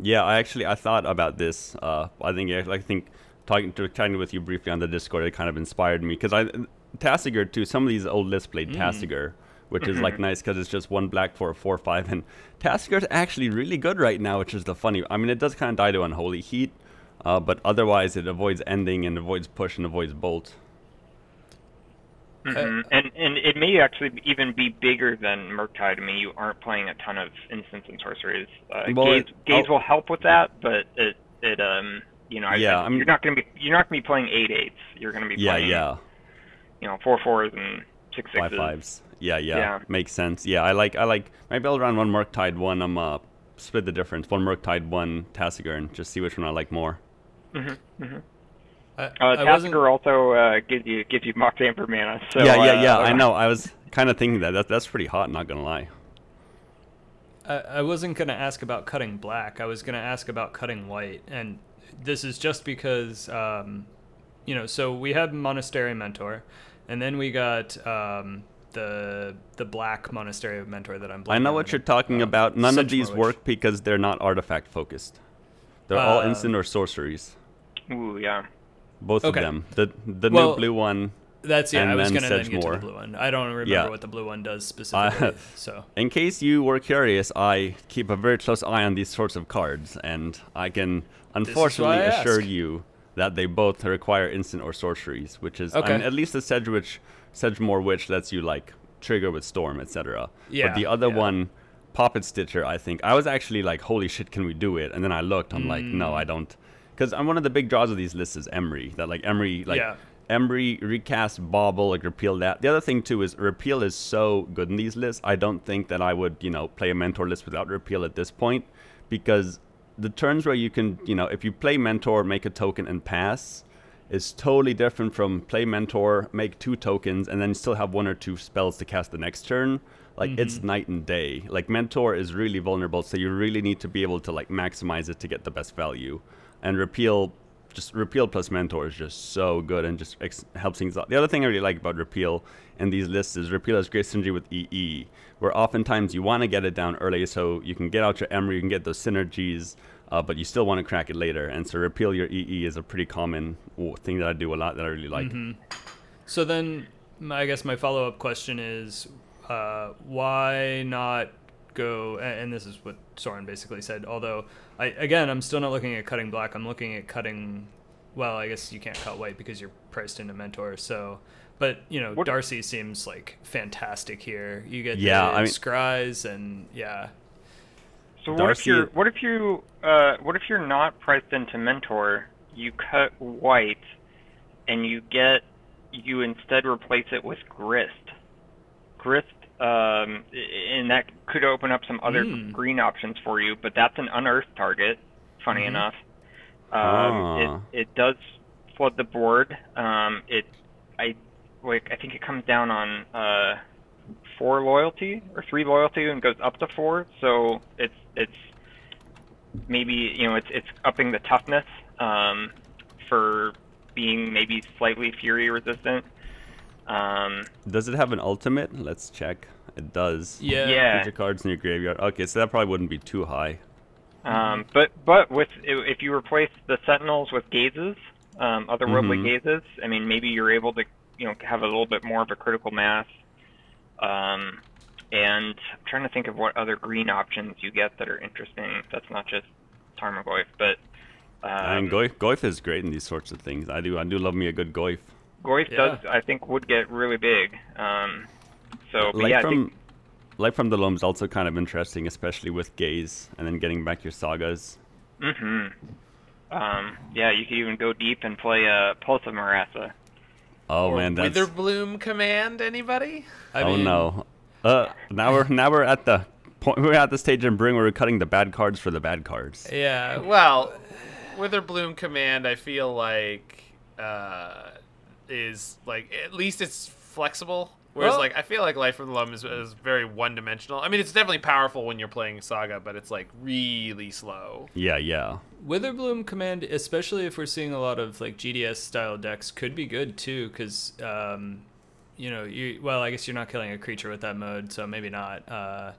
Yeah, I actually I thought about this. Uh, I think I think talking to talking with you briefly on the Discord, it kind of inspired me because I Tasigur too. Some of these old lists played Tasigur, which is like nice because it's just one black for a four five, and Tasigur's actually really good right now, which is the funny. I mean, it does kind of die to unholy heat, uh, but otherwise it avoids ending and avoids push and avoids bolt. Hmm and and it may actually even be bigger than Murktide. I mean, you aren't playing a ton of instants and sorceries. Uh, Well, Gaze, Gaze will help with that, but it it um you know I- Yeah, I, I mean- you're not gonna be you're not gonna be playing eight eights. You're gonna be Yeah, playing yeah, you know four fours and six sixes. five fives. Yeah, yeah, Yeah. makes sense. Yeah, I like I like maybe I'll run one Murktide, one I'm uh split the difference. One Murktide, one Tasigur, and just see which one I like more. I, Uh, Tasigur also uh, gives you gives you Mox Amber mana. So yeah, yeah, uh, yeah. I know. I was kind of thinking that. that. That's pretty hot. Not gonna lie. I, I wasn't gonna ask about cutting black. I was gonna ask about cutting white, and this is just because, um, you know, so we had Monastery Mentor, and then we got um, the the black Monastery Mentor that I'm. I know what you're talking Uh, about. None of these Witch. work because they're not artifact focused. They're all Uh, instant or sorceries. Ooh, yeah. Both okay. of them. The the Well, new blue one. That's yeah. I was gonna then get to the blue one. I don't remember Yeah. what the blue one does specifically. so In case you were curious, I keep a very close eye on these sorts of cards, and I can unfortunately I assure ask. you that they both require instant or sorceries, which is I Okay. mean, at least the Sedgewitch, Sedgemoor Witch lets you like trigger with Storm, etc. Yeah, But the other yeah. one, Poppet Stitcher, I think I was actually like, holy shit, can we do it? And then I looked, I'm like, no, Mm. I don't, because I'm one of the big draws of these lists is Emry. That like Emry, like Yeah. Emry, recast, Bauble, like repeal that. The other thing too is repeal is so good in these lists. I don't think that I would, you know, play a mentor list without repeal at this point, because the turns where you can, you know, if you play mentor, make a token and pass, is totally different from play mentor, make two tokens, and then still have one or two spells to cast the next turn. Like it's night and day. Like mentor is really vulnerable, so you really need to be able to like maximize it to get the best value. And repeal just repeal plus mentor is just so good and just ex- helps things out. The other thing I really like about repeal in these lists is repeal has great synergy with EE, where oftentimes you want to get it down early so you can get out your Emry, you can get those synergies, uh, but you still want to crack it later. And so repeal your EE is a pretty common thing that I do a lot that I really like. So then, i guess my follow up question is, uh, why not go? And this is what Soren basically said. Although, I again, I'm still not looking at cutting black. I'm looking at cutting. Well, I guess you can't cut white because you're priced into mentor. So, but you know, What- DRC seems like fantastic here. You get Yeah, the I mean- scries and yeah. So what if you're what if you uh, what if you're not priced into mentor? You cut white, and you get you instead replace it with grist. Grist, um, and that could open up some other Mm. green options for you. But that's an unearthed target. Funny Mhm. enough, um, Ah. it it does flood the board. Um, it I like I think it comes down on uh, four loyalty or three loyalty and goes up to four. So it's it's maybe you know it's it's upping the toughness um, for being maybe slightly fury resistant. Um, Does it have an ultimate? Let's check. It does. Yeah. Yeah. Put your cards in your graveyard. Okay, so that probably wouldn't be too high. Um, but but with if you replace the sentinels with gazes, um, otherworldly Mhm. gazes, I mean maybe you're able to you know have a little bit more of a critical mass. Um, and I'm trying to think of what other green options you get that are interesting. That's not just Tarmogoyf, but um, and Goyf, Goyf is great in these sorts of things. I do I do love me a good Goif. Goyf Yeah. does I think would get really big. Um, so but like yeah, I from think, like from the loam's also kind of interesting, especially with gaze and then getting back your sagas. hmm Um, yeah, you could even go deep and play a uh, Pulse of Murasa. Oh Or man, that's Witherbloom command. Anybody? I oh mean, no. Uh, now we're now we're at the point we're at the stage in Bring where we're cutting the bad cards for the bad cards. Yeah. Well, Witherbloom command. I feel like uh, is like at least it's flexible. Whereas Well- like I feel like Life of the Loam is, is very one dimensional. I mean, it's definitely powerful when you're playing Saga, but it's like really slow. Yeah, yeah. Witherbloom command, especially if we're seeing a lot of like GDS style decks, could be good too, because um, you know, you well, I guess you're not killing a creature with that mode, so maybe not. Uh,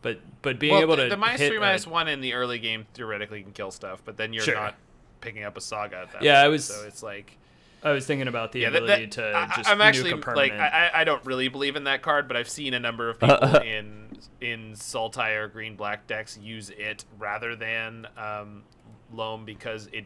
but but being well, able the, to the minus hit three, a- minus one in the early game theoretically can kill stuff, but then you're Sure. not picking up a Saga at that. Yeah, I was- So it's like. I was thinking about the Yeah, ability that- to I, just I'm nuke actually a like. I, I- I don't really believe in that card, but I've seen a number of people in in Sultai or Green Black decks use it rather than um, Loam because it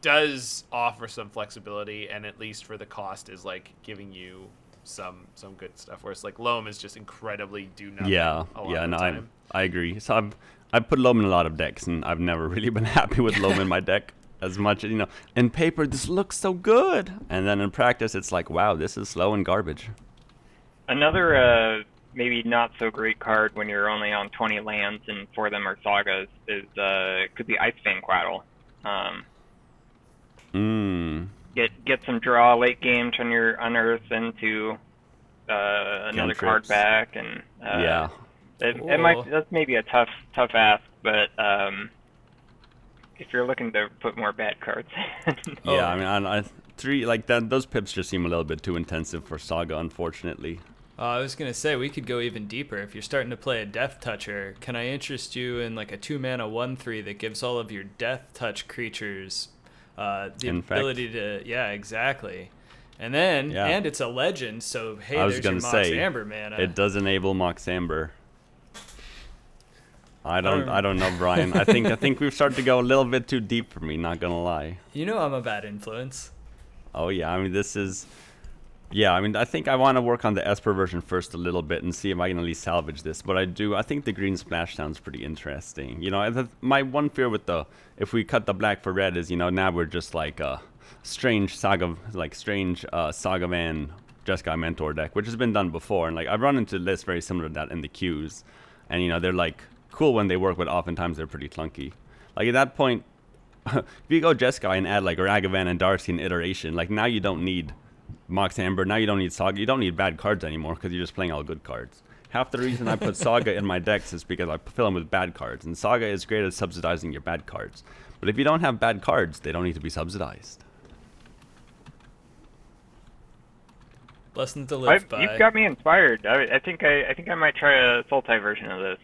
does offer some flexibility, and at least for the cost is like giving you some some good stuff. Whereas like Loam is just incredibly do nothing. Yeah, a lot yeah, of no, I. I agree. So I've I've put loam in a lot of decks, and I've never really been happy with loam in my deck as much. You know, in paper this looks so good, and then in practice it's like, wow, this is slow and garbage. Another uh, maybe not so great card when you're only on 20 lands and four of them are sagas is uh, could be Ice-Fang Coatl. Um, Mmm. get get some draw late game, turn your unearth into uh, another card Cantrips. back, and uh, yeah. it, it might that's maybe a tough tough ask, but um, if you're looking to put more bad cards, Oh. Yeah, I mean, I, I, three like that. Those pips just seem a little bit too intensive for Saga, unfortunately. Uh, I was gonna say we could go even deeper. If you're starting to play a Death Toucher, can I interest you in like a two mana one three that gives all of your Death Touch creatures uh, the Infect. ability to yeah exactly, and then Yeah. and it's a legend. So hey, I was there's gonna your Mox say Amber mana. it does enable Mox Amber. I don't, I don't know, Brian. I think, I think we've started to go a little bit too deep for me. Not gonna lie. You know I'm a bad influence. Oh yeah, I mean this is, yeah. I mean I think I want to work on the Esper version first a little bit and see if I can at least salvage this. But I do. I think the green splash sounds pretty interesting. You know, my one fear with the if we cut the black for red is you know now we're just like a strange saga, like strange uh, saga man Jeskai mentor deck, which has been done before. And like I've run into lists very similar to that in the queues, and you know they're like cool when they work, but oftentimes they're pretty clunky. Like at that point, if you go Jeskai and add like Ragavan and DRC in iteration, like now you don't need Mox Amber, now you don't need Saga, you don't need bad cards anymore because you're just playing all good cards. Half the reason I put Saga in my decks is because I fill them with bad cards, and Saga is great at subsidizing your bad cards. But if you don't have bad cards, they don't need to be subsidized. Lessons to live I've, by. you've got me inspired. I, I think I, I think I might try a Sultai version of this.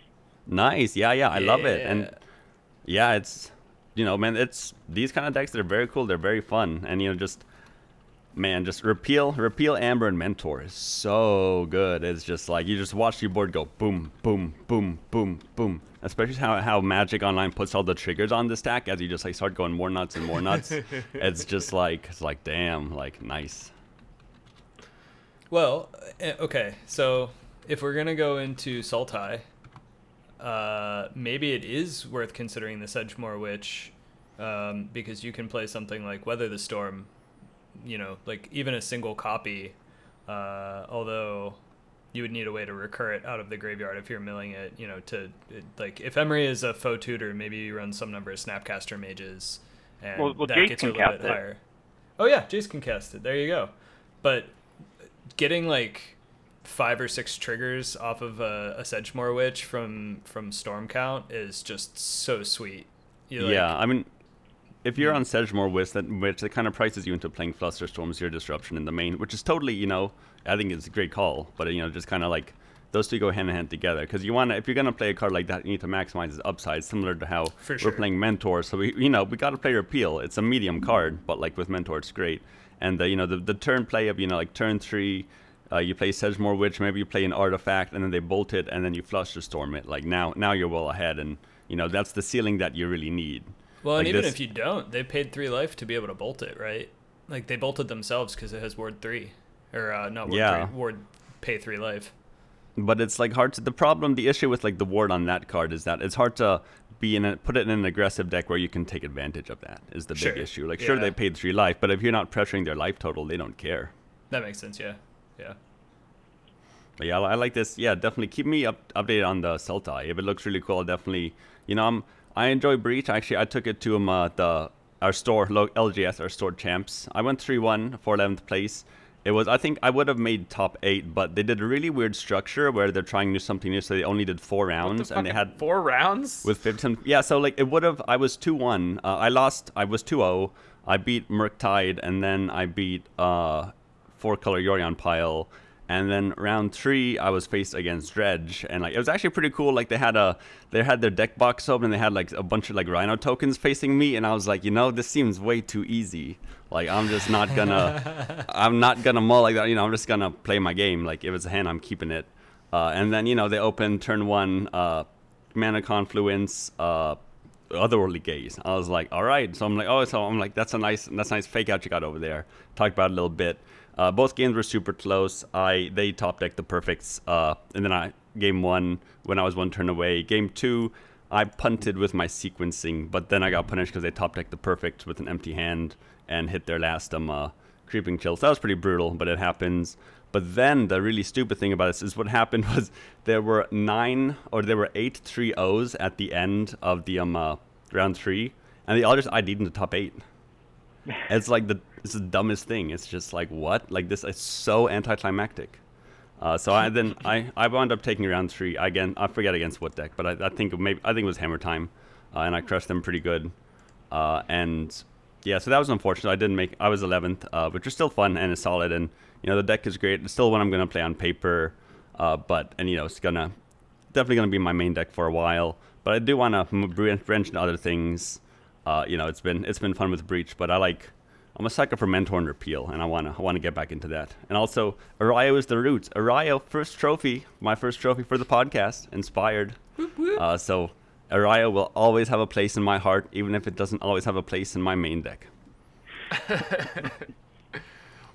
Nice, yeah, yeah, I love it, and yeah, it's you know, man, it's these kind of decks. They're very cool. They're very fun, and you know, just man, just repeal, repeal Amber and Mentor is so good. It's just like you just watch your board go boom, boom, boom, boom, boom. Especially how how Magic Online puts all the triggers on the stack as you just like start going more nuts and more nuts. it's just like it's like damn, like nice. Well, eh, okay, so if we're gonna go into Sultai, uh, maybe it is worth considering the Sedgemoor Witch, um, because you can play something like Weather the Storm, you know, like even a single copy, uh, although you would need a way to recur it out of the graveyard if you're milling it, you know, to it, like if Emry is a faux tutor, maybe you run some number of Snapcaster mages, and Well- well, that Jace gets you a little bit it. higher. Oh yeah, Jace can cast it. There you go. But getting like five or six triggers off of a, a Sedgemoor Witch from from Storm Count is just so sweet. Like- yeah, I mean, if you're on Sedgemoor Witch, that which it kind of prices you into playing Flusterstorm Zero Disruption in the main, which is totally, you know, I think it's a great call, but you know, just kind of like those two go hand in hand together because you want to, if you're gonna play a card like that, you need to maximize its upside, similar to how we're playing Mentor. So we, you know, we got to play Repeal. It's a medium card, but like with Mentor, it's great. And the, you know, the, the turn play of you know like turn three. Uh, you play Sedgemoor Witch, maybe you play an artifact, and then they bolt it, and then you Flusterstorm it. Like now, now you're well ahead, and you know that's the ceiling that you really need. Well, and even this- if you don't, they paid three life to be able to bolt it, right? Like they bolted themselves because it has ward three, or uh, not ward Yeah. three, ward pay three life. but it's like hard to the problem the issue with like the ward on that card is that it's hard to be in a put it in an aggressive deck where you can take advantage of that is the Sure. big issue like sure they paid three life but if you're not pressuring their life total they don't care That makes sense. Yeah, yeah. but yeah i like this. Yeah definitely keep me up updated on the Sultai. if it looks really cool I'll definitely you know i'm i enjoy breach. Actually i took it to um uh, the our store lgs our store champs. I went 3-1 for 11th place. It was i think i would have made top eight but they did a really weird structure where they're trying to do something new so they only did four What the rounds and they had four rounds. with 15 yeah so like it would have i was 2-1 uh, i lost i was 2-0 i beat murktide and then i beat uh four color yorion pile. And then round three i was faced against dredge. And like it was actually pretty cool. Like they had a they had their deck box open and they had like a bunch of like rhino tokens facing me. And i was like you know this seems way too easy. Like i'm just not gonna i'm not gonna mull like that. You know i'm just gonna play my game. Like if it's a hand i'm keeping it. Uh, and then you know they opened turn one uh mana confluence uh otherworldly gaze. I was like all right. So i'm like oh so i'm like that's a nice that's a nice fake out you got over there. Talked about it a little bit uh, both games were super close i they top decked the perfects uh, and then i game one when i was one turn away game two i punted with my sequencing but then i got punished because they top decked the perfects with an empty hand and hit their last um uh, creeping chill. So that was pretty brutal, but it happens. But then the really stupid thing about this is what happened was there were nine or there were eight three O's at the end of the um uh, round three, and they all just ID'd in the top eight. It's like the it's the dumbest thing. It's just like what? Like this is so anticlimactic. Uh, so I then I, I wound up taking round three again. I forget against what deck, but I, I think maybe I think it was Hammer Time, uh, and I crushed them pretty good. Uh, and yeah, so that was unfortunate. I didn't make. I was 11th, uh, which is still fun and is solid. And you know the deck is great. It's still one I'm gonna play on paper, uh, but and you know it's gonna definitely gonna be my main deck for a while. But I do want to branch into other things. Uh, you know, it's been it's been fun with Breach, but I like I'm a sucker for Mentor and Repeal, and I wanna I wanna get back into that. And also, Erayo is the roots. Erayo, first trophy, my first trophy for the podcast, inspired. Uh, so Erayo will always have a place in my heart, even if it doesn't always have a place in my main deck.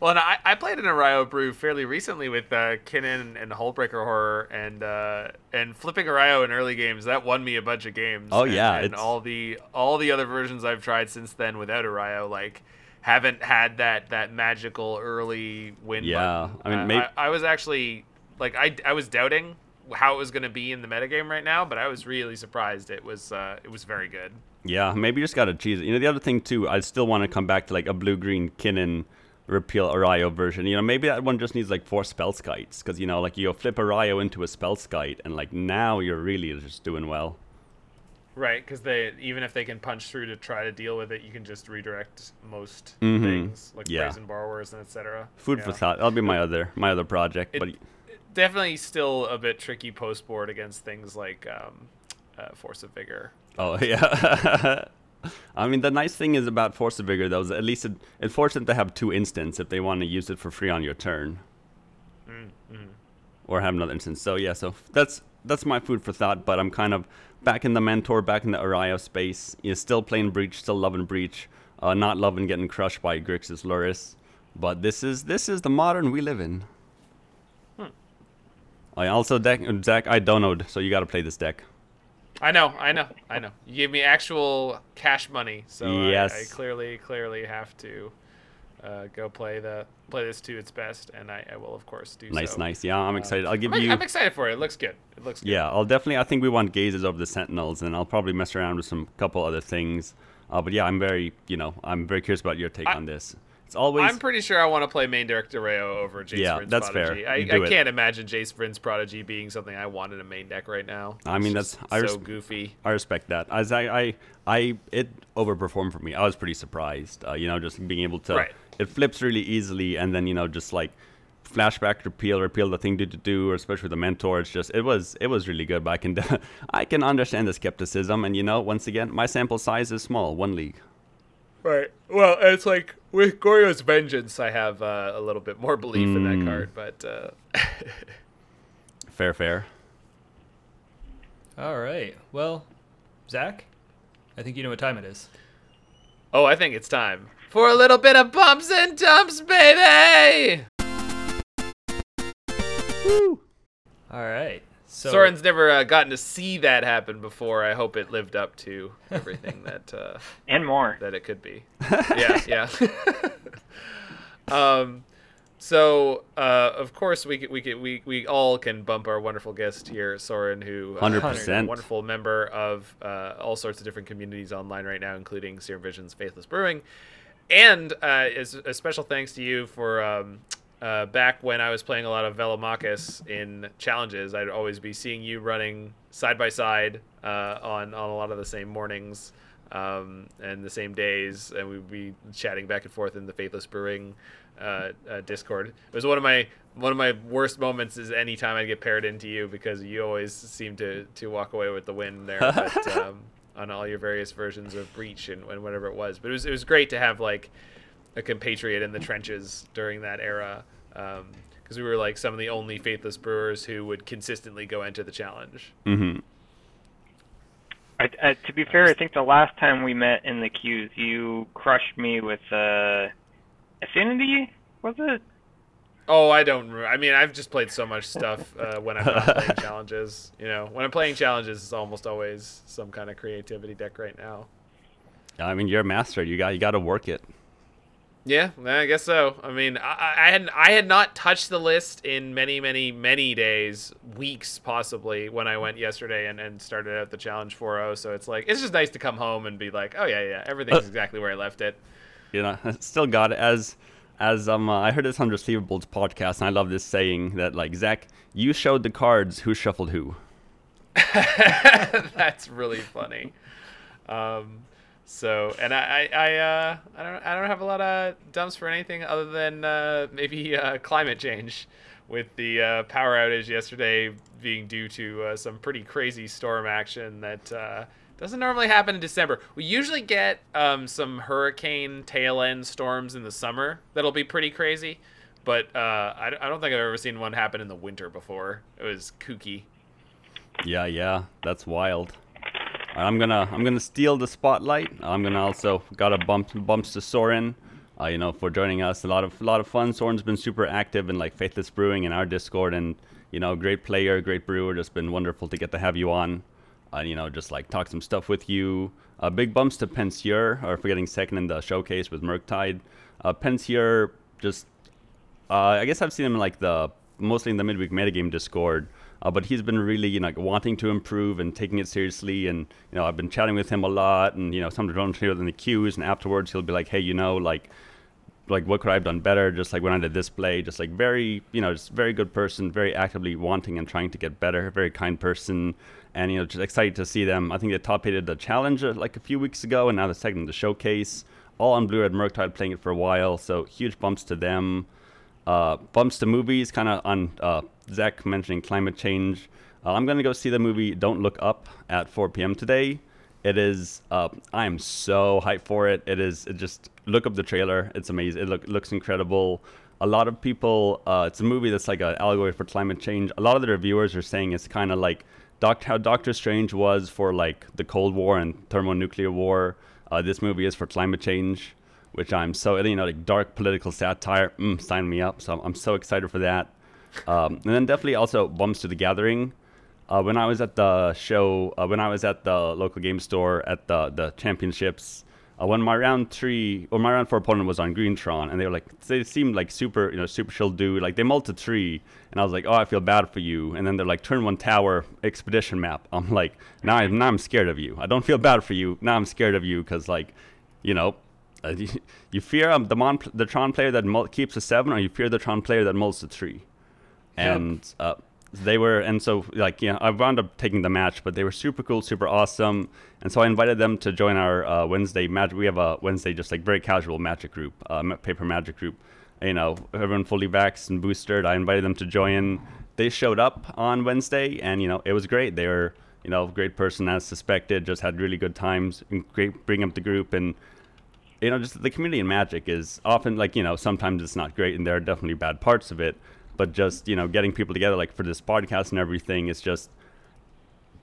Well, and I, I played an Erayo brew fairly recently with uh, Kinnan and Hullbreaker Horror, and uh, and flipping Erayo in early games that won me a bunch of games. Oh, and, yeah, and it's- all the all the other versions I've tried since then without Erayo like haven't had that that magical early win. Yeah, button. I mean, Uh, may- I, I was actually like I, I was doubting how it was going to be in the metagame right now, but I was really surprised. It was uh, it was very good. Yeah, maybe you just gotta cheese it. You know, the other thing too, I still want to come back to like a blue green Kinnan repeal Erayo version. You know, maybe that one just needs like four spell skites because you know, like you flip Erayo into a spell skite, and like now you're really just doing well. Right, because they even if they can punch through to try to deal with it, you can just redirect most Mhm. things like Yeah. brazen borrowers and etc. Food for thought. That'll be my other my other project. It- but Definitely still a bit tricky post board against things like um, uh, force of vigor. oh yeah. I mean, the nice thing is about Force of Vigor, though, is at least it, it forces them to have two instants if they want to use it for free on your turn. or have another instance. So yeah, so that's that's my food for thought. But I'm kind of back in the mentor, back in the Erayo space. You know, still playing breach, still loving breach, uh, not loving getting crushed by Grixis Lurrus. But this is this is the modern we live in. I also deck Zach. I donoed, so you got to play this deck. I know, I know, I know. You gave me actual cash money, so I- I, clearly, clearly have to uh, go play the play this to its best, and I, I will of course do Nice, so. nice. Nice. Yeah, I'm excited. I'll give I'm, you. I'm excited for it. It looks good. It looks good. Yeah, I'll definitely. I think we want gazes over the Sentinels, and I'll probably mess around with some couple other things. Uh, but yeah, I'm very, you know, I'm very curious about your take I- on this. It's always I'm pretty sure I want to play main deck Rayo over Jace Yeah, Vryn's that's fair. Prodigy. I, I can't imagine Jace Vryn's Prodigy being something I want in a main deck right now. I mean, that's- I so goofy. I respect that. As I, I, I, it overperformed for me. I was pretty surprised. Uh, you know, just being able to. Right. It flips really easily, and then you know, just like flashback, repeal, repeal the thing to to do, or especially with the mentor. It's just, it was, it was really good. But I can, I can understand the skepticism, and you know, once again, my sample size is small, one league. Right. Well, it's like with Goryo's Vengeance, I have uh, a little bit more belief in Mm. that card, but uh, Fair, fair. All right. Well, Zach, I think you know what time it is. oh, I think it's time for a little bit of bumps and dumps, baby. All right. So Soren's never uh, gotten to see that happen before. I hope it lived up to everything that uh, and more. that it could be. yeah, yeah. um, so uh, of course we we we we all can bump our wonderful guest here, Soren, who uh, 100%. a wonderful member of uh, all sorts of different communities online right now, including Serum Vision's Faithless Brewing, and uh, is a special thanks to you for. Um, uh, back when I was playing a lot of Velomachus in challenges, I'd always be seeing you running side by side uh, on on a lot of the same mornings um, and the same days, and we'd be chatting back and forth in the Faithless Brewing uh, uh, Discord. It was one of my one of my worst moments is any time I get paired into you because you always seem to to walk away with the win there. But, um, on all your various versions of Breach and, and whatever it was, but it was it was great to have like a compatriot in the trenches during that era because we were like some of the only faithless brewers who would consistently go into the challenge. Mm-hmm. I, uh, to be fair, I think the last time we met in the queues, you crushed me with uh, Affinity. Was it? Oh, I don't. I mean, I've just played so much stuff uh, when I'm not playing challenges. You know, when I'm playing challenges, it's almost always some kind of creativity deck right now. I mean, you're a master. You got, you got to work it. Yeah, I guess so. I mean, I, I had I had not touched the list in many, many, many days, weeks possibly, when I went yesterday and, and started out the challenge 4-0. So it's like it's just nice to come home and be like, oh yeah, yeah, everything's exactly where I left it. you know still got it as as um uh, i heard this on receivables podcast and i love this saying that like zach you showed the cards who shuffled who That's really funny. Um, so, and I, I, I, uh, I don't, I don't have a lot of dumps for anything other than uh, maybe uh, climate change, with the uh, power outage yesterday being due to uh, some pretty crazy storm action that doesn't normally happen in December. We usually get um, some hurricane tail end storms in the summer that'll be pretty crazy, but uh, I, I don't think I've ever seen one happen in the winter before. It was kooky. yeah yeah that's wild i'm gonna i'm gonna steal the spotlight i'm gonna also got a bump bumps to soren uh, you know for joining us a lot of a lot of fun soren's been super active in like faithless brewing in our discord and you know great player great brewer just been wonderful to get to have you on uh, you know, just like talk some stuff with you. Uh, big bumps to Pensier, or for getting second in the showcase with Murktide. Uh, Pensier, just, uh, I guess I've seen him like the mostly in the midweek metagame Discord, uh, but he's been really you know, wanting to improve and taking it seriously. And you know, I've been chatting with him a lot, and you know, sometimes here in the queues, and afterwards he'll be like, hey, you know, like like what could I have done better? Just like when I did this play, just like very, you know, just very good person, very actively wanting and trying to get better, very kind person, and you know, just excited to see them. I think they top aided the challenge like a few weeks ago, and now the second the showcase. All on Blue Red Murktide playing it for a while, so huge bumps to them. Uh, bumps to movies, kind of on uh, Zach mentioning climate change. Uh, I'm gonna go see the movie Don't Look Up at 4 p.m. today. It is. Uh, I am so hyped for it. It is. It just look up the trailer. It's amazing. It look, looks incredible. A lot of people. Uh, it's a movie that's like an allegory for climate change. A lot of the reviewers are saying it's kind of like Doc, how Doctor Strange was for like the Cold War and thermonuclear war. Uh, this movie is for climate change, which I'm so you know like dark political satire. Mm, sign me up. So I'm, I'm so excited for that. Um, and then definitely also bumps to the gathering. Uh, when I was at the show, uh, when I was at the local game store at the the championships, uh, when my round three or my round four opponent was on Greentron, and they were like, they seemed like super, you know, super chill dude. Like they multi three, and I was like, oh, I feel bad for you. And then they're like, turn one tower expedition map. I'm like, now, I'm, now I'm scared of you. I don't feel bad for you. Now I'm scared of you because like, you know, uh, you, you fear um, the Mon the Tron player that mul- keeps a seven, or you fear the Tron player that mults a three. Yep. And uh, they were, and so like you know, I wound up taking the match, but they were super cool, super awesome, and so I invited them to join our uh, Wednesday magic. We have a Wednesday just like very casual magic group, uh, paper magic group. You know, everyone fully vaxxed and boosted. I invited them to join. They showed up on Wednesday, and you know, it was great. They were, you know, great person as suspected. Just had really good times. and Great, bring up the group and you know, just the community in Magic is often like, you know, sometimes it's not great and there are definitely bad parts of it. But just, you know, getting people together, like for this podcast and everything, it's just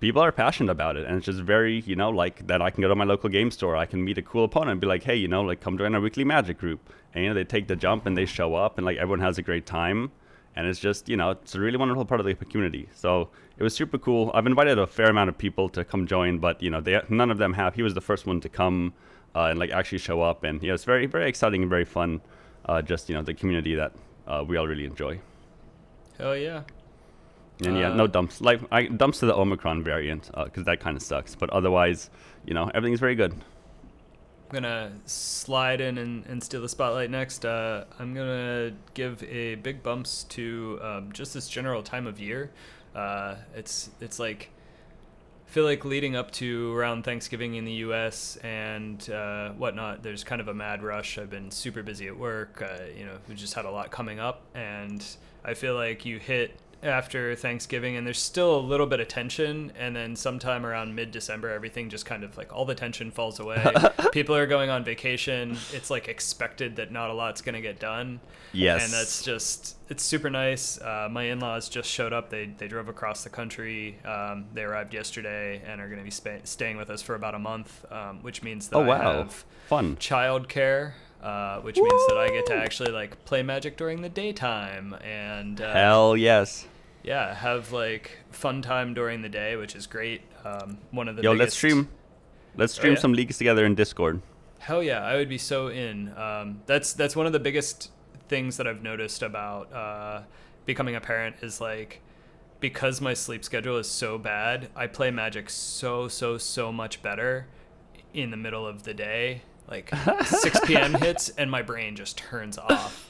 people are passionate about it. And it's just very, you know, like that I can go to my local game store, I can meet a cool opponent and be like, hey, you know, like come join our weekly Magic group. And, you know, they take the jump and they show up and like everyone has a great time. And it's just, you know, it's a really wonderful part of the community. So it was super cool. I've invited a fair amount of people to come join, but, you know, they none of them have. He was the first one to come uh, and like actually show up. And, know, it's very, very exciting and very fun. Uh, just, you know, the community that uh, we all really enjoy. Hell yeah. And yeah, Uh, no dumps. Like I dumps to the Omicron variant because that kind of sucks. But otherwise, you know, everything's very good. I'm gonna slide in and, and steal the spotlight next. Uh, I'm gonna give a big bumps to um, just this general time of year. Uh, it's it's like I feel like leading up to around Thanksgiving in the U.S. and uh, whatnot. There's kind of a mad rush. I've been super busy at work. Uh, you know, we just had a lot coming up, and I feel like you hit after Thanksgiving, and there's still a little bit of tension, and then sometime around mid-December, everything just kind of like all the tension falls away. People are going on vacation. It's like expected that not a lot's gonna get done. Yes. and that's just it's super nice. Uh, my in-laws just showed up. They they drove across the country. Um, they arrived yesterday and are gonna be spa- staying with us for about a month, um, which means that Oh I wow, have fun. childcare, uh, which means that I get to actually like play Magic during the daytime and uh, Hell yes. yeah, have like fun time during the day, which is great. Um, one of the Yo, biggest, let's stream. Let's stream Oh, yeah. some leagues together in Discord. Hell yeah, I would be so in. Um, that's that's one of the biggest things that I've noticed about uh, becoming a parent is like because my sleep schedule is so bad, I play Magic so so so much better in the middle of the day. Like 6 p.m. hits and my brain just turns off.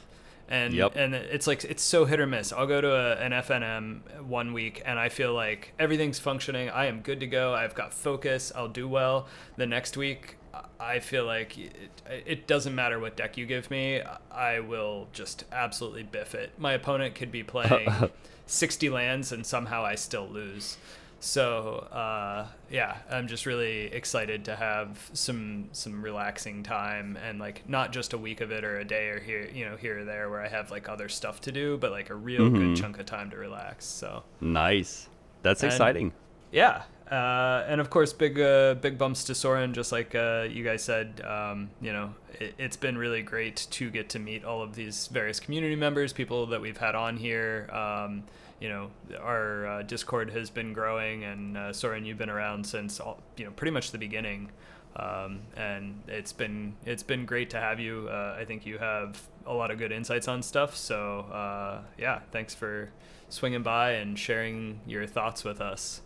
And Yep. and it's like it's so hit or miss. I'll go to a, an FNM one week and I feel like everything's functioning. I am good to go. I've got focus. I'll do well. The next week I feel like it, it doesn't matter what deck you give me. I will just absolutely biff it. My opponent could be playing 60 lands and somehow I still lose. So uh, yeah, I'm just really excited to have some some relaxing time and like not just a week of it or a day or here you know here or there where I have like other stuff to do, but like a real Mhm. good chunk of time to relax. So Nice. That's And- exciting. yeah, uh, and of course, big uh, big bumps to Soren, just like uh, you guys said. Um, you know, it, it's been really great to get to meet all of these various community members, people that we've had on here. Um, you know, our uh, Discord has been growing, and uh, Soren, you've been around since all, you know pretty much the beginning. Um, and it's been it's been great to have you. Uh, I think you have a lot of good insights on stuff. So uh, yeah, thanks for swinging by and sharing your thoughts with us.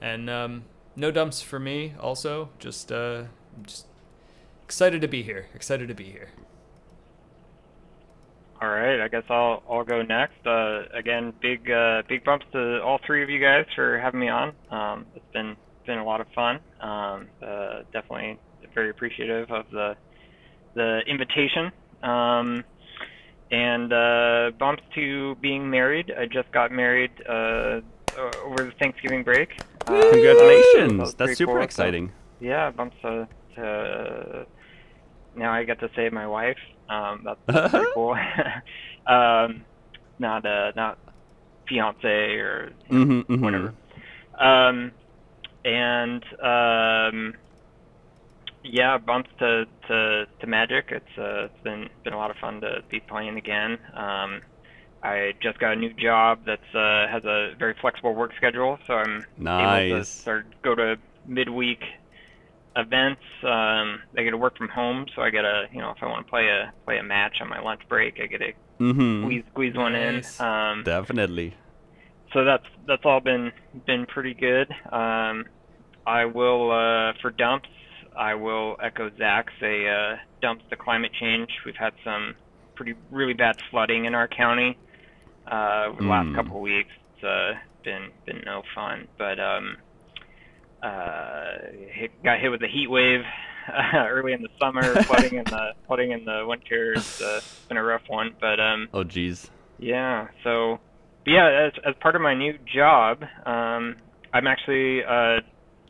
And um, no dumps for me. Also, just uh, just excited to be here. Excited to be here. All right, I guess I'll I'll go next. Uh, again, big uh, big bumps to all three of you guys for having me on. Um, it's been been a lot of fun. Um, uh, definitely very appreciative of the the invitation. Um, and uh, bumps to being married. I just got married uh, over the Thanksgiving break. Uh, that Congratulations. That's super cool. So, exciting. yeah, bumps to, to now I get to say my wife. Um, that's, that's pretty cool. um, not uh, not fiance or you know, Mhm, mhm. whatever. Um, and um, yeah, bumps to, to, to Magic. It's uh, it's been been a lot of fun to be playing again. Um, I just got a new job that's uh, has a very flexible work schedule, so I'm able to Nice. start go to midweek events. Um, I get to work from home, so I get a you know if I want to play a play a match on my lunch break, I get to Mhm. squeeze squeeze one in. Um, Definitely. so that's that's all been been pretty good. Um, I will uh, for dumps. I will echo Zach. Say uh, dumps the climate change. We've had some pretty really bad flooding in our county uh, over the last Mm. couple of weeks. It's uh, been been no fun. But um, hit, got hit with a heat wave early in the summer. flooding in the flooding in the winter. It's uh, been a rough one. But um, Oh, geez. yeah. So, but yeah, as as part of my new job, um, I'm actually uh,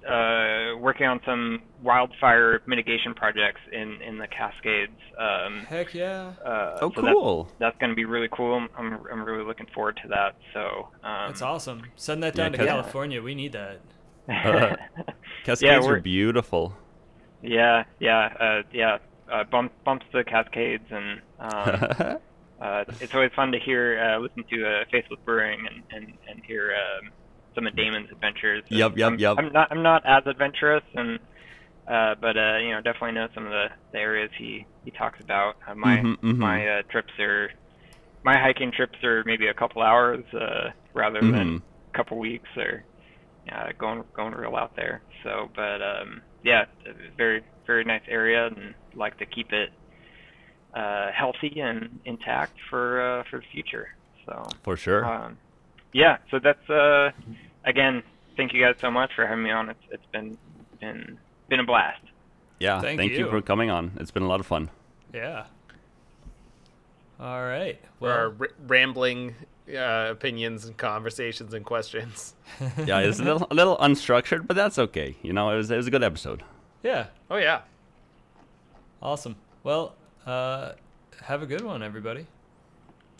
uh, working on some wildfire mitigation projects in in the Cascades. Um, Heck yeah. uh, Oh, so cool. That's, going to be really cool. I'm, I'm I'm really looking forward to that. So. Um, That's awesome. Send that Yeah, down to 'cause- California. We need that. Cascades are we're- beautiful. yeah, yeah, uh, yeah. Uh, bump, bumps the Cascades, and um, uh, it's always fun to hear, uh, listen to uh, Faithless Brewing, and and and hear um, some of Damon's adventures. Yup, yup, I'm, yup. I'm not I'm not as adventurous, and uh, but uh, you know definitely know some of the, the areas he he talks about. Uh, my Mhm, mhm. my uh, trips are my hiking trips are maybe a couple hours uh, rather than Mhm. a couple weeks or uh, going going real out there. So, but um, yeah, a very very nice area, and like to keep it uh, healthy and intact for uh, for the future. So, For sure. um, yeah. So that's uh, again, thank you guys so much for having me on. It's it's been been been a blast. yeah. thank Thank, you. you. for coming on. It's been a lot of fun. Yeah. All right. For our Well, r- rambling uh, opinions and conversations and questions. Yeah, it's a little, a little unstructured, but that's okay. You know, it was, it was a good episode. yeah. Oh yeah. Awesome. Well, uh, have a good one, everybody.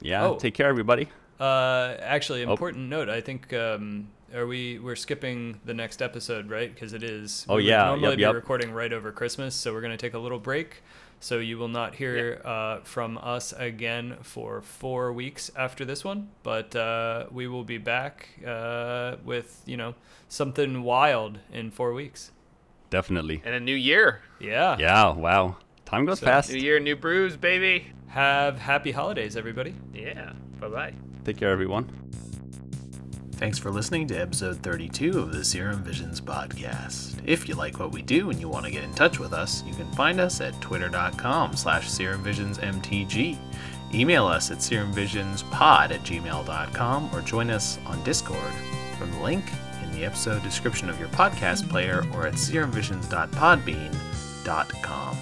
Yeah. Oh. Take care, everybody. Uh, actually, Oh. important note. I think um, are we we're skipping the next episode, right? Because it is. Oh, we would yeah, Normally yep, be yep. recording right over Christmas, so we're gonna take a little break. So you will not hear uh, from us again for four weeks after this one, but uh, we will be back uh, with you know something wild in four weeks. Definitely. And a new year. Yeah. Yeah. Wow. Time goes So, fast. New year, new brews, baby. Have happy holidays, everybody. Yeah. Bye bye. Take care, everyone. Thanks for listening to episode 32 of the Serum Visions podcast. If you like what we do and you want to get in touch with us, you can find us at twitter.com slash serumvisionsmtg. Email us at serumvisionspod at gmail.com or join us on Discord from the link in the episode description of your podcast player or at serumvisions.podbean.com.